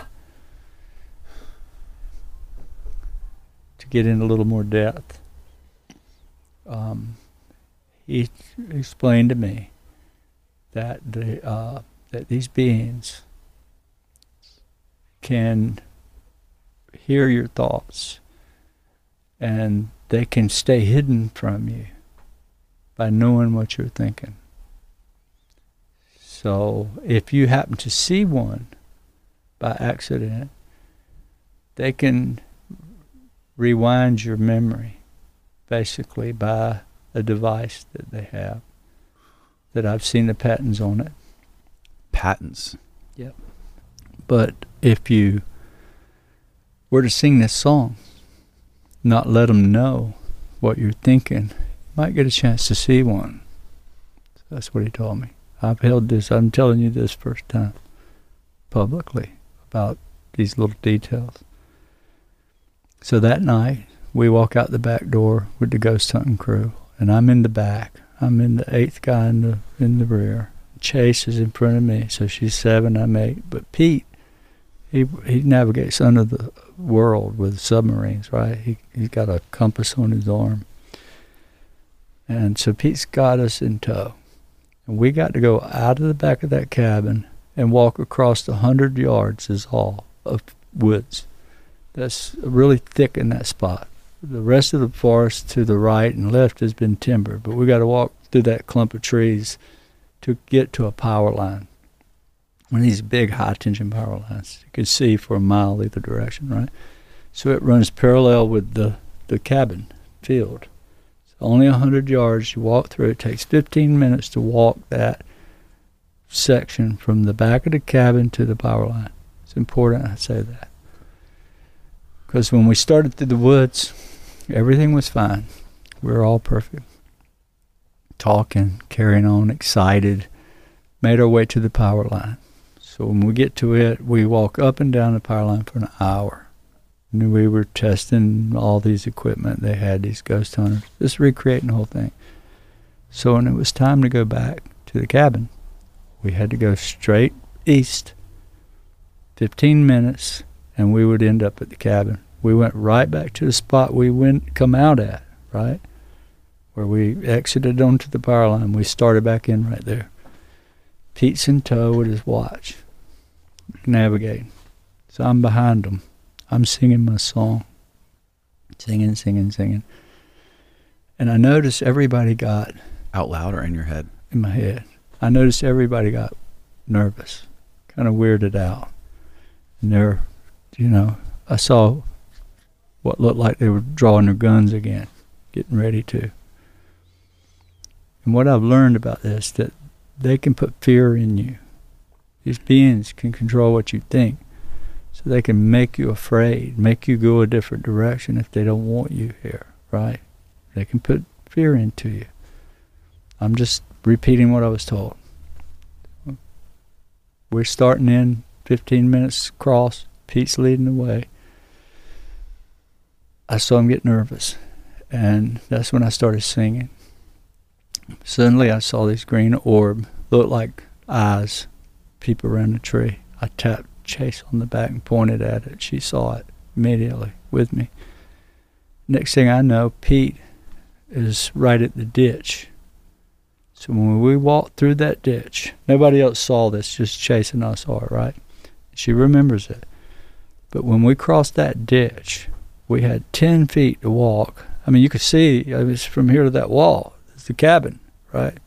to get in a little more depth um, he explained to me that the uh, that these beings can hear your thoughts and they can stay hidden from you by knowing what you're thinking. So if you happen to see one by accident, they can rewind your memory basically by a device that they have that I've seen the patents on it. Patents. Yep. But if you were to sing this song, not let them know what you're thinking, you might get a chance to see one. So that's what he told me. I've held this, I'm telling you this first time publicly about these little details. So that night, we walk out the back door with the ghost hunting crew, and I'm in the back. I'm in the eighth guy in the in the rear. Chase is in front of me, so she's seven, I'm eight. But Pete, he he navigates under the world with submarines, right? He he's got a compass on his arm, and so Pete's got us in tow, and we got to go out of the back of that cabin and walk across the hundred yards is all of woods. That's really thick in that spot. The rest of the forest to the right and left has been timber, but we got to walk through that clump of trees to get to a power line. One of these big high tension power lines. You could see for a mile either direction, right? So it runs parallel with the, the cabin field. It's only 100 yards. You walk through. It takes 15 minutes to walk that section from the back of the cabin to the power line. It's important I say that. Because when we started through the woods, everything was fine. We were all perfect. Talking, carrying on, excited. Made our way to the power line. So when we get to it, we walk up and down the power line for an hour. And we were testing all these equipment they had, these ghost hunters, just recreating the whole thing. So when it was time to go back to the cabin, we had to go straight east, 15 minutes, and we would end up at the cabin. We went right back to the spot we went come out at, right? Where we exited onto the power line. We started back in right there. Pete's in tow with his watch, navigating. So I'm behind them. I'm singing my song, singing, singing, singing. And I noticed everybody got Out loud or in your head? in my head. I noticed everybody got nervous, kind of weirded out. And they're, you know, I saw what looked like they were drawing their guns again, getting ready to. And what I've learned about this that they can put fear in you. These beings can control what you think. So they can make you afraid, make you go a different direction if they don't want you here, right? They can put fear into you. I'm just repeating what I was told. We're starting in 15 minutes across. Pete's leading the way. I saw him get nervous, and that's when I started singing. Suddenly, I saw this green orb, looked like eyes, peep around the tree. I tapped Chase on the back and pointed at it. She saw it immediately with me. Next thing I know, Pete is right at the ditch. So when we walked through that ditch, nobody else saw this, just Chase and I saw it, right? She remembers it. But when we crossed that ditch, we had 10 feet to walk. I mean, you could see it was from here to that wall. It's the cabin, right?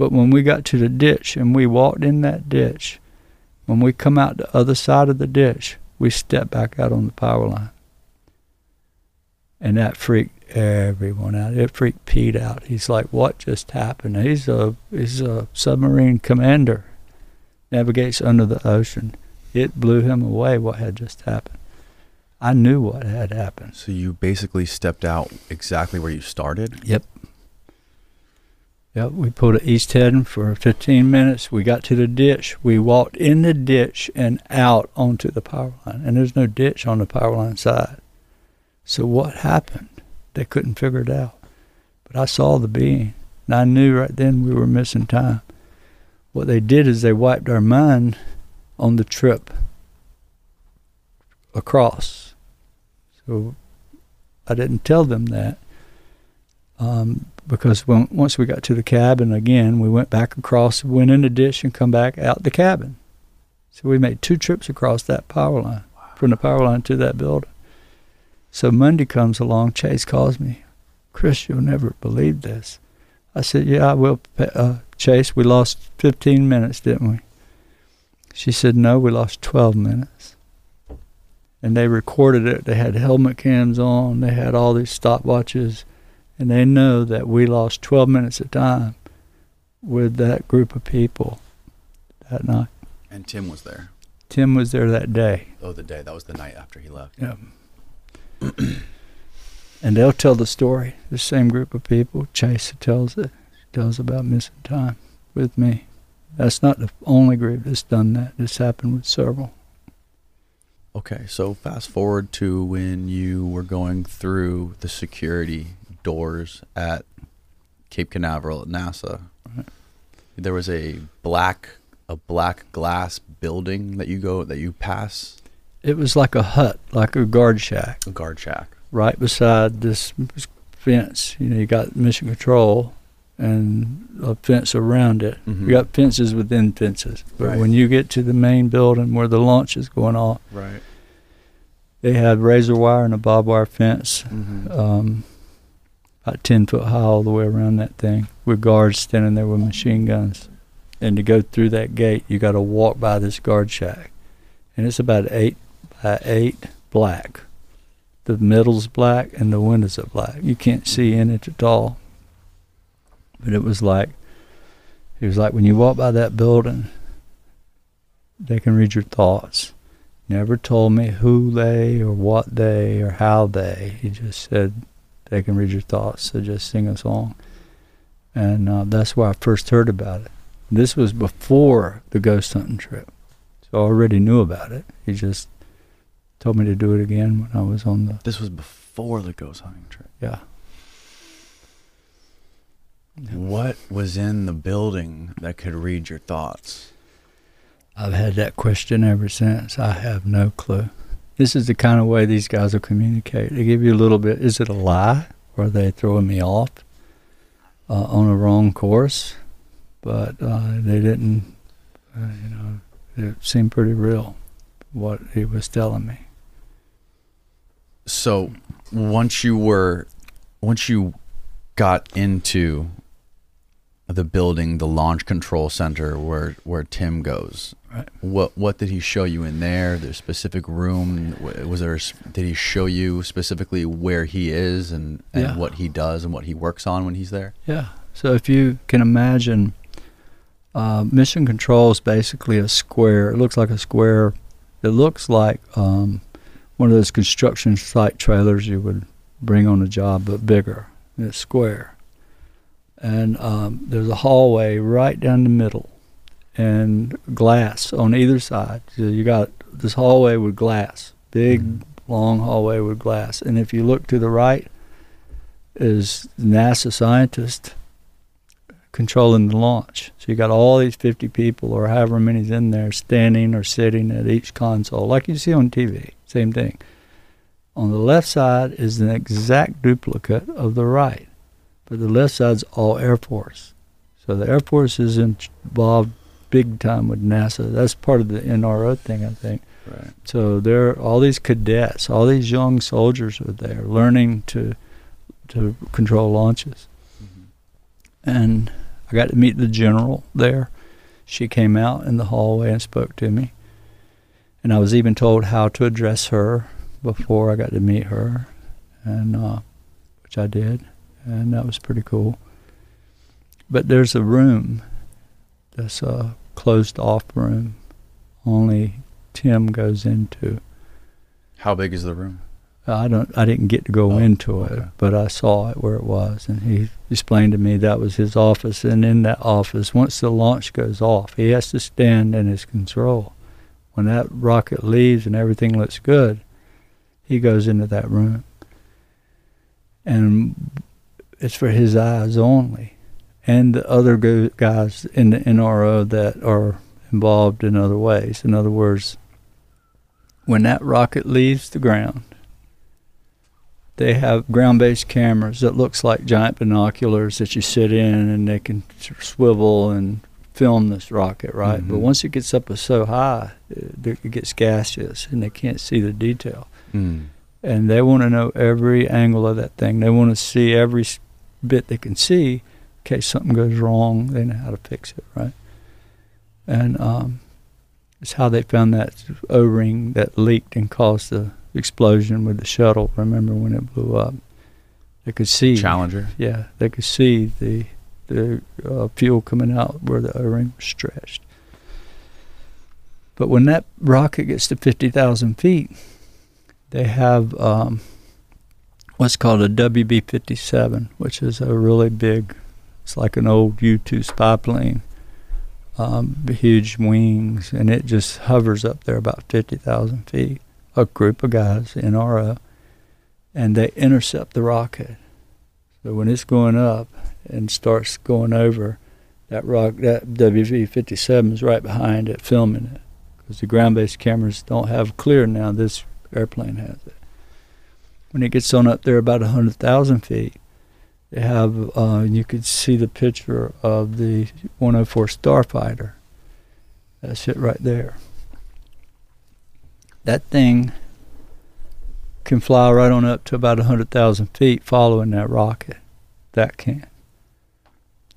But when we got to the ditch and we walked in that ditch, when we come out the other side of the ditch, we stepped back out on the power line. And that freaked everyone out. It freaked Pete out. He's like, "What just happened?" He's a he's a submarine commander, navigates under the ocean. It blew him away what had just happened. I knew what had happened. So you basically stepped out exactly where you started? Yep. Yep, we pulled it east heading for 15 minutes. We got to the ditch. We walked in the ditch and out onto the power line. And there's no ditch on the power line side. So what happened? They couldn't figure it out. But I saw the being. And I knew right then we were missing time. What they did is they wiped our mind on the trip across. So I didn't tell them that. Um, because when, once we got to the cabin again, we went back across, went in the ditch, and come back out the cabin. So we made two trips across that power line, from the power line to that building. So Monday comes along, Chase calls me, Chris, you'll never believe this. I said, Yeah, I will, uh, Chase. We lost 15 minutes, didn't we? She said, No, we lost 12 minutes. And they recorded it. They had helmet cams on. They had all these stopwatches and they know that we lost 12 minutes of time with that group of people that night. And Tim was there. Tim was there that day. Oh, the day. That was the night after he left. Yeah. and they'll tell the story. The same group of people. Chase tells it. She tells about missing time with me. That's not the only group that's done that. This happened with several. Okay, so fast forward to when you were going through the security doors at Cape Canaveral at NASA. Right. There was a black a black glass building that you go that you pass It was like a hut, like a guard shack, a guard shack. right beside this fence. You know, you got mission control and a fence around it. Mhm. You got fences within fences. But Right. when you get to the main building where the launch is going off, Right. they had razor wire and a barbed wire fence, Mm-hmm. um, about 10 foot high all the way around that thing, with guards standing there with machine guns. And to go through that gate, you got to walk by this guard shack. And it's about 8 by 8 black. The middle's black and the windows are black. You can't see in it at all. But it was like, it was like when you walk by that building, they can read your thoughts. Never told me who they or what they or how they. He just said they can read your thoughts, so just sing a song. And uh, that's where I first heard about it. This was before the ghost hunting trip, so I already knew about it. He just told me to do it again when I was on the This was before the ghost hunting trip. yeah. What was in the building that could read your thoughts? I've had that question ever since. I have no clue. This is the kind of way these guys will communicate. They give you a little bit. Is it a lie? Or are they throwing me off uh, on a wrong course? But uh, they didn't, uh, you know, it seemed pretty real what he was telling me. So once you were once you got into the building, the launch control center where where Tim goes. Right. What what did he show you in there? The specific room was there? Did he show you specifically where he is and, and Yeah. what he does and what he works on when he's there? Yeah. So if you can imagine, uh, mission control is basically a square. It looks like a square. It looks like um, one of those construction site trailers you would bring on a job, but bigger. And It's square. And um, there's a hallway right down the middle, and glass on either side. So you got this hallway with glass, big Mhm. long hallway with glass. And if you look to the right, is NASA scientist controlling the launch. So you got all these 50 people or however many's in there standing or sitting at each console, like you see on TV. Same thing. On the left side is an exact duplicate of the right, but the left side's all Air Force. So the Air Force is involved big time with NASA. That's part of the NRO thing, I think. Right. So there, all these cadets, all these young soldiers are there learning to to control launches. And I got to meet the general there. She came out in the hallway and spoke to me. And I was even told how to address her before I got to meet her, and uh, which I did, and that was pretty cool. But there's a room that's a closed off room. Only Tim goes into. How big is the room? I don't. I didn't get to go Oh, into it, okay. but I saw it where it was, and he explained to me that was his office. And in that office, once the launch goes off, he has to stand in his control. When that rocket leaves and everything looks good, he goes into that room, and it's for his eyes only, and the other go- guys in the NRO that are involved in other ways. In other words, when that rocket leaves the ground they have ground-based cameras that looks like giant binoculars that you sit in and they can swivel and film this rocket right but Mhm. once it gets up so high it, it gets gaseous and they can't see the detail Mm. and they want to know every angle of that thing they want to see every bit they can see in case something goes wrong they know how to fix it right? And um, it's how they found that o-ring that leaked and caused the explosion with the shuttle remember when it blew up? They could see Challenger. yeah they could see the the uh, fuel coming out where the o-ring was stretched. But when that rocket gets to 50,000 feet they have um, what's called a WB 57, which is a really big, it's like an old U 2 spy plane, um, huge wings, and it just hovers up there about 50,000 feet. A group of guys, NRO, and they intercept the rocket. So when it's going up and starts going over, that rock, that WB 57 is right behind it, filming it. Because the ground based cameras don't have clear now, this airplane has it. When it gets on up there about 100,000 feet, they have, uh, you could see the picture of the 104 Starfighter. That's it right there. That thing can fly right on up to about 100,000 feet following that rocket. That can.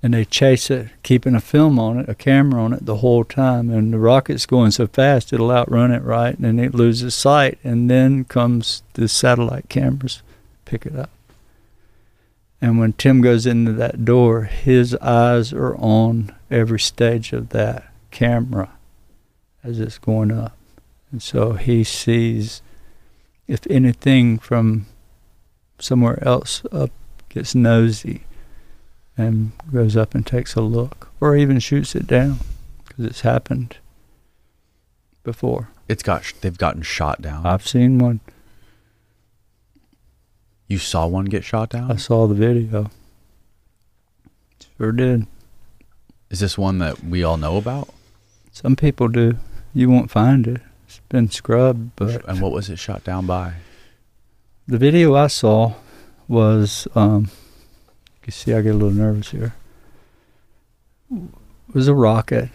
And they chase it, keeping a film on it, a camera on it the whole time. And the rocket's going so fast, it'll outrun it right, and it loses sight. And then comes the satellite cameras, pick it up. And when Tim goes into that door, his eyes are on every stage of that camera as it's going up. And so he sees if anything from somewhere else up gets nosy and goes up and takes a look, or even shoots it down, because it's happened before. It's got they've gotten shot down. I've seen one. you saw one get shot down? I saw the video. Sure did. Is this one that we all know about? Some people do. You won't find it. It's been scrubbed, but And what was it shot down by? the video I saw was um you see I get a little nervous here. It was a rocket.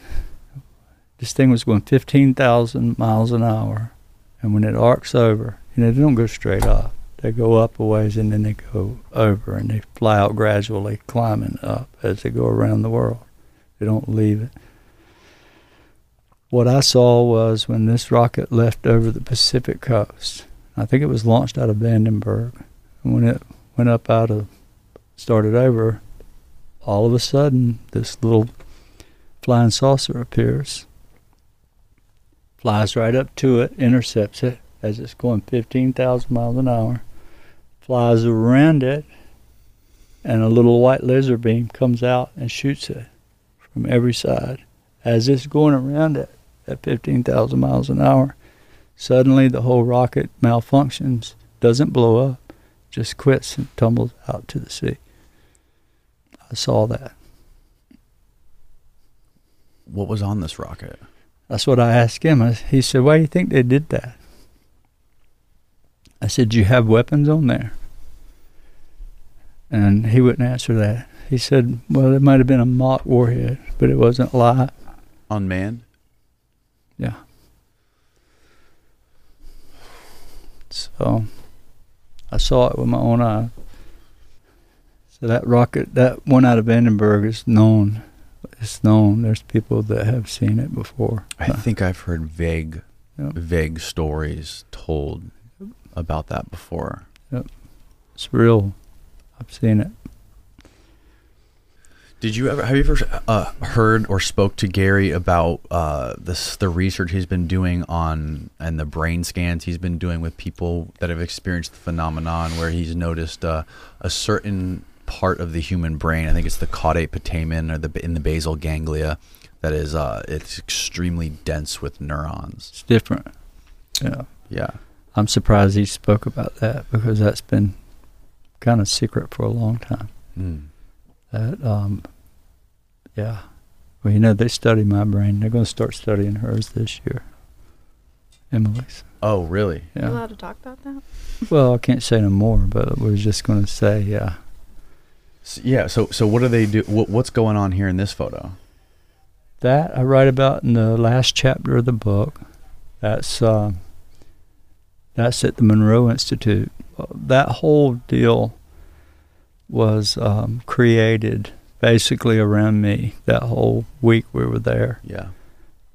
This thing was going fifteen thousand miles an hour and when it arcs over, you know, they don't go straight up. They go up a ways and then they go over and they fly out gradually, climbing up as they go around the world. They don't leave it. What I saw was when this rocket left over the Pacific coast, I think it was launched out of Vandenberg. And when it went up out of, started over, all of a sudden this little flying saucer appears, flies right up to it, intercepts it as it's going 15,000 miles an hour, flies around it, and a little white laser beam comes out and shoots it from every side. As it's going around it at 15,000 miles an hour, Suddenly, the whole rocket malfunctions, doesn't blow up, just quits and tumbles out to the sea. I saw that. What was on this rocket? That's what I asked him. I- He said, Why do you think they did that? I said, Do you have weapons on there? And he wouldn't answer that. He said, Well, it might have been a mock warhead, but it wasn't live. Unmanned? Yeah. So I saw it with my own eye. So that rocket, that one out of Vandenberg is known. It's known. There's people that have seen it before. I think I've heard vague, Yep. vague stories told about that before. Yep. It's real. I've seen it. Did you ever have you ever uh, heard or spoke to Gary about uh, this the research he's been doing on and the brain scans he's been doing with people that have experienced the phenomenon where he's noticed uh, a certain part of the human brain I think it's the caudate putamen or the in the basal ganglia that is uh, it's extremely dense with neurons. It's different. Yeah. Yeah. I'm surprised he spoke about that because that's been kind of secret for a long time. Mm. That, um, yeah. Well, you know, they study my brain. They're going to start studying hers this year. Emily's. Oh, really? You Yeah. allowed to talk about that? Well, I can't say no more, but we're just going to say, yeah. Yeah. So so what do they do? What, what's going on here in this photo? That I write about in the last chapter of the book. That's uh, that's at the Monroe Institute. That whole deal was um, created basically around me. That whole week we were there, Yeah.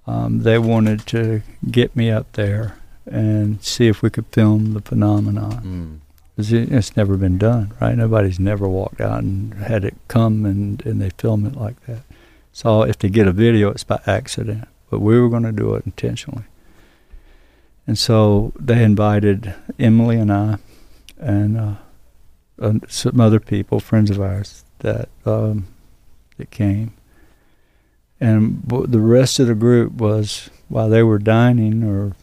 um, they wanted to get me up there and see if we could film the phenomenon. Mm. It's never been done, right? Nobody's never walked out and had it come and, and they film it like that. So if they get a video, it's by accident. But we were going to do it intentionally. And so they invited Emily and I, and uh, uh, some other people, friends of ours that um, that came, and the rest of the group was while they were dining or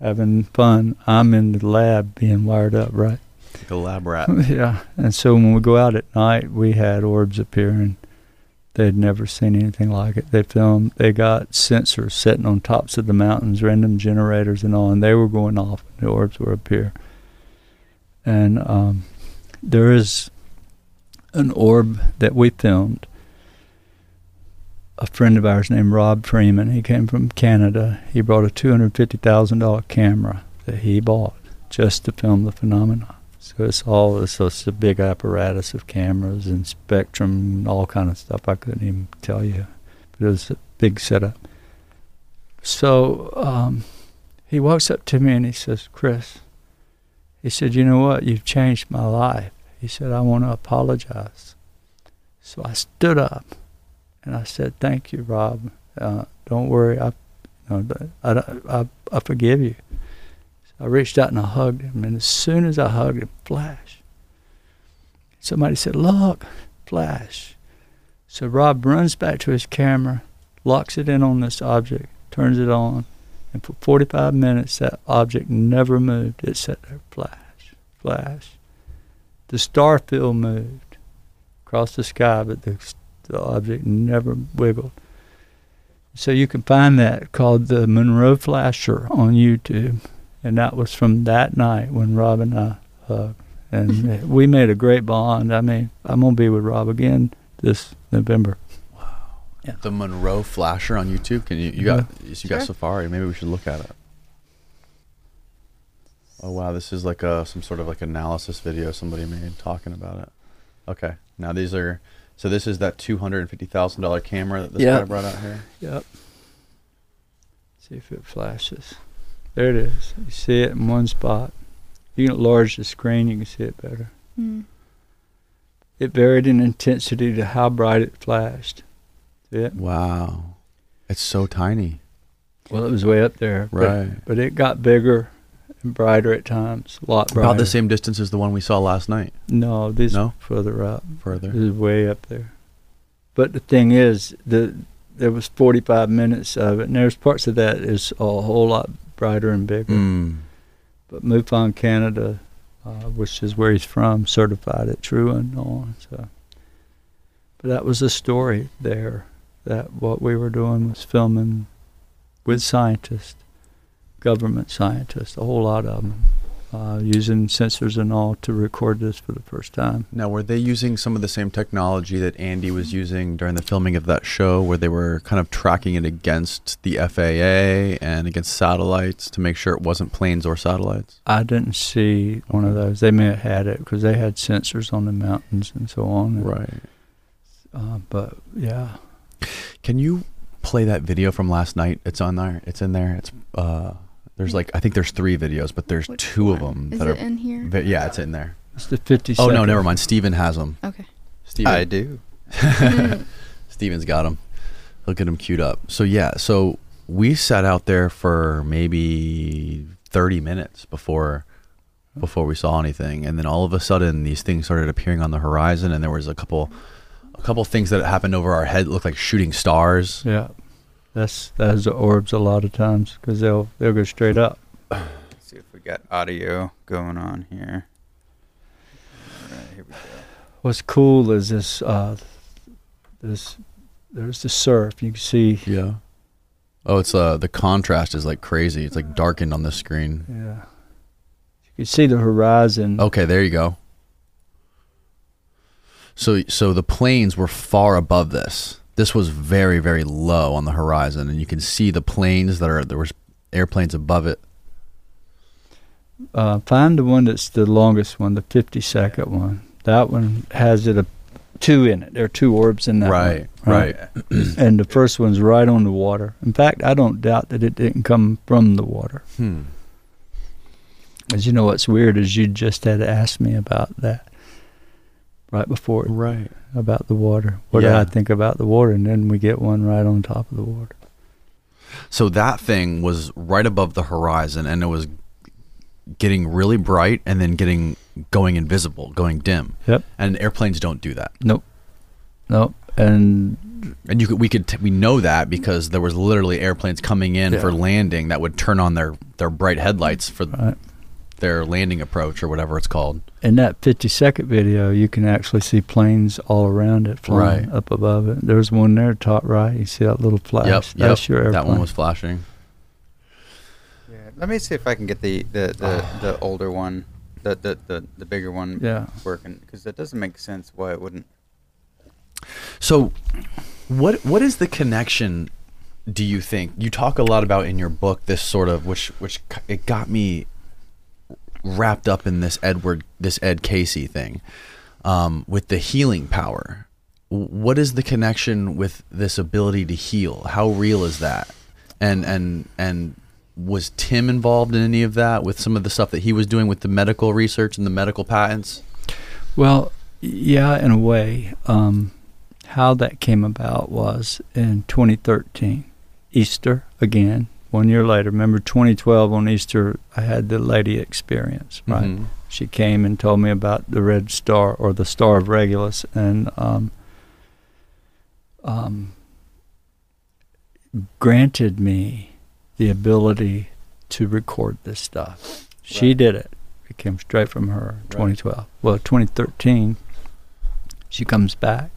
having fun. I'm in the lab being wired up, right? Like a lab rat. yeah, and so when we go out at night, we had orbs appear, and they'd never seen anything like it. They filmed, they got sensors sitting on tops of the mountains, random generators and all, and they were going off. And the orbs were appear, and um, there is an orb that we filmed. A friend of ours named Rob Freeman. He came from Canada. He brought a two hundred fifty thousand dollar camera that he bought just to film the phenomenon. So it's all it's, it's a big apparatus of cameras and spectrum and all kind of stuff. I couldn't even tell you, but it was a big setup. So um, he walks up to me and he says, "Chris," he said, "You know what? You've changed my life." He said, "I want to apologize." So I stood up and I said, "Thank you, Rob. Uh, don't worry. I, you know, I, I, I forgive you." I reached out and I hugged him, and as soon as I hugged him, flash. Somebody said, "Look, flash." So Rob runs back to his camera, locks it in on this object, turns it on, and for 45 minutes that object never moved. It sat there, flash, flash. The star field moved across the sky, but the, the object never wiggled. So you can find that called the Monroe Flasher on YouTube and that was from that night when Rob and I hugged. And we made a great bond. I mean, I'm gonna be with Rob again this November. Wow. The Monroe Flasher on YouTube. Can you you got you got Safari? Maybe we should look at it. Oh wow, this is like a some sort of like analysis video somebody made talking about it. Okay, now these are so this is that two hundred and fifty thousand dollar camera that this Yeah. guy brought out here. Yep. See if it flashes. There it is. You see it in one spot. You can enlarge the screen. You can see it better. Mm. It varied in intensity to how bright it flashed. See it? Wow, it's so tiny. Well, it was way up there, but- Right. But, it got bigger and brighter at times. A lot brighter. About the same distance as the one we saw last night. No, these No? further up. Further. This is way up there. But the thing is, the there was 45 minutes of it, and there's parts of that is a whole lot brighter and bigger. Mm. But MUFON Canada, uh, which is where he's from, certified it true and on. So, but that was the story there. That what we were doing was filming with scientists, government scientists, a whole lot of them, uh, using sensors and all to record this for the first time. Now, were they using some of the same technology that Andy was using during the filming of that show, where they were kind of tracking it against the FAA and against satellites to make sure it wasn't planes or satellites? I didn't see one of those. They may have had it because they had sensors on the mountains and so on. and, Right. Uh, but yeah, Can you play that video from last night? It's on there. It's in there. It's uh, there's like I think there's three videos, but there's Which two of them Is that it are. in here? ve- yeah, it's in there. it's the 50 Oh no, never mind. Steven has them. Okay. Steven, I do. Steven's got them. He'll get them queued up. So yeah, so we sat out there for maybe 30 minutes before before we saw anything, and then all of a sudden these things started appearing on the horizon, and there was a couple a couple things that happened over our head, looked like shooting stars. Yeah, that's that's the orbs a lot of times because they'll they'll go straight up. Let's see if we got audio going on here. All right, here we go. What's cool is this uh, this there's the surf. You can see Yeah. Oh, it's uh the contrast is like crazy. It's like darkened on the screen. yeah, you can see the horizon. Okay, there you go. So so the planes were far above this. This was very very low on the horizon, and you can see the planes that are there was airplanes above it. Uh, find the one that's the longest one, the 50 second one. That one has it a two in it. There are two orbs in that. Right, one, right. right. and the first one's right on the water. In fact, I don't doubt that it didn't come from the water. Hmm. As you know, what's weird is you just had asked me about that right before it, Right. about the water. What Yeah. do I think about the water? And then we get one right on top of the water. So that thing was right above the horizon, and it was getting really bright, and then getting going invisible, going dim. Yep. And airplanes don't do that. Nope. Nope. And And you could, we could, t- we know that because there was literally airplanes coming in Yeah. for landing that would turn on their their bright headlights for Right. their landing approach or whatever it's called. In that 50 second video, you can actually see planes all around it flying Right. up above it. There's one there, top right. You see that little flash? Yep, That's yep. your airplane. That one was flashing. Yeah, let me see if I can get the the, the, the older one, the, the, the, the bigger one Yeah. working because that doesn't make sense why it wouldn't. So, what what is the connection? Do you think you talk a lot about in your book this sort of which which it got me wrapped up in this Edward this Ed Cayce thing um, with the healing power. What is the connection with this ability to heal? How real is that? And and and was Tim involved in any of that with some of the stuff that he was doing with the medical research and the medical patents? Well, yeah, in a way. Um, how that came about was in 2013, Easter again. One year later, remember 2012 on Easter, I had the lady experience, right? Mhm. She came and told me about the Red Star or the Star of Regulus, and um, um, granted me the ability to record this stuff. She Right. did it. It came straight from her. 2012. Well, 2013, she comes back.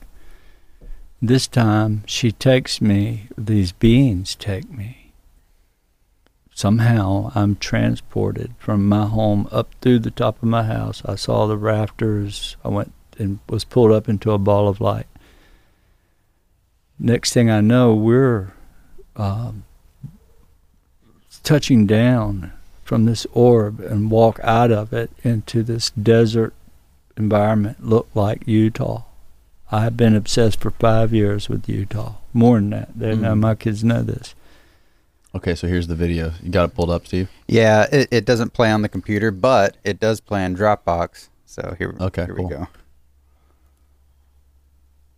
This time, she takes me. These beings take me somehow I'm transported from my home up through the top of my house. I saw the rafters. I went and was pulled up into a ball of light. Next thing I know, we're um, touching down from this orb and walk out of it into this desert environment. Looked like Utah. I've been obsessed for five years with Utah. More than that. They know Mhm. my kids know this. Okay, so here's the video. You got it pulled up, Steve. Yeah, it, it doesn't play on the computer, but it does play on Dropbox. So here, Okay, here cool. we go.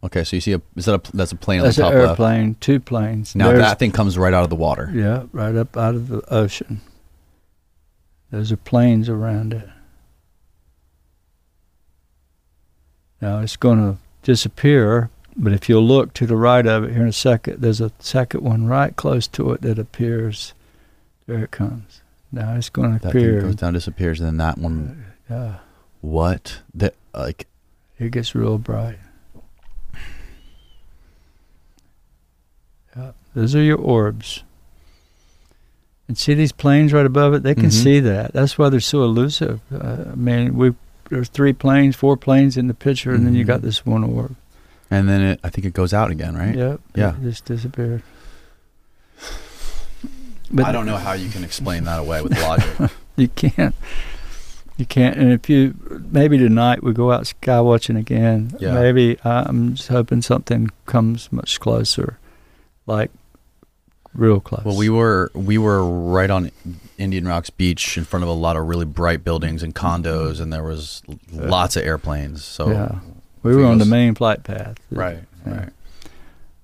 Okay, so you see a is that a that's a plane on That's the an top left. airplane, two planes. Now There's- that thing comes right out of the water. Yeah, right up out of the ocean. Those are planes around it. Now it's going to disappear, but if you'll look to the right of it here in a second, there's a second one right close to it that appears. There it comes. Now it's going to That appear. goes down, disappears, and then that one. Yeah, What? That like it gets real bright. Yeah, those are your orbs. And see these planes right above it? They can Mhm. see that. That's why they're so elusive. Uh, I mean, we there's three planes, four planes in the picture, and then you Mhm. got this one orb. And then it I think it goes out again, right? Yep. Yeah. It just disappeared. I don't know how you can explain that away with logic. You can't. You can't. And if you maybe tonight we go out sky watching again. Yeah. Maybe I'm just hoping something comes much closer, like real close. well, we were we were right on Indian Rocks Beach in front of a lot of really bright buildings and condos, and there was l- lots of airplanes. So yeah, we were on the main flight path. right, Yeah. right.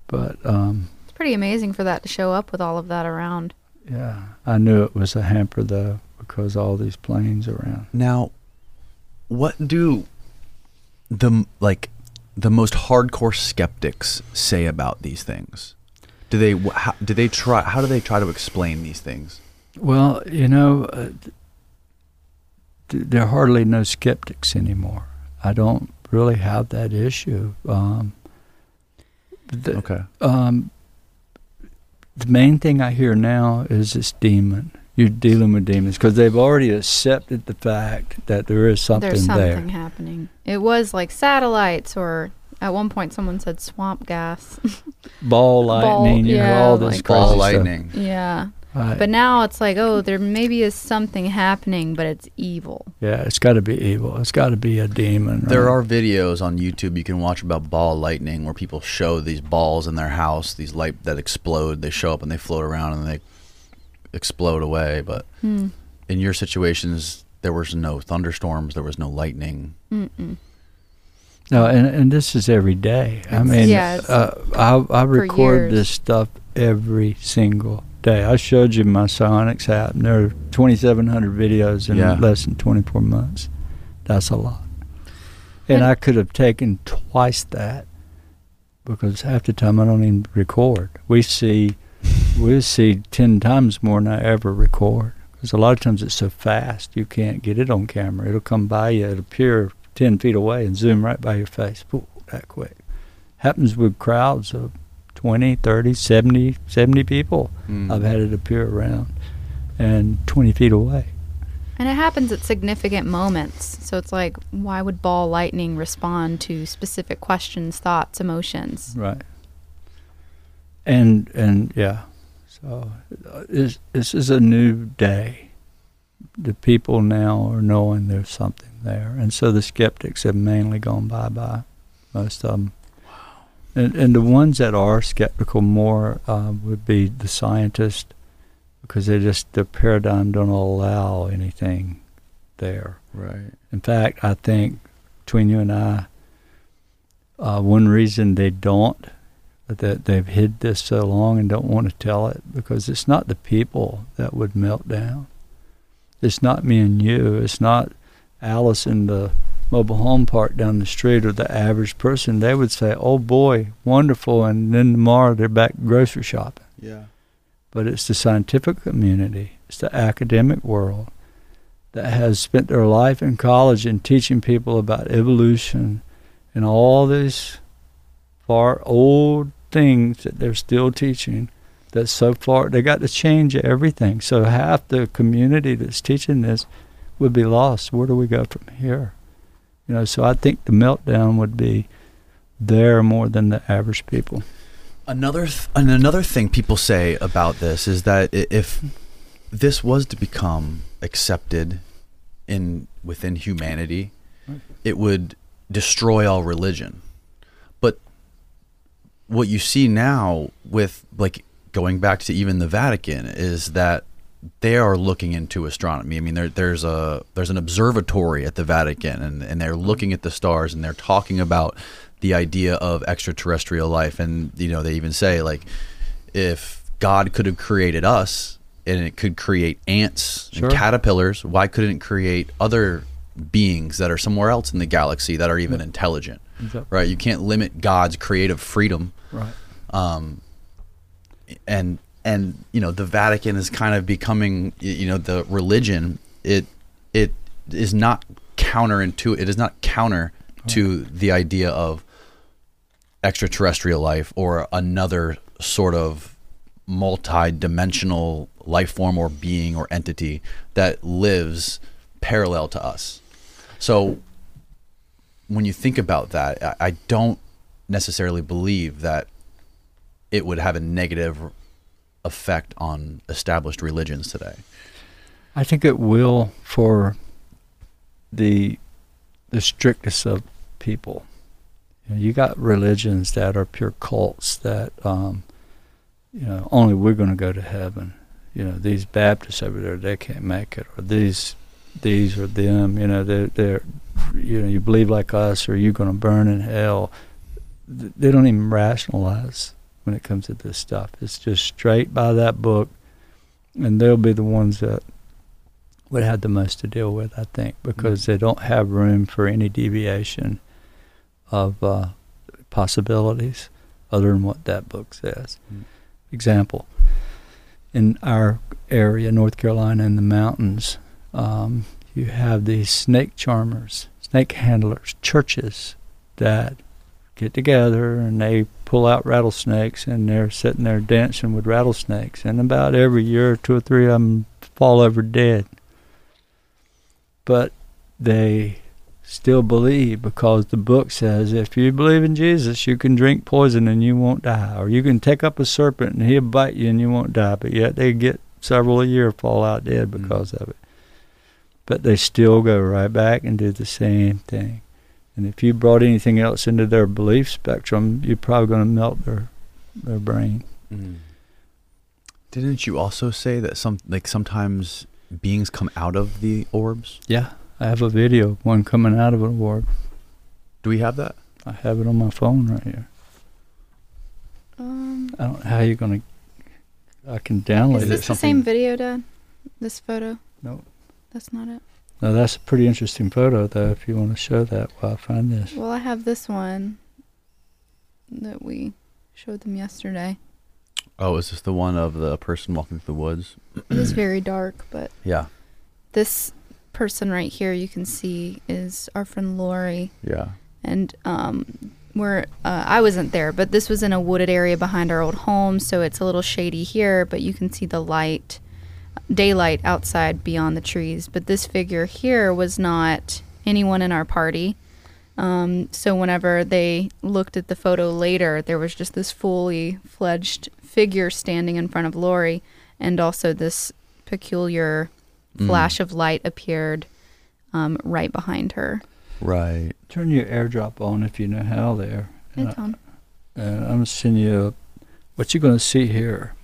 But um, It's pretty amazing for that to show up with all of that around. yeah, I knew it was a hamper though because all these planes around. Now, what do the like the most hardcore skeptics say about these things? Do they how, do they try? How do they try to explain these things? Well, you know, uh, th- there are hardly no skeptics anymore. I don't really have that issue. Um, the, Okay. um, the main thing I hear now is this demon. You're dealing with demons because they've already accepted the fact that there is something, There's something there. happening. It was like satellites, or at one point someone said swamp gas. Ball Ball- lightning, you know, yeah, all this like crazy Ball stuff. lightning. yeah. Right. But now it's like, oh, there maybe is something happening, but it's evil. yeah, it's got to be evil. It's got to be a demon. There are videos on YouTube you can watch about ball lightning where people show these balls in their house, these light that explode. They show up and they float around and they explode away. But Hmm. in your situations, there was no thunderstorms, there was no lightning. Mm-mm. No, and and this is every day. I mean, Yeah, uh, I I record this stuff every single day. I showed you my psionics app. and There are 2,700 videos in Yeah. less than 24 months. That's a lot. And And- I could have taken twice that because half the time I don't even record. We see we see ten times more than I ever record because a lot of times it's so fast you can't get it on camera. It'll come by you, it'll appear ten feet away and zoom right by your face. Pooh, that quick. Happens with crowds of 20, 30, 70, 70 people. Mm. I've had it appear around and 20 feet away. And it happens at significant moments. So it's like, why would ball lightning respond to specific questions, thoughts, emotions? Right. And and yeah, so uh, this this is a new day. The people now are knowing there's something there, and so the skeptics have mainly gone bye bye. Most of them. And and the ones that are skeptical more uh, would be the scientists, because they just the paradigm don't allow anything there. Right. In fact, I think between you and I, uh, one reason they don't, that they've hid this so long and don't want to tell it, because it's not the people that would melt down. It's not me and you. It's not Alice in the mobile home park down the street or the average person. They would say, oh boy, wonderful, and then tomorrow they're back grocery shopping Yeah. but it's the scientific community, it's the academic world that has spent their life in college and teaching people about evolution and all these far old things that they're still teaching that so far they got to change everything. So half the community that's teaching this would be lost. Where do we go from here? You know, so I think the meltdown would be there more than the average people. Another th- and another thing people say about this is that if this was to become accepted in within humanity, it would destroy all religion. But what you see now with like going back to even the Vatican is that they are looking into astronomy. I mean, there, there's a there's an observatory at the Vatican, and, and they're looking at the stars, and they're talking about the idea of extraterrestrial life. And you know, they even say like, if God could have created us, and it could create ants Sure. and caterpillars, why couldn't it create other beings that are somewhere else in the galaxy that are even intelligent? Right? You can't limit God's creative freedom Right. um, and and you know the Vatican is kind of becoming you know the religion it it is not counterintuitive it is not counter to the idea of extraterrestrial life or another sort of multi-dimensional life form or being or entity that lives parallel to us. So when you think about that I, I don't necessarily believe that it would have a negative effect on established religions today. I think it will for the the strictest of people. You, know, you got religions that are pure cults that um, you know only we're going to go to heaven. You know these Baptists over there they can't make it, or these these or them. You know they're they're you know you believe like us, or you're going to burn in hell. They don't even rationalize when it comes to this stuff. It's just straight by that book, and they'll be the ones that would have the most to deal with, I think, because they don't have room for any deviation of uh, possibilities other than what that book says. Mm. Example: in our area, North Carolina, in the mountains, um, you have these snake charmers, snake handlers, churches that get together and they pull out rattlesnakes and they're sitting there dancing with rattlesnakes. And about every year two or three of them fall over dead. But they still believe because the book says if you believe in jesus you can drink poison and you won't die. Or you can take up a serpent and he'll bite you and you won't die. But yet they get several a year fall out dead Mm. because of it. But they still go right back and do the same thing and if you brought anything else into their belief spectrum, you're probably going to melt their their brain. Didn't you also say that some like sometimes beings come out of the orbs? Yeah, I have a video of one coming out of an orb. Do we have that? I have it on my phone right here. Um, I don't know how you're going to. I can download is it. this the same video, Dad? This photo? No. That's not it. Now that's a pretty interesting photo, though. If you want to show that, while I find this. Well, I have this one that we showed them yesterday. Oh, is this the one of the person walking through the woods? It is very dark, but Yeah. this person right here you can see is our friend Lori. Yeah. and um, we're uh, I wasn't there, but this was in a wooded area behind our old home, so it's a little shady here, but you can see the light, daylight outside beyond the trees. But this figure here was not anyone in our party. Um, so whenever they looked at the photo later, there was just this fully fledged figure standing in front of Lori, and also this peculiar Mm. flash of light appeared um, right behind her. Right. Turn your airdrop on if you know how there. And, Hey, Tom. I, and I'm gonna send you what you're gonna see here.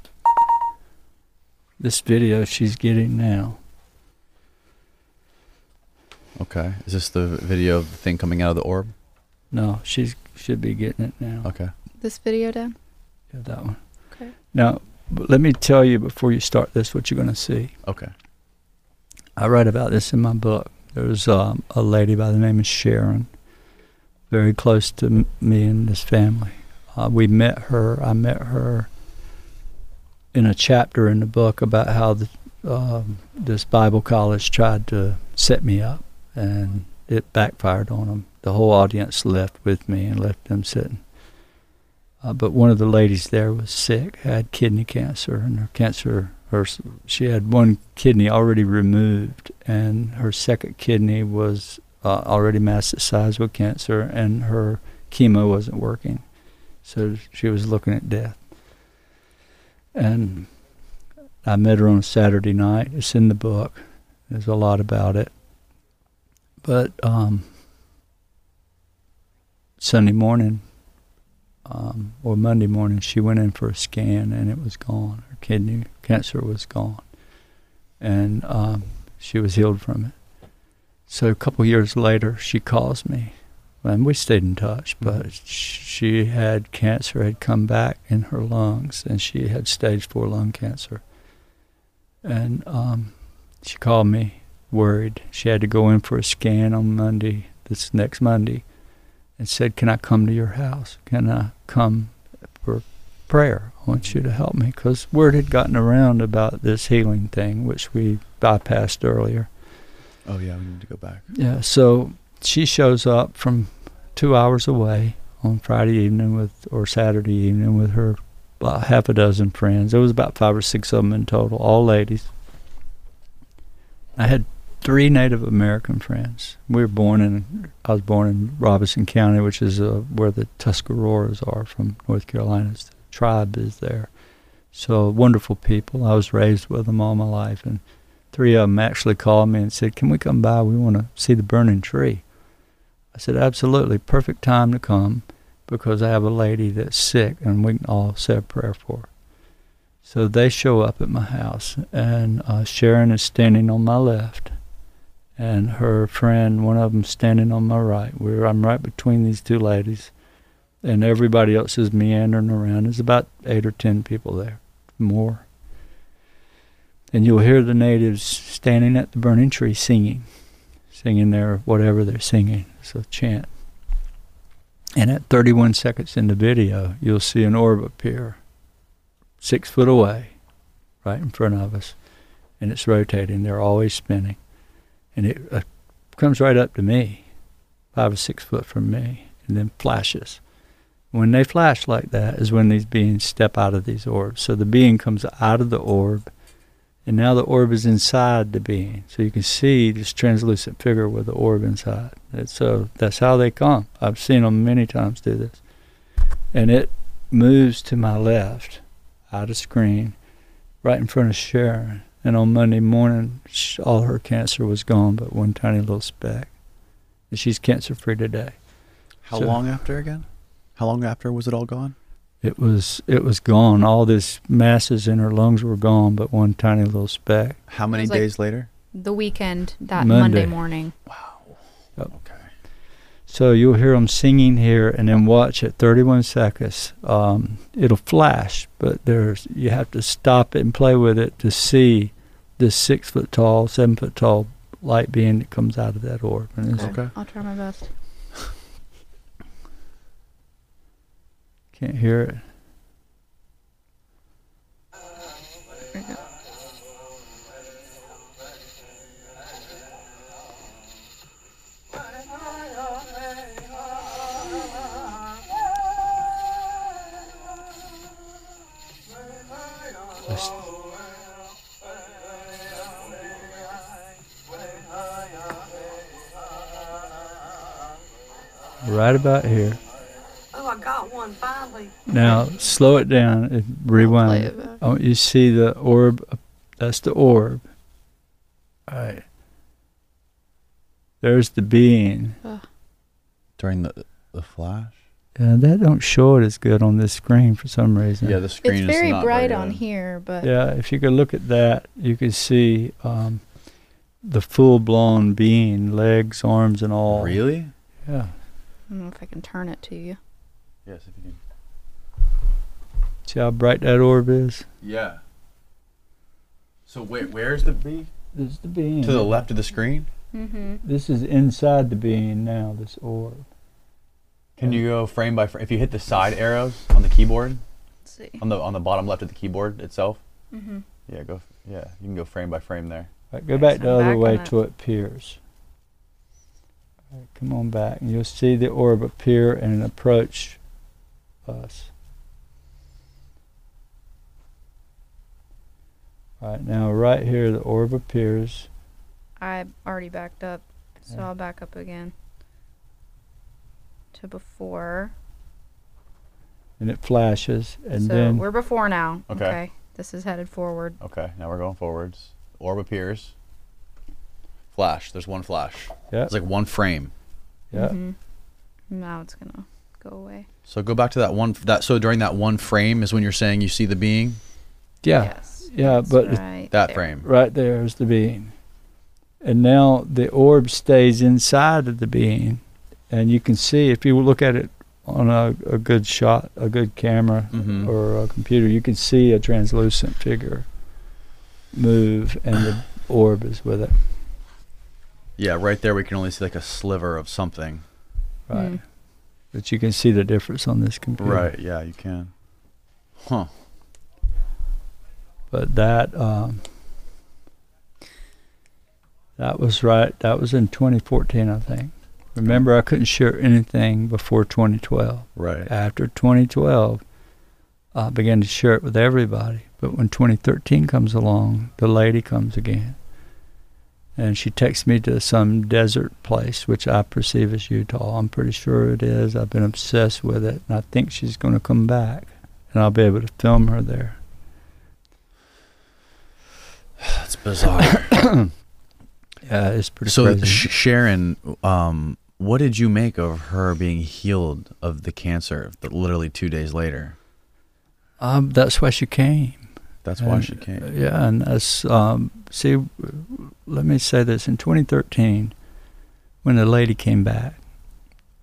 This video she's getting now. Okay. Is this the video of the thing coming out of the orb? No, she's should be getting it now. Okay. This video, Dad? Yeah, that one. Okay. Now, let me tell you before you start this what you're gonna see. Okay. I write about this in my book. There was um, a lady by the name of Sharon, very close to m- me and this family. Uh, we met her. I met her in a chapter in the book about how the, um, this Bible college tried to set me up, and it backfired on them. The whole audience left with me and left them sitting. Uh, but one of the ladies there was sick, had kidney cancer, and her cancer, her she had one kidney already removed, and her second kidney was uh, already metastasized with cancer, and her chemo wasn't working, so she was looking at death. And I met her on a Saturday night. It's in the book. There's a lot about it. But um, Sunday morning um, or Monday morning, she went in for a scan and it was gone. Her kidney cancer was gone, and um, she was healed from it. So a couple years later, she calls me, and we stayed in touch. But sh- she had cancer had come back in her lungs, and she had stage four lung cancer. And um, she called me, worried. She had to go in for a scan on Monday, this next Monday, and said, "Can I come to your house? Can I come for prayer? I want you to help me." Because word had gotten around about this healing thing, which we bypassed earlier. Oh yeah, we need to go back. Yeah, so she shows up from two hours away on Friday evening with or Saturday evening with her about half a dozen friends. There was about five or six of them in total, all ladies. I had three Native American friends. We were born in I was born in Robeson County, which is uh, where the Tuscaroras are from North Carolina. The tribe is there. So wonderful people. I was raised with them all my life, and three of them actually called me and said, "Can we come by? We want to see the burning tree." I said, "Absolutely, perfect time to come, because I have a lady that's sick, and we can all say a prayer for her." So they show up at my house, and uh, Sharon is standing on my left, and her friend, one of them, standing on my right. We're I'm right between these two ladies, and everybody else is meandering around. There's about eight or ten people there, more and you'll hear the natives standing at the burning tree singing, singing their whatever they're singing. It's a chant. And at 31 seconds in the video, you'll see an orb appear, six foot away, right in front of us, and it's rotating. They're always spinning, and it uh, comes right up to me, five or six foot from me, and then flashes. When they flash like that is when these beings step out of these orbs. So the being comes out of the orb and now the orb is inside the being. So you can see this translucent figure with the orb inside. And so that's how they come. I've seen them many times do this. And it moves to my left, out of screen, right in front of Sharon. And on Monday morning, all her cancer was gone but one tiny little speck. And she's cancer free today. How So- long after again? How long after was it all gone? It was it was gone. All these masses in her lungs were gone, but one tiny little speck. How many was like- days later? The weekend, that Monday. Monday, morning. Yep. Okay. So you'll hear them singing here, and then watch at 31 seconds. Um, it'll flash, but there's you have to stop it and play with it to see this six foot tall, seven foot tall light being that comes out of that orb. And it's, Okay. I'll try my best. Can't hear it. Right about here. Oh, I got one finally. Now slow it down and rewind. it back. Oh, you see the orb? That's the orb. All right. There's the being. During the the flash. Yeah, that don't show it as good on this screen for some reason. Yeah, the screen It's is very not bright very on here, but Yeah, if you could look at that, you could see um, the full-blown being, legs, arms, and all. Really? Yeah. I don't know if I can turn it to you. Yes, if you can. See how bright that orb is? Yeah. So wait, where's the bee? This is the being. To the left of the screen. Mm-hmm. This is inside the being now. This orb. Can you go frame by frame? If you hit the side arrows on the keyboard, Let's see. on the on the bottom left of the keyboard itself. Mm-hmm. Yeah, go. Yeah, you can go frame by frame there. Right, go Okay, back so the I'm other back way on it. till it appears. All right, come on back, and you'll see the orb appear and approach us. All right, now right here, the orb appears. I already backed up, so Yeah. I'll back up again to before. and it flashes, and so then we're before now. Okay. This is headed forward. Okay, now we're going forwards. Orb appears. Flash. There's one flash. yeah, It's like one frame. yeah, Mhm. Now it's gonna go away. So go back to that one. That so during that one frame is when you're saying you see the being. yeah, Yes. yeah, but right That there. frame. right there is the being, and now the orb stays inside of the being, and you can see if you look at it on a, a good shot, a good camera, Mhm. or a computer, you can see a translucent figure move, and the orb is with it. Yeah, right there we can only see like a sliver of something. Right. Mm. But you can see the difference on this computer. Right. Yeah, you can. Huh. But that um, that was right. That was in 2014, I think. Remember, I couldn't share anything before 2012. Right. After 2012, I began to share it with everybody. But when 2013 comes along, the lady comes again. And she takes me to some desert place, which I perceive as Utah. I'm pretty sure it is. I've been obsessed with it. And I think she's going to come back. And I'll be able to film her there. That's bizarre. Yeah, it's pretty so crazy. Sh- Sharon, um, what did you make of her being healed of the cancer? Literally two days later. um, that's why she came. That's why she came. uh, Yeah, and that's um, see. Let me say this: in 2013, when the lady came back,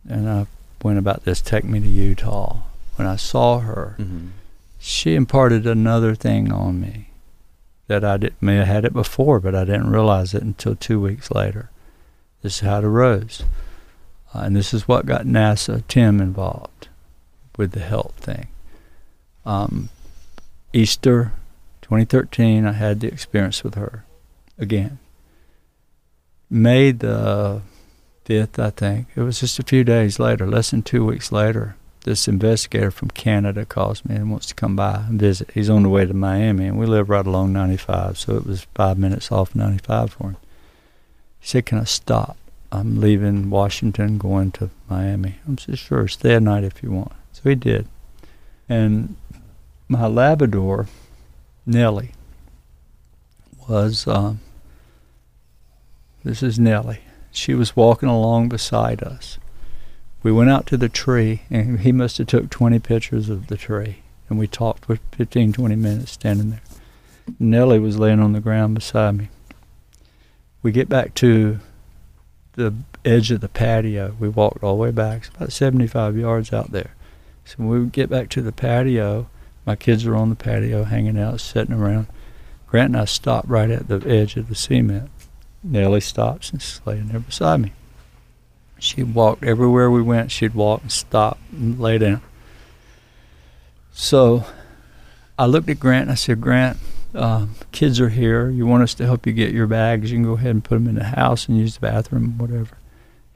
and I went about this, take me to Utah. When I saw her, Mm-hmm. she imparted another thing on me that I did, may have had it before, but I didn't realize it until two weeks later. This is how it arose, uh, and this is what got NASA Tim involved with the health thing. Um, Easter 2013, I had the experience with her again. May the 5th, I think, it was just a few days later, less than two weeks later, this investigator from Canada calls me and wants to come by and visit. He's on the way to Miami, and we live right along 95, so it was five minutes off 95 for him. He said, Can I stop? I'm leaving Washington, going to Miami. I said, Sure, stay a night if you want. So he did. And my Labrador, Nellie, was, um, this is Nellie. She was walking along beside us. We went out to the tree and he must have took 20 pictures of the tree and we talked for 15 20 minutes standing there. Nellie was laying on the ground beside me. We get back to the edge of the patio. We walked all the way back. It's about 75 yards out there. So when we get back to the patio my kids are on the patio hanging out sitting around grant and i stopped right at the edge of the cement Nellie stops and she's laying there beside me. She walked everywhere we went. She'd walk and stop and lay down. So I looked at Grant and I said, Grant, um, kids are here. You want us to help you get your bags? You can go ahead and put them in the house and use the bathroom, whatever.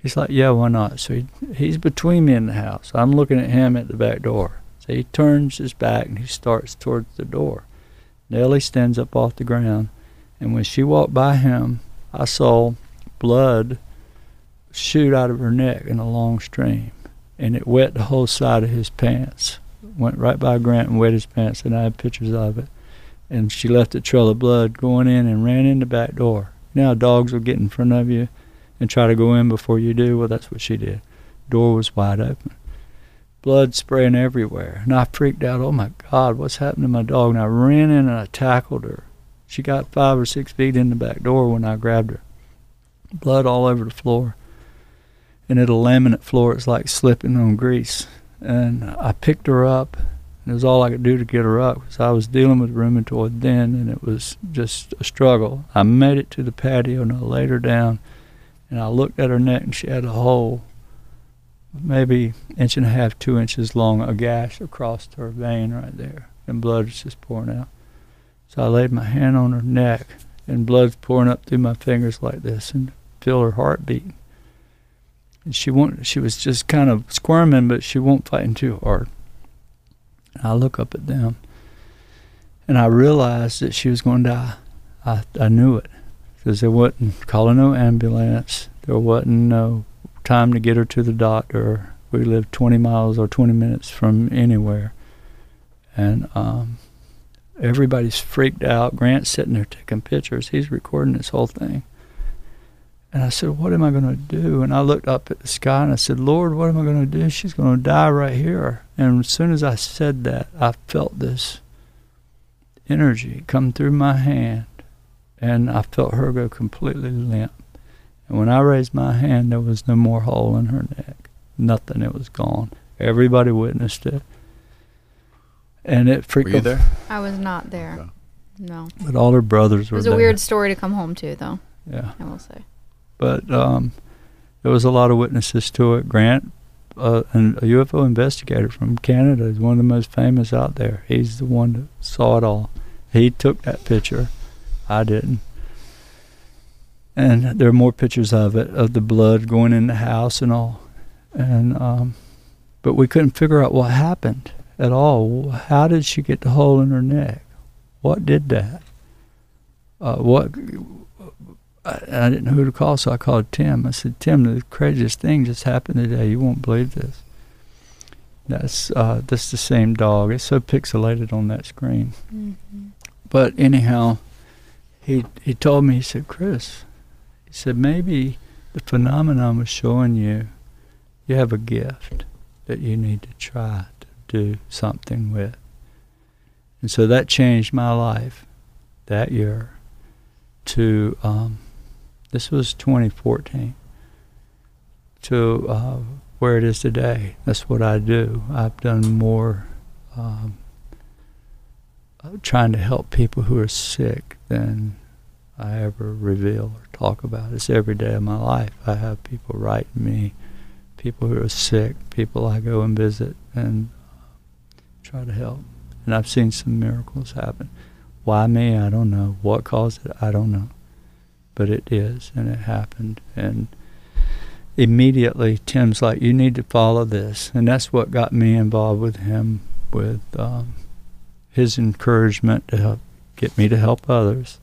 He's like, yeah, why not? So he, he's between me and the house. I'm looking at him at the back door. He turns his back and he starts towards the door. Nellie stands up off the ground, and when she walked by him, I saw blood shoot out of her neck in a long stream, and it wet the whole side of his pants. Went right by Grant and wet his pants, and I have pictures of it. And she left a trail of blood going in and ran in the back door. Now dogs will get in front of you and try to go in before you do. Well, that's what she did. Door was wide open. Blood spraying everywhere. And I freaked out. Oh my God, what's happened to my dog? And I ran in and I tackled her. She got five or six feet in the back door when I grabbed her. Blood all over the floor. And at a laminate floor, it's like slipping on grease. And I picked her up. And it was all I could do to get her up because I was dealing with rheumatoid then, and it was just a struggle. I made it to the patio and I laid her down and I looked at her neck and she had a hole, maybe inch and a half, two inches long, a gash across her vein right there, and blood was just pouring out. So I laid my hand on her neck, and blood's pouring up through my fingers like this, and feel her heart beating. And she won't. She was just kind of squirming, but she won't fighting too hard. And I look up at them, and I realized that she was going to die. I I knew it because there wasn't calling no ambulance. There wasn't no time to get her to the doctor. We lived 20 miles or 20 minutes from anywhere, and um, everybody's freaked out. Grant's sitting there taking pictures. He's recording this whole thing. And I said, What am I going to do? And I looked up at the sky and I said, Lord, what am I going to do? She's going to die right here. And as soon as I said that, I felt this energy come through my hand and I felt her go completely limp. And when I raised my hand, there was no more hole in her neck. Nothing. It was gone. Everybody witnessed it. And it freaked Were you there? I was not there. Okay. No. But all her brothers were there. It were was a there. weird story to come home to, though, Yeah. I will say. But um, there was a lot of witnesses to it. Grant, uh, an, a UFO investigator from Canada, is one of the most famous out there. He's the one that saw it all. He took that picture. I didn't. And there are more pictures of it, of the blood going in the house and all. And um, but we couldn't figure out what happened at all. How did she get the hole in her neck? What did that? Uh, what I, I didn't know who to call, so I called Tim. I said, Tim, the craziest thing just happened today. You won't believe this. That's uh, that's the same dog. It's so pixelated on that screen. Mm-hmm. But anyhow, he he told me. He said, Chris, he said maybe the phenomenon was showing you you have a gift that you need to try to do something with. And so that changed my life that year to um, this was 2014 to uh, where it is today. That's what I do. I've done more um, uh, trying to help people who are sick than I ever reveal or talk about. It's every day of my life. I have people write me, people who are sick, people I go and visit and uh, try to help. And I've seen some miracles happen. Why me? I don't know. What caused it? I don't know. But it is, and it happened. And immediately, Tim's like, "You need to follow this," and that's what got me involved with him, with um, his encouragement to help get me to help others,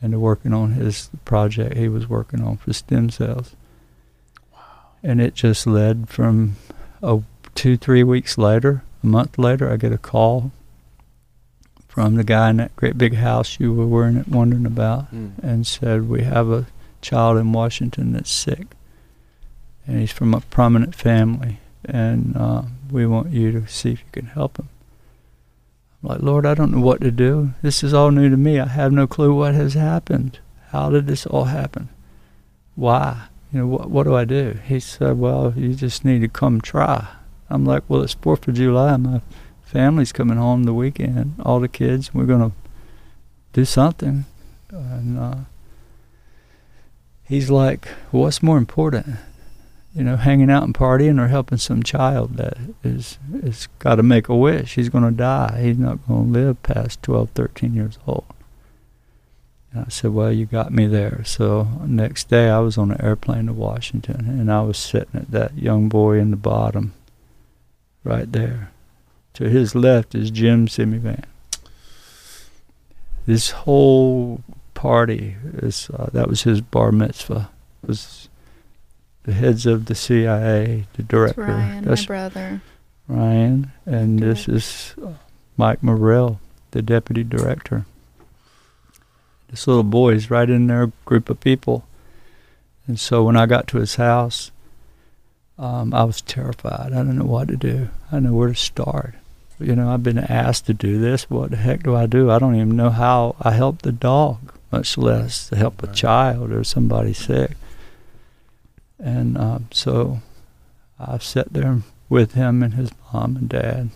and working on his project he was working on for stem cells. Wow! And it just led from a two, three weeks later, a month later, I get a call from the guy in that great big house you were wondering about, Mm. and said, "We have a child in Washington that's sick, and he's from a prominent family, and uh, we want you to see if you can help him." I'm like, Lord, I don't know what to do. This is all new to me. I have no clue what has happened. How did this all happen? Why? You know, what, what do I do? He said, Well, you just need to come try. I'm like, Well, it's 4th of July. My family's coming home the weekend, all the kids. We're going to do something. And uh, he's like, what's more important? You know, hanging out and partying or helping some child that is is got to make a wish. He's going to die. He's not going to live past 12, 13 years old. And I said, well, you got me there. So next day I was on an airplane to Washington, and I was sitting at that young boy in the bottom, right there. To his left is Jim Semivan. This whole party is uh, that was his bar mitzvah. Was the heads of the CIA, the It's director. Ryan, my brother. Ryan, and this is uh, Mike Morell, the deputy director. This little boy is right in their group of people. And so when I got to his house, um, I was terrified. I don't know what to do. I didn't know where to start. You know, I've been asked to do this. What the heck do I do? I don't even know how I help the dog, much less to help a child or somebody sick. And um, so I sat there with him and his mom and dad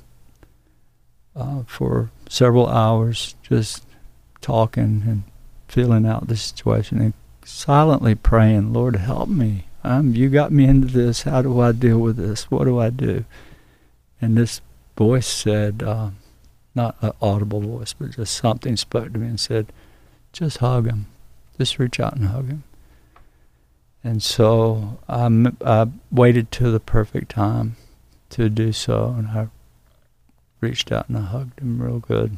uh, for several hours, just talking and feeling out the situation and silently praying, Lord, help me. You got me into this. How do I deal with this? What do I do? And this voice said, uh, not an audible voice, but just something spoke to me and said, just hug him. Just reach out and hug him. And so I, I waited till the perfect time to do so, and I reached out and I hugged him real good.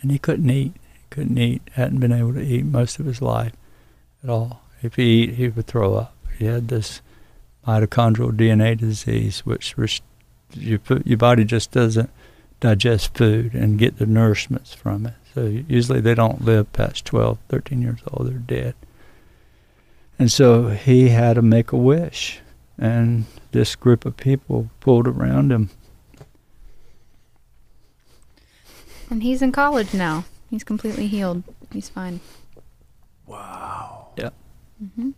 And he couldn't eat. He couldn't eat. Hadn't been able to eat most of his life at all. If he eat, he would throw up. He had this mitochondrial DNA disease, which rest- your your body just doesn't digest food and get the nourishments from it. So usually they don't live past 12, 13 years old. They're dead. And so he had to make a wish, and this group of people pulled around him. And he's in college now. He's completely healed. He's fine. Wow. Yeah. Mm-hmm.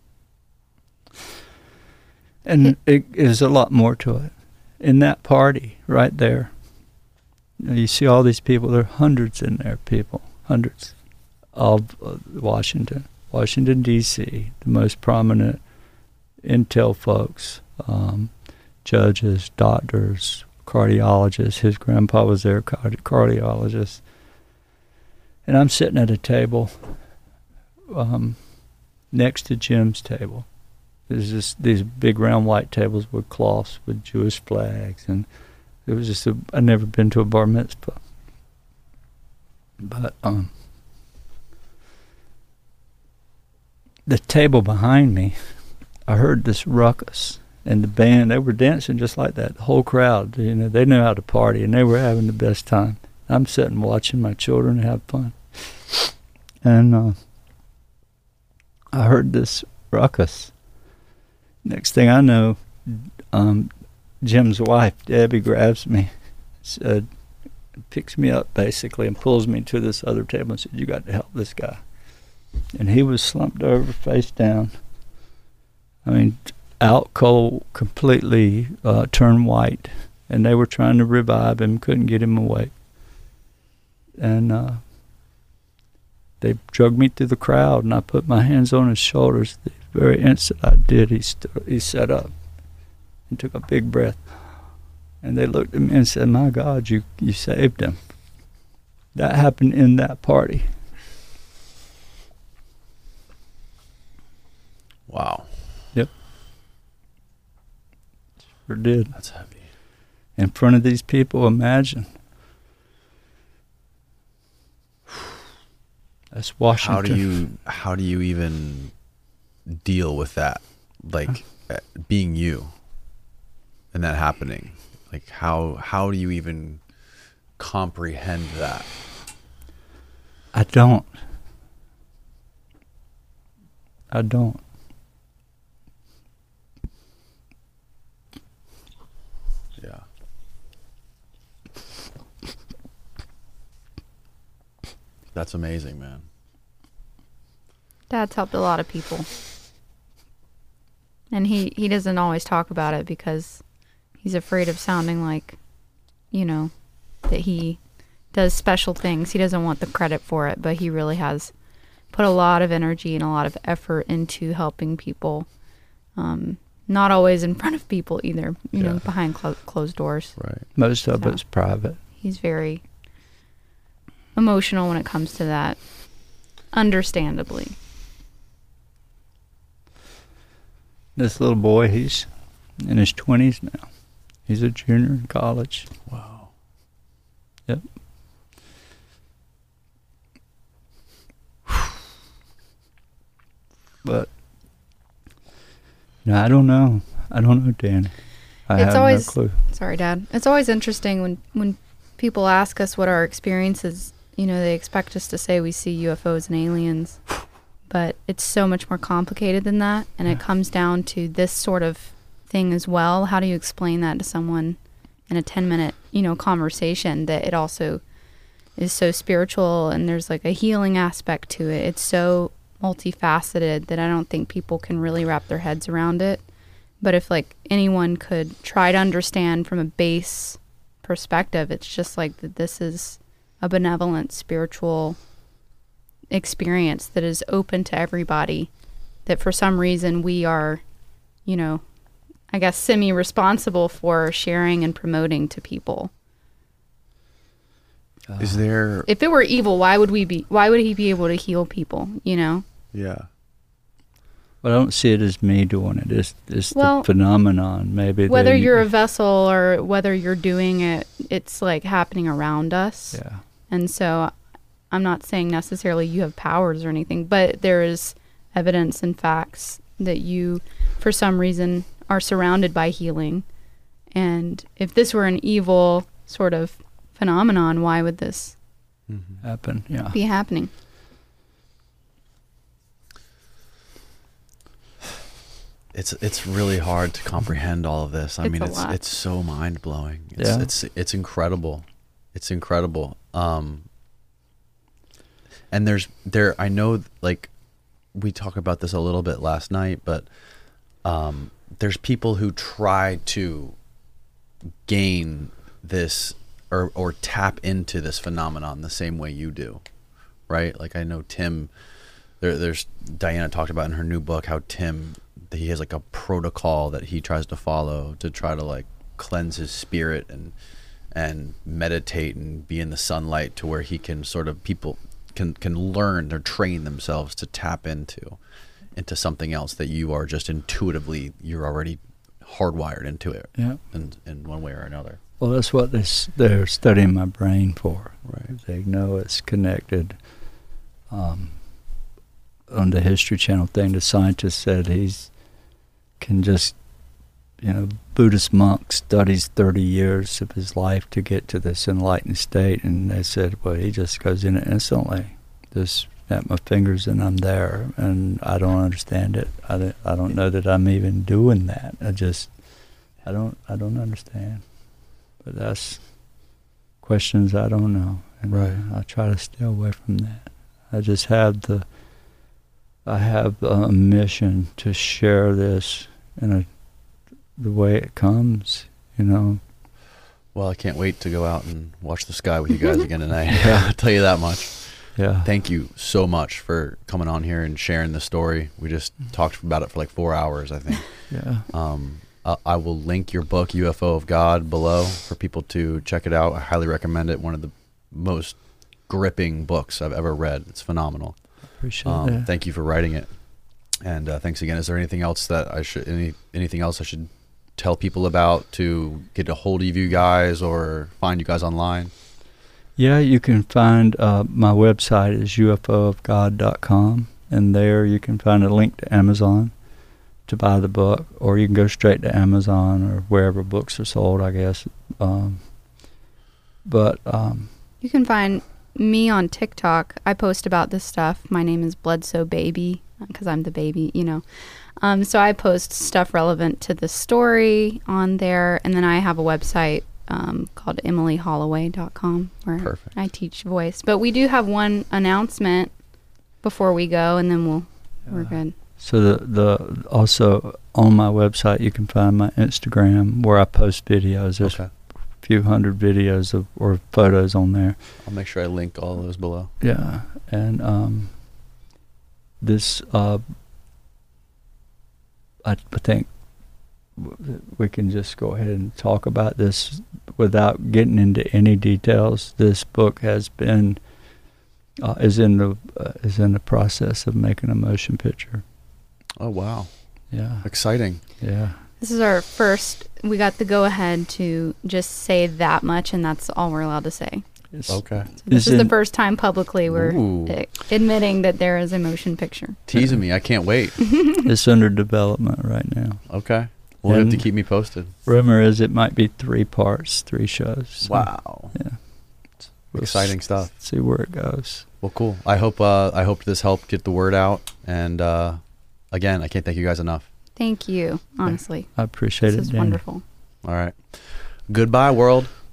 And it is a lot more to it. In that party right there, you, know, you see all these people. There are hundreds in there, people, hundreds of uh, Washington, Washington D.C., the most prominent intel folks, um, judges, doctors, cardiologists. His grandpa was their cardi- cardiologist. And I'm sitting at a table um, next to Jim's table. There's just these big round white tables with cloths with Jewish flags, and it was just a, I'd never been to a bar mitzvah, but um, the table behind me, I heard this ruckus, and the band they were dancing just like that. The whole crowd, you know, they knew how to party, and they were having the best time. I'm sitting watching my children have fun, and uh, I heard this ruckus. Next thing I know, um, Jim's wife, Debbie, grabs me, said, picks me up basically, and pulls me to this other table and said, "You got to help this guy." And he was slumped over, face down. I mean, out cold, completely uh, turned white, and they were trying to revive him, couldn't get him awake. And uh, they dragged me through the crowd, and I put my hands on his shoulders. The very instant I did, he stood, he sat up and took a big breath. And they looked at me and said, "My God, you you saved him." That happened in that party. Wow. Yep. Sure did. That's heavy. In front of these people, imagine. That's Washington. How do you how do you even deal with that? Like uh, being you and that happening. Like how how do you even comprehend that? I don't. I don't. Yeah. That's amazing, man. Dad's helped a lot of people. And he, he doesn't always talk about it because he's afraid of sounding like, you know, that he does special things. He doesn't want the credit for it, but he really has put a lot of energy and a lot of effort into helping people. Um, not always in front of people either, you know, behind clo- closed doors. Right. Most of So- it's private. He's very emotional when it comes to that, understandably. This little boy, he's in his twenties now. He's a junior in college. Wow. Yep. But no, I don't know. I don't know, Danny. I It's have always- no clue. Sorry, Dad. It's always interesting when when people ask us what our experiences. You know, they expect us to say we see UFOs and aliens, but it's so much more complicated than that, and it comes down to this sort of thing as well. How do you explain that to someone in a ten minute, you know, conversation? That it also is so spiritual and there's like a healing aspect to it. It's so multifaceted that I don't think people can really wrap their heads around it. But if like anyone could try to understand from a base perspective, it's just like that this is a benevolent spiritual experience that is open to everybody. That for some reason we are, you know, I guess semi responsible for sharing and promoting to people. Is there? If it were evil, why would we be why would he be able to heal people, you know? Yeah. But I don't see it as me doing it. It's, it's Well, the phenomenon. Maybe Whether they- you're a vessel or whether you're doing it, it's like happening around us. yeah. And so I'm not saying necessarily you have powers or anything, but there is evidence and facts that you, for some reason, are surrounded by healing. And if this were an evil sort of phenomenon, why would this mm-hmm. happen. Yeah. be happening? It's it's really hard to comprehend all of this. I It's mean, it's lot. it's so mind blowing. It's, Yeah. it's it's incredible. It's incredible. Um, and there's there I know like we talked about this a little bit last night, but um, there's people who try to gain this or or tap into this phenomenon the same way you do, right? Like I know Tim. There, there's Diana talked about in her new book how Tim he has like a protocol that he tries to follow to try to like cleanse his spirit and and meditate and be in the sunlight to where he can sort of people can can learn or train themselves to tap into into something else that you are just intuitively you're already hardwired into it Yeah. in in one way or another Well, that's what they, they're studying my brain for. right They know it's connected. Um, on the History Channel thing, the scientist said he's can just, you know, Buddhist monk studies 30 years of his life to get to this enlightened state, and they said, well, he just goes in it instantly. Just snap my fingers and I'm there, and I don't understand it. I don't, I don't know that I'm even doing that. I just, I don't, I don't understand. But that's questions I don't know, and Right. I try to stay away from that. I just have the, I have a mission to share this in a, the way it comes, you know. well i can't wait to go out and watch the sky with you guys again tonight i'll tell you that much Yeah. thank you so much for coming on here and sharing the story we just talked about it for like four hours i think yeah. Um, I, I will link your book, UFO of God, below for people to check it out. I highly recommend it. One of the most gripping books I've ever read. It's phenomenal. Appreciate Um, that. thank you for writing it. And uh, thanks again. Is there anything else that I should any anything else I should tell people about to get a hold of you guys or find you guys online? Yeah, you can find uh, my website is ufoofgod.com, and there you can find a link to Amazon to buy the book, or you can go straight to Amazon or wherever books are sold, I guess. Um, but um, You can find me on TikTok. I post about this stuff. My name is Bledsoe Baby because I'm the baby, you know. Um, so I post stuff relevant to the story on there, and then I have a website um, called emilyholloway.com where Perfect. I teach voice. But we do have one announcement before we go, and then we'll we're good. so the the also on my website you can find my Instagram where I post videos. There's Okay. a few hundred videos of or photos on there. I'll make sure I link all of those below. Yeah, and um, this, uh, I, I think we can just go ahead and talk about this without getting into any details. This book has been uh, is in the uh, is in the process of making a motion picture. Oh wow, Yeah, exciting! yeah. This is our first. We got the go ahead to just say that much, and that's all we're allowed to say. It's, Okay, So this Is is the first time publicly we're Ooh. admitting that there is a motion picture. teasing me. I can't wait. it's under development right now. Okay, well, you have to keep me posted. Rumor is it might be three parts, three shows. So, Wow, Yeah. We'll exciting s- stuff. See where it goes. Well, cool. I hope uh, I hope this helped get the word out. And uh, again, I can't thank you guys enough. Thank you. Honestly, I appreciate it. this it. is Danny. wonderful. All right, goodbye, world.